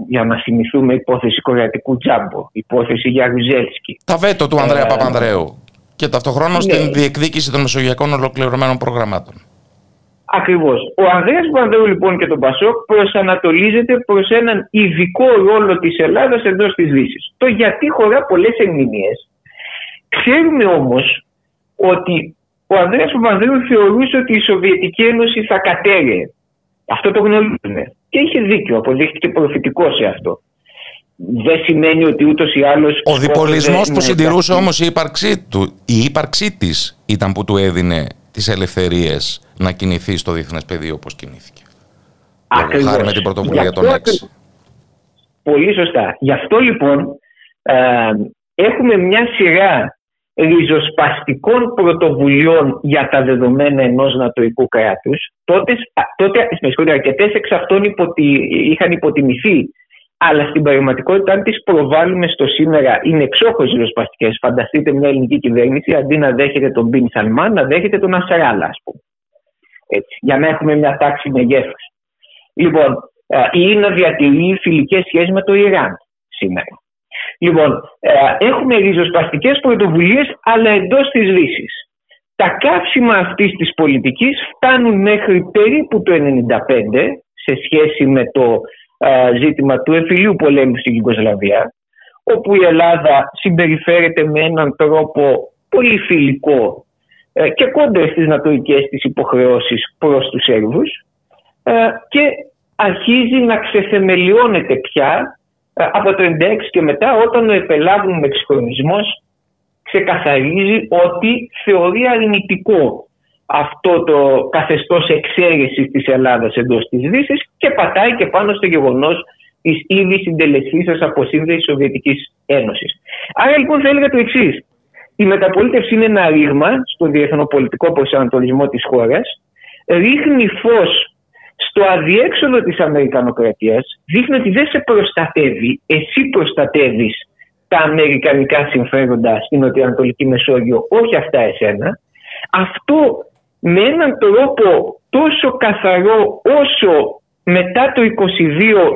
για να θυμηθούμε υπόθεση κορεατικού τζάμπο, υπόθεση για Ρουζέλσκι. Τα βέτο του Ανδρέα ε, Παπανδρέου και ταυτοχρόνως ναι. την διεκδίκηση των μεσογειακών ολοκληρωμένων προγραμμάτων. Ακριβώς. Ο Ανδρέας Παπανδρέου λοιπόν και τον Πασόκ προσανατολίζεται προς έναν ειδικό ρόλο της Ελλάδας εντό τη Δύση. Το γιατί χωρά πολλές ερμηνείες. Ξέρουμε όμως ότι ο Ανδρέας Παπανδρέου θεωρούσε ότι η Σοβιετική Ένωση θα κατέρεε. Αυτό το γνωρίζουμε. Και είχε δίκιο, αποδείχθηκε προφητικό σε αυτό. Δεν σημαίνει ότι ούτως ή άλλως. Ο διπολισμός που συντηρούσε όμως η ύπαρξή του, η ύπαρξή της ήταν που του έδινε τις ελευθερίες να κινηθεί στο διεθνές πεδίο όπως κινήθηκε. Ακριβώς. Χάρη με την πρωτοβουλία των έξι. Πολύ σωστά. Γι' αυτό λοιπόν ε, έχουμε μια σειρά ριζοσπαστικών πρωτοβουλειών για τα δεδομένα ενός νατοικού κράτους, τότε, τότε αρκετές εξ αυτών είχαν υποτιμηθεί, αλλά στην πραγματικότητα αν τις προβάλλουμε στο σήμερα είναι εξόχως ριζοσπαστικές. Φανταστείτε μια ελληνική κυβέρνηση αντί να δέχεται τον Μπιν Σαλμάν να δέχεται τον Ασαράλα ας πούμε. Έτσι, για να έχουμε μια τάξη μεγέθους. Λοιπόν, ή να διατηρεί φιλικές σχέσεις με το Ιράν σήμερα. Λοιπόν, ε, έχουμε ριζοσπαστικές πρωτοβουλίες, αλλά εντός της λύση. Τα κάψιμα αυτής της πολιτικής φτάνουν μέχρι περίπου το 1995 σε σχέση με το ε, ζήτημα του εφηλίου πολέμου στην Ιουγκοσλαβία, όπου η Ελλάδα συμπεριφέρεται με έναν τρόπο πολύ φιλικό ε, και κόντρα στις νατοικές της υποχρεώσεις προς τους Σέρβους και αρχίζει να ξεθεμελιώνεται πια ε, από το 1996 και μετά όταν ο επελάβων εξυγχρονισμός ξεκαθαρίζει ότι θεωρεί αρνητικό αυτό το καθεστώς εξαίρεσης της Ελλάδας εντός της Δύσης και πατάει και πάνω στο γεγονός της ήδη συντελεστής αποσύνδεση Σοβιετικής Ένωσης. Άρα λοιπόν θα έλεγα το εξής. Η μεταπολίτευση είναι ένα ρήγμα στο διεθνοπολιτικό προσανατολισμό της χώρας, ρίχνει φως στο αδιέξοδο της Αμερικανοκρατίας δείχνει ότι δεν σε προστατεύει, εσύ προστατεύεις τα αμερικανικά συμφέροντα στην Νοτιοανατολική Μεσόγειο, όχι αυτά εσένα. Αυτό με έναν τρόπο τόσο καθαρό όσο μετά το 22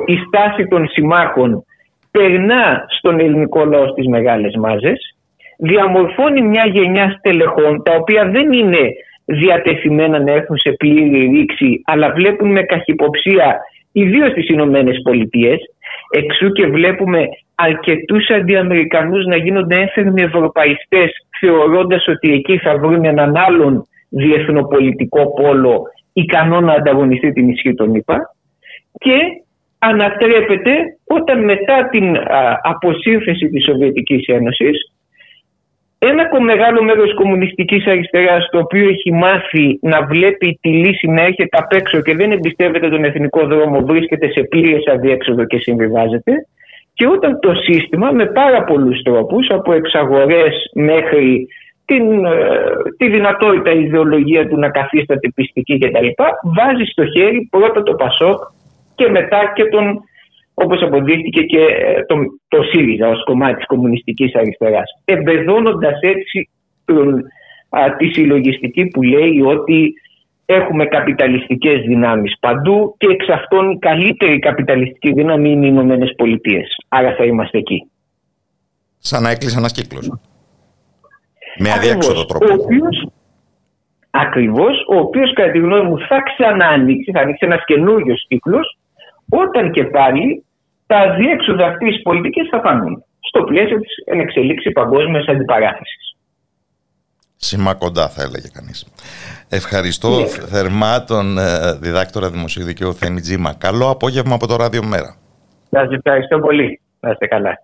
η στάση των συμμάχων περνά στον ελληνικό λαό στις μεγάλες μάζες, διαμορφώνει μια γενιά στελεχών τα οποία δεν είναι διατεθειμένα να έρθουν σε πλήρη ρήξη αλλά βλέπουν με καχυποψία ιδίως στις Ηνωμένες Πολιτείες. εξού και βλέπουμε αρκετούς αντιαμερικανούς να γίνονται έφερνοι ευρωπαϊστές θεωρώντας ότι εκεί θα βρουν έναν άλλον διεθνοπολιτικό πόλο ικανό να ανταγωνιστεί την ισχύ των ΗΠΑ και ανατρέπεται όταν μετά την αποσύνθεση της Σοβιετικής Ένωσης ένα μεγάλο μέρος της κομμουνιστικής αριστεράς το οποίο έχει μάθει να βλέπει τη λύση να έρχεται απ' έξω και δεν εμπιστεύεται τον εθνικό δρόμο βρίσκεται σε πλήρες αδιέξοδο και συμβιβάζεται και όταν το σύστημα με πάρα πολλούς τρόπους από εξαγορές μέχρι την, ε, τη δυνατότητα η ιδεολογία του να καθίσταται πιστική κτλ. βάζει στο χέρι πρώτα το Πασόκ και μετά και τον, όπως αποδείχτηκε και ε, το, το ΣΥΡΙΖΑ ως κομμάτι της κομμουνιστικής αριστεράς. Εμπεδώνοντας έτσι τον, α, τη συλλογιστική που λέει ότι έχουμε καπιταλιστικές δυνάμεις παντού και εξ αυτών η καλύτερη καπιταλιστική δύναμη είναι οι Ηνωμένες Πολιτείες. Άρα θα είμαστε εκεί. Σαν να έκλεισε ένας κύκλος. Με αδιέξοδο τρόπο. Ο οποίος, ακριβώς, ο οποίος κατά τη γνώμη μου θα ξαναανοίξει, θα ανοίξει ένας καινούριος κύκλος όταν και πάλι τα αδιέξοδα αυτής της πολιτικής θα φανούν στο πλαίσιο της ενεξελίξη παγκόσμιας αντιπαράθεσης. Σήμα κοντά θα έλεγε κανείς. Ευχαριστώ ναι. θερμά τον ε, διδάκτορα Δημοσίου Δικαίου Θέμη Τζίμα. Καλό απόγευμα από το Ράδιο Μέρα. Σας ευχαριστώ πολύ. Να είστε καλά.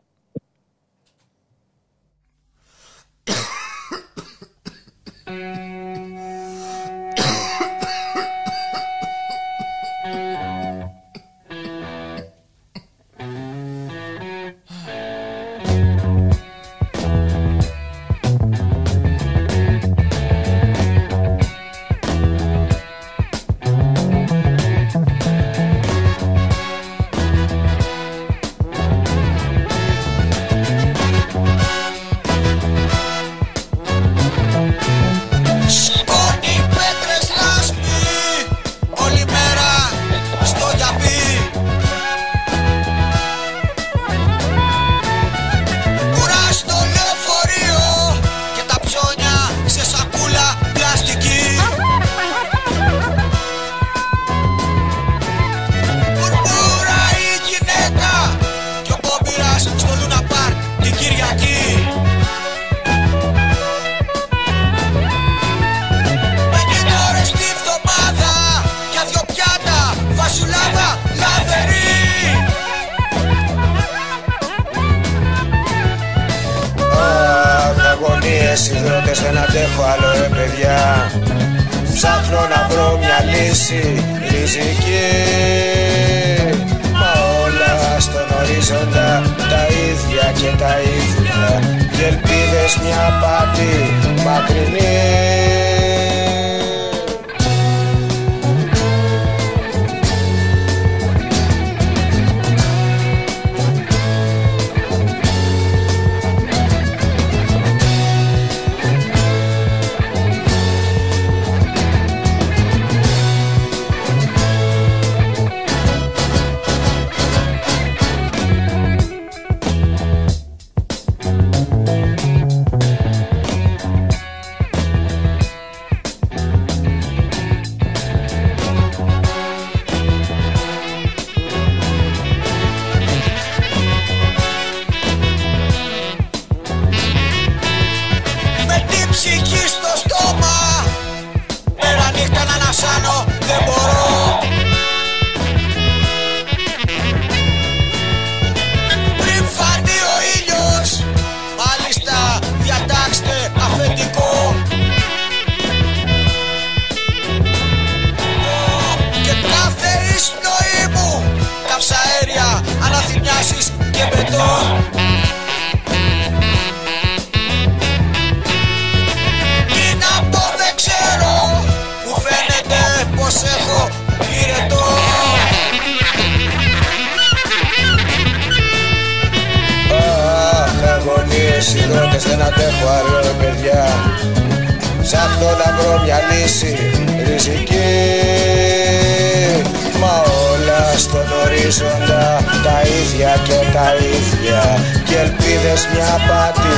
Ίδια και τα ίδια Και ελπίδες μια πάτη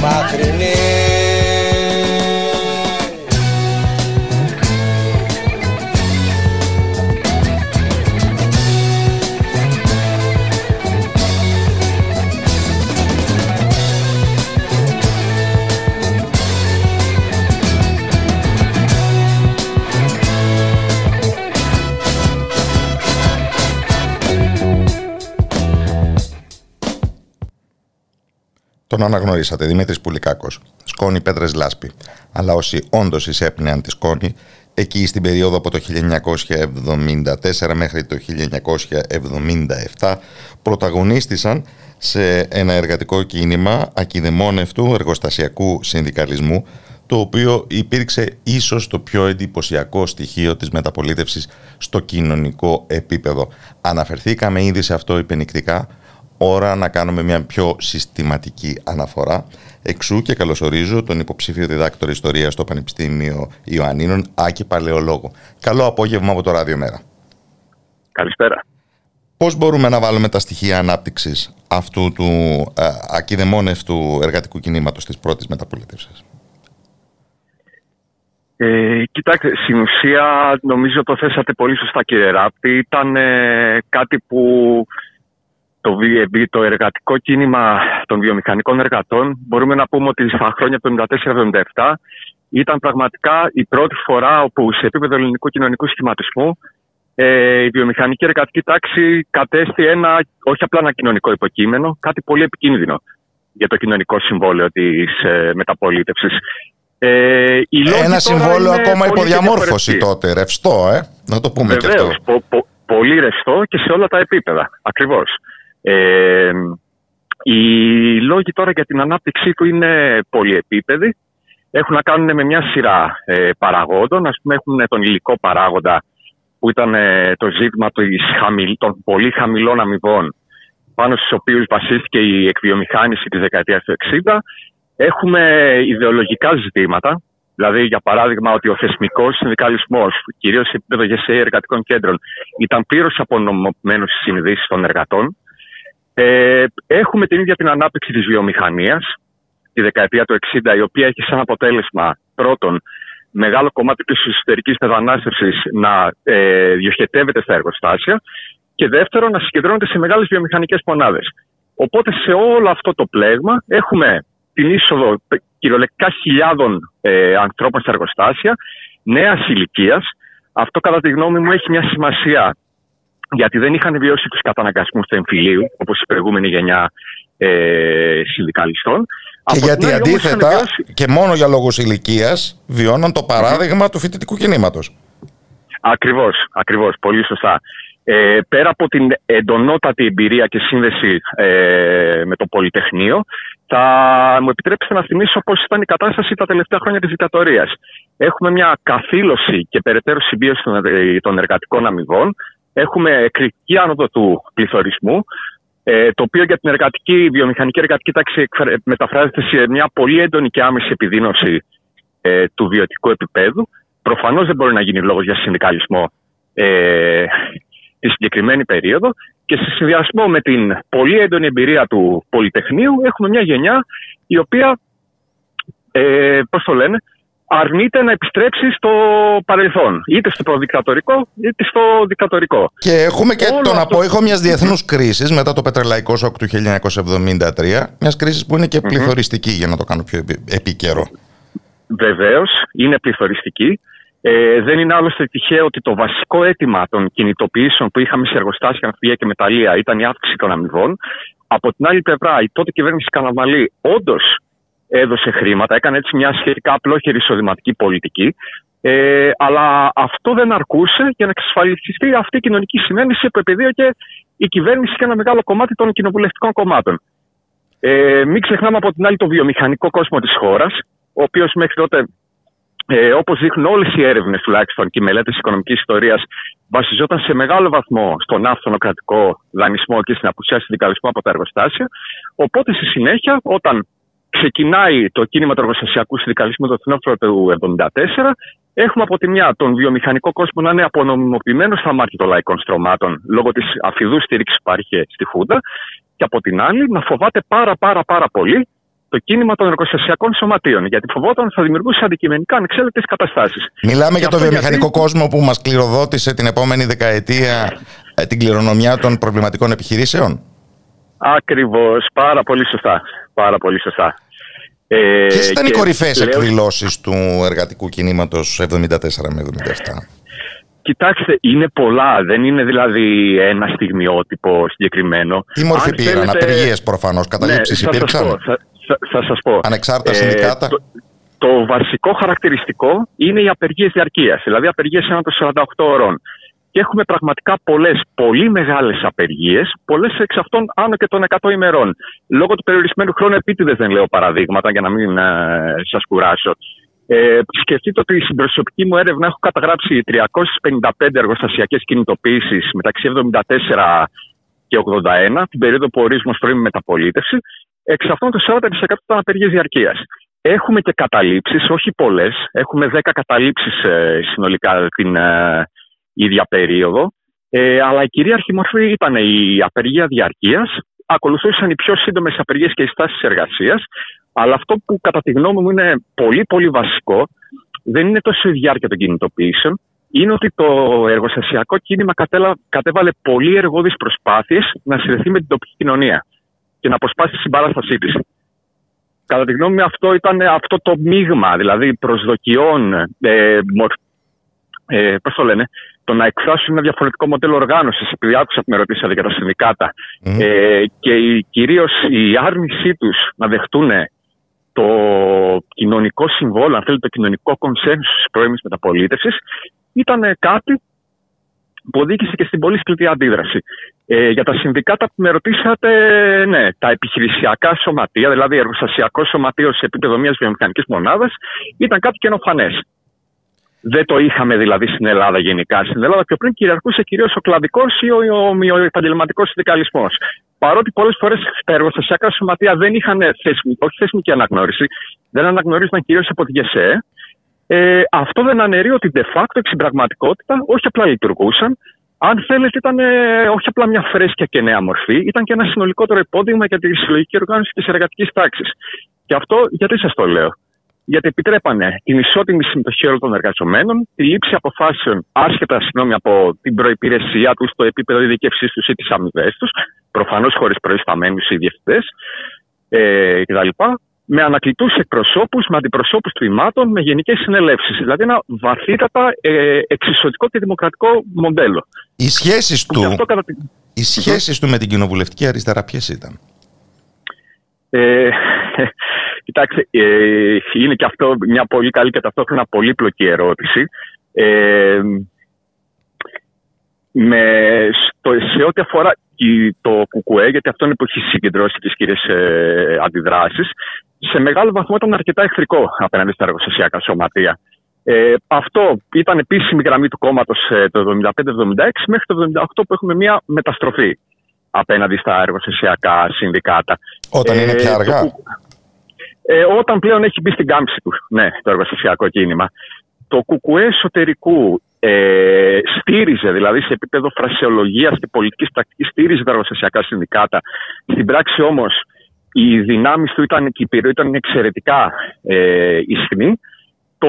μακρινή Τον αναγνωρίσατε, Δημήτρης Πουλικάκος. Σκόνη Πέτρες Λάσπη. Αλλά όσοι όντως εισέπνεαν τη σκόνη, εκεί στην περίοδο από το 1974 μέχρι το 1977 πρωταγωνίστησαν σε ένα εργατικό κίνημα ακιδεμόνευτου εργοστασιακού συνδικαλισμού το οποίο υπήρξε ίσως το πιο εντυπωσιακό στοιχείο της μεταπολίτευσης στο κοινωνικό επίπεδο. Αναφερθήκαμε ήδη σε αυτό υπενικτικά, ώρα να κάνουμε μια πιο συστηματική αναφορά. Εξού και καλωσορίζω τον υποψήφιο διδάκτορα ιστορίας στο Πανεπιστήμιο Ιωαννίνων, Άκη Παλαιολόγου. Καλό απόγευμα από το Ράδιο Μέρα. Καλησπέρα. Πώς μπορούμε να βάλουμε τα στοιχεία ανάπτυξης αυτού του ε, ακιδεμόνευτου εργατικού κινήματος της πρώτης μεταπολίτευσης; Ε, κοιτάξτε, στην ουσία νομίζω το θέσατε πολύ σωστά κύριε Ράπτη. Ήταν ε, κάτι που το, το εργατικό κίνημα των βιομηχανικών εργατών μπορούμε να πούμε ότι στα χρόνια του 1974 ήταν πραγματικά η πρώτη φορά όπου σε επίπεδο ελληνικού κοινωνικού σχηματισμού ε, η βιομηχανική εργατική τάξη κατέστη ένα όχι απλά ένα κοινωνικό υποκείμενο, κάτι πολύ επικίνδυνο για το κοινωνικό συμβόλαιο της ε, μεταπολίτευσης. Ε, ένα συμβόλαιο ακόμα υποδιαμόρφωση τότε, ρευστό, ε; να το πούμε Βεβαίως, και αυτό. Πο, πολύ ρευστό και σε όλα τα επίπεδα, ακριβώς. Ε, οι λόγοι τώρα για την ανάπτυξή του είναι πολυεπίπεδοι. Έχουν να κάνουν με μια σειρά ε, παραγόντων. Ας πούμε έχουν τον υλικό παράγοντα που ήταν ε, το ζήτημα των πολύ χαμηλών αμοιβών πάνω στους οποίους βασίστηκε η εκβιομηχάνηση της δεκαετίας του 60. Έχουμε ιδεολογικά ζητήματα, δηλαδή για παράδειγμα ότι ο θεσμικός συνδικαλισμός, κυρίως σε επίπεδο γεσία εργατικών κέντρων, ήταν πλήρως απονομωμένος στις συνειδήσεις των εργατών. Ε, έχουμε την ίδια την ανάπτυξη της βιομηχανίας τη δεκαετία του 60 η οποία έχει σαν αποτέλεσμα πρώτον μεγάλο κομμάτι της εσωτερικής μετανάστευσης να ε, διοχετεύεται στα εργοστάσια και δεύτερον να συγκεντρώνεται σε μεγάλες βιομηχανικές μονάδες. Οπότε σε όλο αυτό το πλέγμα έχουμε την είσοδο κυριολεκτικά χιλιάδων ε, ανθρώπων στα εργοστάσια, νέας ηλικίας. Αυτό κατά τη γνώμη μου έχει μια σημασία γιατί δεν είχαν βιώσει τους καταναγκασμούς του εμφυλίου, όπως η προηγούμενη γενιά ε, συνδικαλιστών. Και γιατί αντίθετα και μόνο για λόγους ηλικίας βιώναν το παράδειγμα του φοιτητικού κινήματος. Ακριβώς, ακριβώς, πολύ σωστά. Ε, πέρα από την εντονότατη εμπειρία και σύνδεση ε, με το Πολυτεχνείο, θα μου επιτρέψετε να θυμίσω πώς ήταν η κατάσταση τα τελευταία χρόνια της δικτατορίας. Έχουμε μια καθήλωση και περαιτέρω συμπίωση των εργατικών αμοιβών, έχουμε κριτική άνοδο του πληθωρισμού, ε, το οποίο για την εργατική, βιομηχανική εργατική τάξη μεταφράζεται σε μια πολύ έντονη και άμεση επιδείνωση ε, του βιωτικού επίπεδου. Προφανώς δεν μπορεί να γίνει λόγος για συνδικαλισμό ε, τη συγκεκριμένη περίοδο και σε συνδυασμό με την πολύ έντονη εμπειρία του Πολυτεχνείου έχουμε μια γενιά η οποία, ε, πώς το λένε, αρνείται να επιστρέψει στο παρελθόν. Είτε στο προδικτατορικό, είτε στο δικτατορικό. Και έχουμε και Όλο τον αυτό... απόϊχο μιας διεθνούς κρίσης μετά το πετρελαϊκό σοκ του 1973. Μιας κρίσης που είναι και πληθωριστική, για να το κάνω πιο επίκαιρο. Βεβαίως, είναι πληθωριστική. Ε, δεν είναι άλλωστε τυχαίο ότι το βασικό αίτημα των κινητοποιήσεων που είχαμε σε εργοστάσια, ναυπηγεία και μεταλλεία ήταν η αύξηση των αμοιβών. Από την άλλη πλευρά, η τότε κυβέρνηση Καναμαλή όντως έδωσε χρήματα, έκανε έτσι μια σχετικά απλόχερη εισοδηματική πολιτική. Ε, αλλά αυτό δεν αρκούσε για να εξασφαλιστεί αυτή η κοινωνική συνένεση που επιδίωκε η κυβέρνηση και ένα μεγάλο κομμάτι των κοινοβουλευτικών κομμάτων. Ε, μην ξεχνάμε από την άλλη το βιομηχανικό κόσμο της χώρας, ο οποίος μέχρι τότε, ε, όπως δείχνουν όλες οι έρευνες τουλάχιστον και οι μελέτες οικονομικής ιστορίας, βασιζόταν σε μεγάλο βαθμό στον άφθονο κρατικό δανεισμό και στην απουσία συνδικαλισμού από τα εργοστάσια. Οπότε στη συνέχεια, όταν ξεκινάει το κίνημα του εργοστασιακού συνδικαλισμού το φθινόπωρο του 1974, Έχουμε από τη μια τον βιομηχανικό κόσμο να είναι απονομιμοποιημένος στα μάτια των λαϊκών στρωμάτων λόγω της αφιδούς στήριξης που υπάρχει στη Χούντα και από την άλλη να φοβάται πάρα πάρα πάρα πολύ το κίνημα των εργοστασιακών σωματείων. Γιατί φοβόταν ότι θα δημιουργούσε αντικειμενικά ανεξέλεκτες καταστάσεις. Μιλάμε για το βιομηχανικό κόσμο που μας κληροδότησε την επόμενη δεκαετία ε, την κληρονομιά των προβληματικών επιχειρήσεων. Ακριβώς. Πάρα πολύ σωστά. Πάρα πολύ σωστά. Ε, Ποιες ήταν οι κορυφαίες λέω... εκδηλώσεις του εργατικού κινήματος 74 με 77. Κοιτάξτε, είναι πολλά. Δεν είναι δηλαδή ένα στιγμιότυπο συγκεκριμένο. Τι μορφή πήραν, θέλετε... απεργίες προφανώς, καταλήψεις ναι, υπήρξαν; Θα, θα, θα σας πω. Ανεξάρτητα ε, συνδικάτα; Το, το, βασικό χαρακτηριστικό είναι οι απεργίες διαρκείας, δηλαδή απεργίες ένα των 48 ώρων. Και έχουμε πραγματικά πολλές πολύ μεγάλες απεργίες, πολλές εξ αυτών άνω και των 100 ημερών. Λόγω του περιορισμένου χρόνου, επίτηδες δεν λέω παραδείγματα για να μην ε, σας κουράσω. Ε, σκεφτείτε ότι στην προσωπική μου έρευνα έχω καταγράψει 355 εργοστασιακές κινητοποίησεις μεταξύ 74 και 81, την περίοδο που ορίζουμε ως πρώιμη μεταπολίτευση. Εξ αυτών το 40% ήταν απεργίες διαρκείας. Έχουμε και καταλήψεις, όχι πολλές. Έχουμε 10 καταλήψεις ε, συνολικά την, ε, ίδια περίοδο. Ε, αλλά η κυρίαρχη μορφή ήταν η απεργία διαρκείας. Ακολουθούσαν οι πιο σύντομες απεργίες και οι στάσεις εργασίας. Αλλά αυτό που κατά τη γνώμη μου είναι πολύ πολύ βασικό δεν είναι τόσο η διάρκεια των κινητοποιήσεων. Είναι ότι το εργοστασιακό κίνημα κατέβαλε πολύ εργόδει προσπάθειες να συνδεθεί με την τοπική κοινωνία και να αποσπάσει τη συμπαράστασή της. Κατά τη γνώμη μου, αυτό ήταν αυτό το μείγμα, δηλαδή προσδοκιών, ε, ε, πώς το λένε, το να εκφράσουν ένα διαφορετικό μοντέλο οργάνωσης, επειδή άκουσα που με ρωτήσατε για τα συνδικάτα, ε, και κυρίως η άρνησή τους να δεχτούν το κοινωνικό συμβόλο, αν θέλετε, το κοινωνικό κονσένσους της πρώιμης μεταπολίτευσης, ήταν κάτι που οδήγησε και στην πολύ σκληρή αντίδραση. Ε, για τα συνδικάτα που με ρωτήσατε, ναι, τα επιχειρησιακά σωματεία, δηλαδή εργοστασιακό σωματείο σε επίπεδο μιας βιομηχανικής μονάδας, ήταν κάτι καινοφανές. Δεν το είχαμε δηλαδή στην Ελλάδα γενικά. Στην Ελλάδα πιο πριν κυριαρχούσε κυρίως ο κλαδικός ή ο, ο, ο επαγγελματικός συνδικαλισμός. Παρότι πολλές φορές τα εργοστασιακά σωματεία δεν είχαν θεσμική, όχι θεσμική αναγνώριση, δεν αναγνωρίζονταν κυρίως από τη ΓΕΣΕ, ε, αυτό δεν αναιρεί ότι de facto στην πραγματικότητα όχι απλά λειτουργούσαν, αν θέλετε, ήταν ε, όχι απλά μια φρέσκια και νέα μορφή, ήταν και ένα συνολικότερο υπόδειγμα για τη συλλογική οργάνωση της εργατικής τάξης. Και αυτό γιατί σας το λέω; Γιατί επιτρέπανε την ισότιμη συμμετοχή όλων των εργαζομένων, τη λήψη αποφάσεων άσχετα συγγνώμη, από την προπηρεσία τους, στο επίπεδο ειδικευσής τους ή τις αμοιβές τους, προφανώς χωρίς προϊσταμένους ή διευθυντές ε, κτλ. Με ανακλητούς εκπροσώπους, με αντιπροσώπους τμήματων, με γενικές συνελεύσεις. Δηλαδή ένα βαθύτατα ε, εξισωτικό και δημοκρατικό μοντέλο. Οι σχέσεις του, οι σχέσεις του με την κοινοβουλευτική αριστερά ποιες ήταν; Ε, Κοιτάξτε, ε, είναι και αυτό μια πολύ καλή και ταυτόχρονα πολύπλοκη ερώτηση. Ε, με, στο, σε ό,τι αφορά το ΚΚΕ, γιατί αυτό είναι που έχει συγκεντρώσει τις κύριες ε, αντιδράσεις, σε μεγάλο βαθμό ήταν αρκετά εχθρικό απέναντι στα εργοστασιακά σωματεία. Ε, αυτό ήταν επίσημη γραμμή του κόμματος ε, το 1975-76 μέχρι το 1978 που έχουμε μια μεταστροφή απέναντι στα εργοστασιακά συνδικάτα. Όταν είναι πια αργά. Ε, όταν πλέον έχει μπει στην κάμψη του, ναι, το εργοστασιακό κίνημα. Το κουκουέ εσωτερικού ε, στήριζε, δηλαδή σε επίπεδο φρασιολογίας και πολιτικής τακτική, στήριζε τα εργοστασιακά συνδικάτα. Στην πράξη όμως οι δυνάμεις του ήταν, και η ήταν εξαιρετικά ε, ισχνή. Το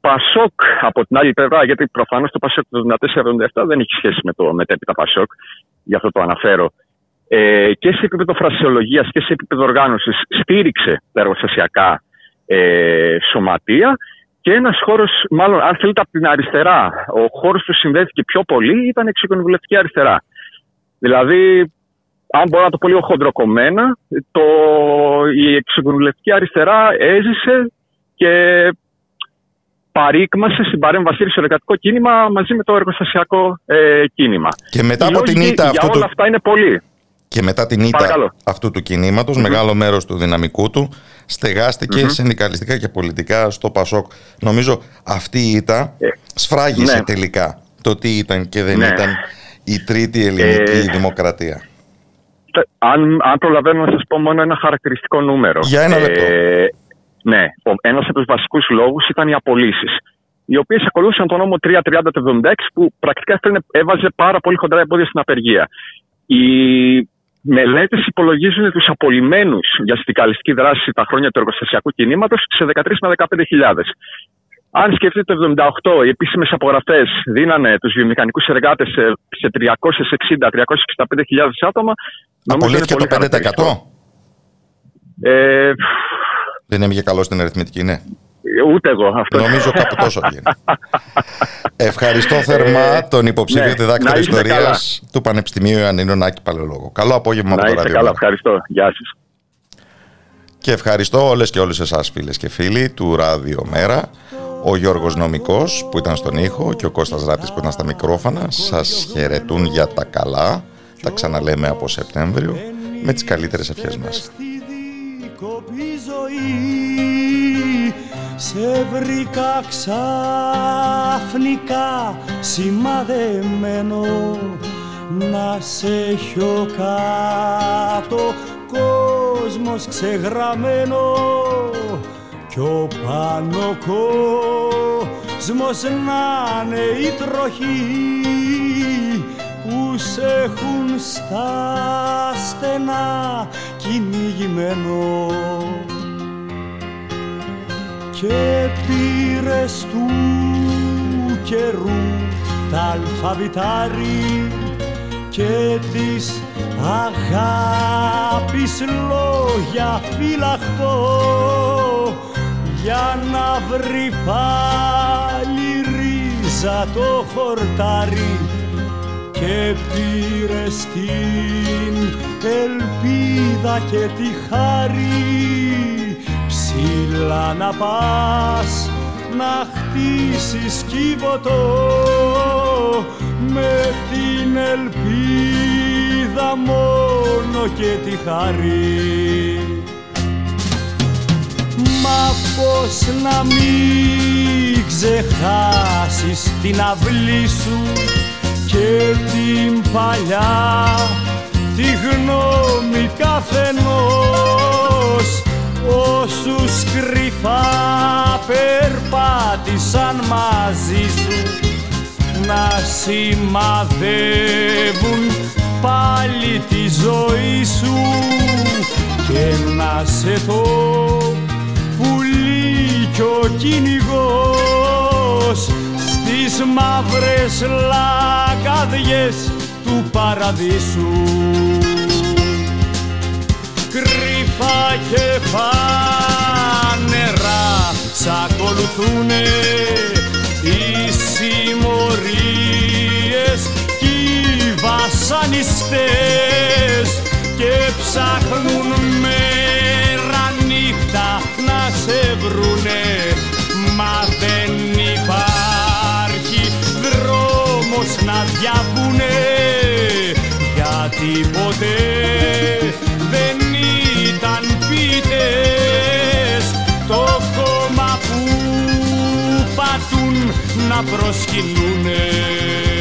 Πασόκ από την άλλη πλευρά, γιατί προφανώς το Πασόκ του 1974 δεν έχει σχέση με το μετέπειτα Πασόκ, γι' αυτό το αναφέρω ε, και σε επίπεδο φρασιολογίας και σε επίπεδο οργάνωσης στήριξε τα εργοστασιακά ε, σωματεία και ένας χώρος, μάλλον αν θέλετε από την αριστερά, ο χώρος που συνδέθηκε πιο πολύ ήταν η εξοικονομική αριστερά. Δηλαδή, αν μπορώ να το πω λίγο χοντροκομμένα, το, η εξοικονομική αριστερά έζησε και παρήκμασε στην παρέμβασή στο εργατικό κίνημα μαζί με το εργοστασιακό ε, κίνημα. Και μετά από την ήττα Για όλα αυτά είναι πολύ. Και μετά την ήττα αυτού του κινηματος μεγάλο μέρος του δυναμικού του στεγάστηκε συνδικαλιστικά και πολιτικά στο Πασόκ. Νομίζω αυτή η ήττα ε, σφράγισε ναι. τελικά το τι ήταν και δεν ναι. ήταν η τρίτη ελληνική ε, δημοκρατία. Αν, αν προλαβαίνω να σας πω μόνο ένα χαρακτηριστικό νούμερο. Για ένα λεπτό. Ε, ναι, ένας από τους βασικούς λόγους ήταν οι απολύσεις. οι οποίες ακολούθησαν τον νόμο 330 του 76 που πρακτικά έβαζε πάρα πολύ χοντρά εμπόδια στην απεργία. Οι μελέτες υπολογίζουν τους απολυμμένου για συνδικαλιστική δράση τα χρόνια του εργοστασιακού κινήματος σε 13 με 15.000. Αν σκεφτείτε το 78, οι επίσημες απογραφές δίνανε τους βιομηχανικούς εργάτες σε 360-365.000 άτομα. Απολύθηκε το 5%. Ε, Δεν έμειγε καλό στην αριθμητική, ναι. Ούτε εγώ. Αυτό. Νομίζω κάπου τόσο βγαίνει. Ευχαριστώ θερμά τον υποψήφιο ναι, διδάκτορα ιστορίας του Πανεπιστημίου Ιωαννίνου Νάκη Παλαιολόγο. Καλό απόγευμα από το ραδιό. Καλά, ευχαριστώ. Γεια σας. Και ευχαριστώ όλες και όλες εσάς φίλες και φίλοι του Ράδιο Μέρα ο Γιώργος Νομικός που ήταν στον ήχο και ο Κώστας Ράτης που ήταν στα μικρόφωνα σας χαιρετούν για τα καλά τα ξαναλέμε από Σεπτέμβριο με τις καλύτερες ευχές μας σε βρήκα ξαφνικά σημαδεμένο. Να σε έχω κάτω κόσμος ξεγραμμένο. Κι ο πάνω κόσμος να είναι η τροχή που σε έχουν στα στενά κυνηγημένο και πήρες του καιρού τα αλφαβητάρι και της αγάπης λόγια φυλαχτό για να βρει πάλι ρίζα το χορτάρι και πήρες την ελπίδα και τη χάρη ψηλά να πας να χτίσεις κύβωτο με την ελπίδα μόνο και τη χαρή Μα πώς να μην ξεχάσεις την αυλή σου και την παλιά τη γνώμη καθενός όσους κρυφά περπάτησαν μαζί σου να σημαδεύουν πάλι τη ζωή σου. Και να σε το πουλί κι ο κυνηγός στις μαύρες λαγκαδιές του παραδείσου κρυφά και φανερά σ' ακολουθούνε οι συμμορίες κι οι βασανιστές. Και ψάχνουν μέρα νύχτα να σε βρουνε μα δεν υπάρχει δρόμος να διαβούνε. Γιατί ποτέ να προσκυνούνε